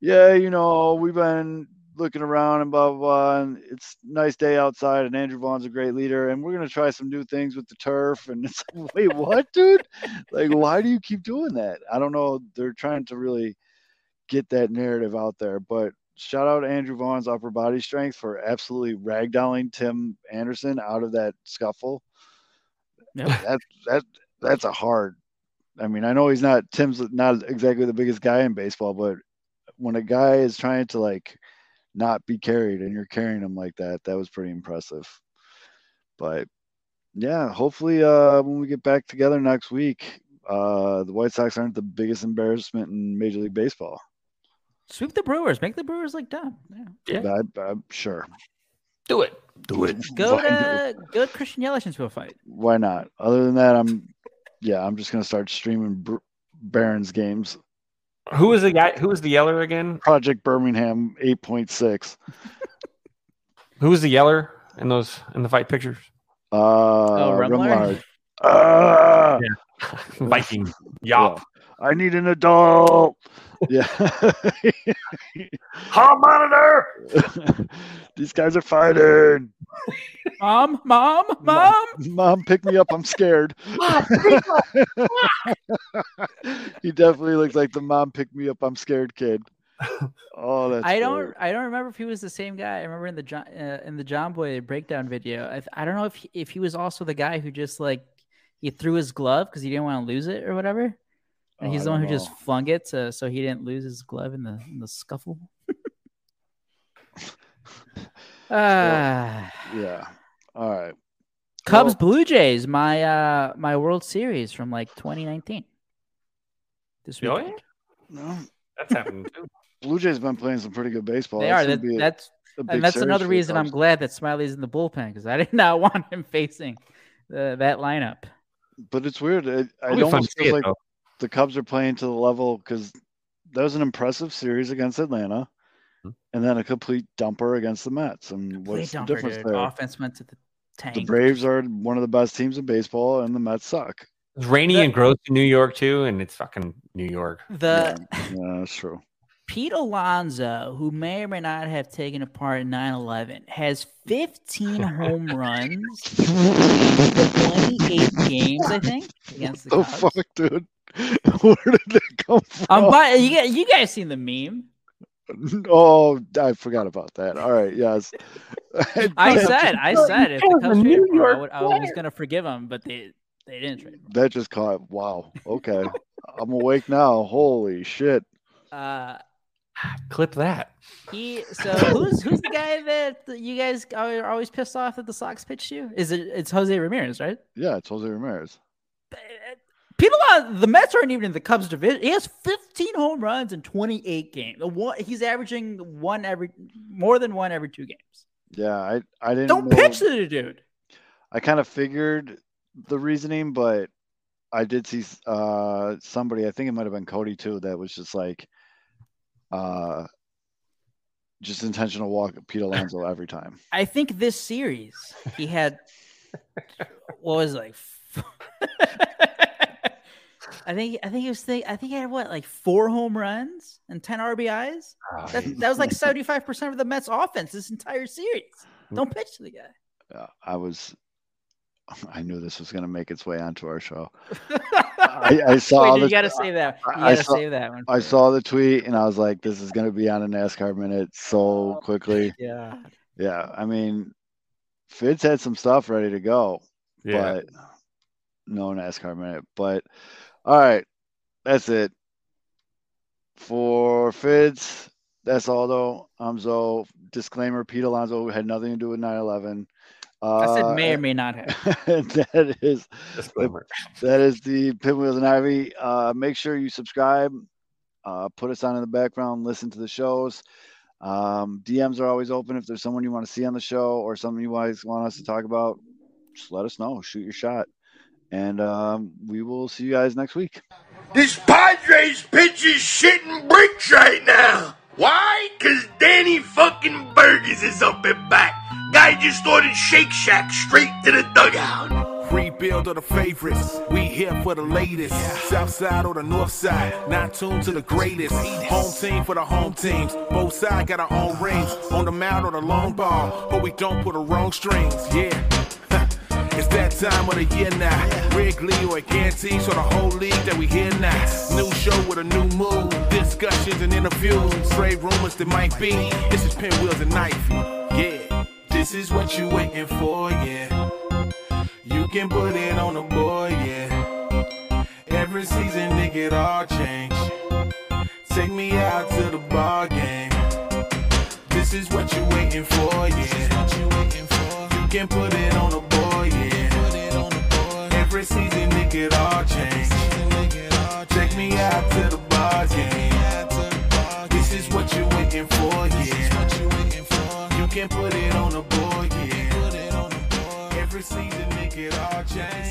yeah, you know, we've been looking around and blah blah blah, and it's nice day outside, and Andrew Vaughn's a great leader, and we're gonna try some new things with the turf, and it's like, wait, what, dude? Like, why do you keep doing that? I don't know. They're trying to really get that narrative out there, but shout out Andrew Vaughn's upper body strength for absolutely ragdolling Tim Anderson out of that scuffle. Yep. That that that's a hard. I mean, I know he's not Tim's not exactly the biggest guy in baseball, but when a guy is trying to like not be carried and you're carrying him like that, that was pretty impressive. But yeah, hopefully uh when we get back together next week, uh the White Sox aren't the biggest embarrassment in Major League Baseball. Sweep the Brewers. Make the Brewers like dumb. Yeah. Yeah. I, I'm sure. Do it. Do it. Go Why to go to Christian Yelich into a fight. Why not? Other than that, I'm yeah, I'm just gonna start streaming Br- Barons games. Who was the guy? Who was the yeller again? Project Birmingham 8.6. Who was the yeller in those in the fight pictures? Uh, Oh, Remillard? Remillard. Ah, Viking. Yop. I need an adult. Yeah. Hall monitor. These guys are fighting. Mom, mom, mom. Mom, pick me up. I'm scared. he definitely looks like the mom pick me up. I'm scared kid. Oh, that's I don't. great. I don't remember if he was the same guy. I remember in the John uh, in the John Boy breakdown video. I, I don't know if he, if he was also the guy who just like he threw his glove because he didn't want to lose it or whatever, and Oh, he's I the one who don't just flung it to, so he didn't lose his glove in the in the scuffle. Ah, Yeah. All right. Cubs Well- Blue Jays, my uh my World Series from like 2019. This Really? No, That's happening too. Blue Jays been playing some pretty good baseball. They That's are. That, be a- that's a and that's another reason I'm glad that Smyly's in the bullpen because I did not want him facing the, that lineup. But it's weird. It, it It'll be fun to almost see feels it, like though. The Cubs are playing to the level because that was an impressive series against Atlanta, Hmm. and then a complete dumper against the Mets. And Play what's the difference dude. there? Offense went to the tank. The Braves are one of the best teams in baseball, and the Mets suck. It's rainy The- and gross in New York too, and it's fucking New York. The Yeah, that's true. Pete Alonso, who may or may not have taken a part in 9/11, has 15 home runs, in 28 games, I think, against the The Cubs. fuck, dude? Where did that come from? I'm bi- you, guys, you guys seen the meme? Oh, I forgot about that. All right, yes. I said, I said, if the Cubs Cubs traded New for him, I, York would, I was going to forgive him, but they they didn't trade for That just caught. Wow. Okay. I'm awake now. Holy shit. Uh, Clip that. he so who's who's the guy that you guys are always pissed off that the Sox pitched you? Is it it's Jose Ramirez, right? Yeah, it's Jose Ramirez. People on the Mets aren't even in the Cubs division. He has 15 home runs in 28 games. One, he's averaging one every more than one every two games. Yeah, I I didn't Don't know- pitch to the dude. I kind of figured the reasoning, but I did see uh, somebody. I think it might have been Cody too. That was just like, uh, just intentional walk Pete Alonso every time. I think this series he had what was it, like I think I think he was think, I think he had what like four home runs and ten RBIs. Ah, that, that was like seventy five percent of the Mets offense this entire series. Don't pitch to the guy. Yeah, I was. I knew this was going to make its way onto our show. I, I saw. Wait, the, you got to say that. You I got to saw- save that one. I for- saw the tweet and I was like, "This is going to be on a NASCAR minute so oh, quickly." Yeah. Yeah, I mean, Fitz had some stuff ready to go, Yeah. but no NASCAR minute. But all right, that's it for Fitz. That's all though. I'm Zoe. Disclaimer: Pete Alonso had nothing to do with 9/11. Uh, I said may or may not have. that is Disclaimer. that is the Pinwheels and Ivy. Uh, make sure you subscribe. Uh, put us on in the background. Listen to the shows. Um, DMs are always open. If there's someone you want to see on the show or something you guys want us to talk about, just let us know. Shoot your shot. And um, we will see you guys next week. This Padres pitch is shitting bricks right now. Why? Cause Danny fucking Burgess is up and back. Guy just ordered Shake Shack straight to the dugout. Rebuild of the favorites. We here for the latest. South side or the north side. Not tuned to the greatest. Home team for the home teams. Both sides got our own rings. On the mound or the long ball. But we don't put the wrong strings. Yeah. It's that time of the year now. Wrigley or Gantes or the whole league that we hear now. New show with a new mood. Discussions and interviews. Straight rumors that might be. This is Pinwheels and Ivy. Yeah. This is what you waiting for, yeah. You can put it on the board, yeah. Every season, nigga, it all change. Take me out to the ball game. This is what you waiting for, yeah. You can put it on the it all change. Take me out to the ball game. This is what you waiting for, yeah. You can put it on the board, yeah. Every season, nigga, it all change.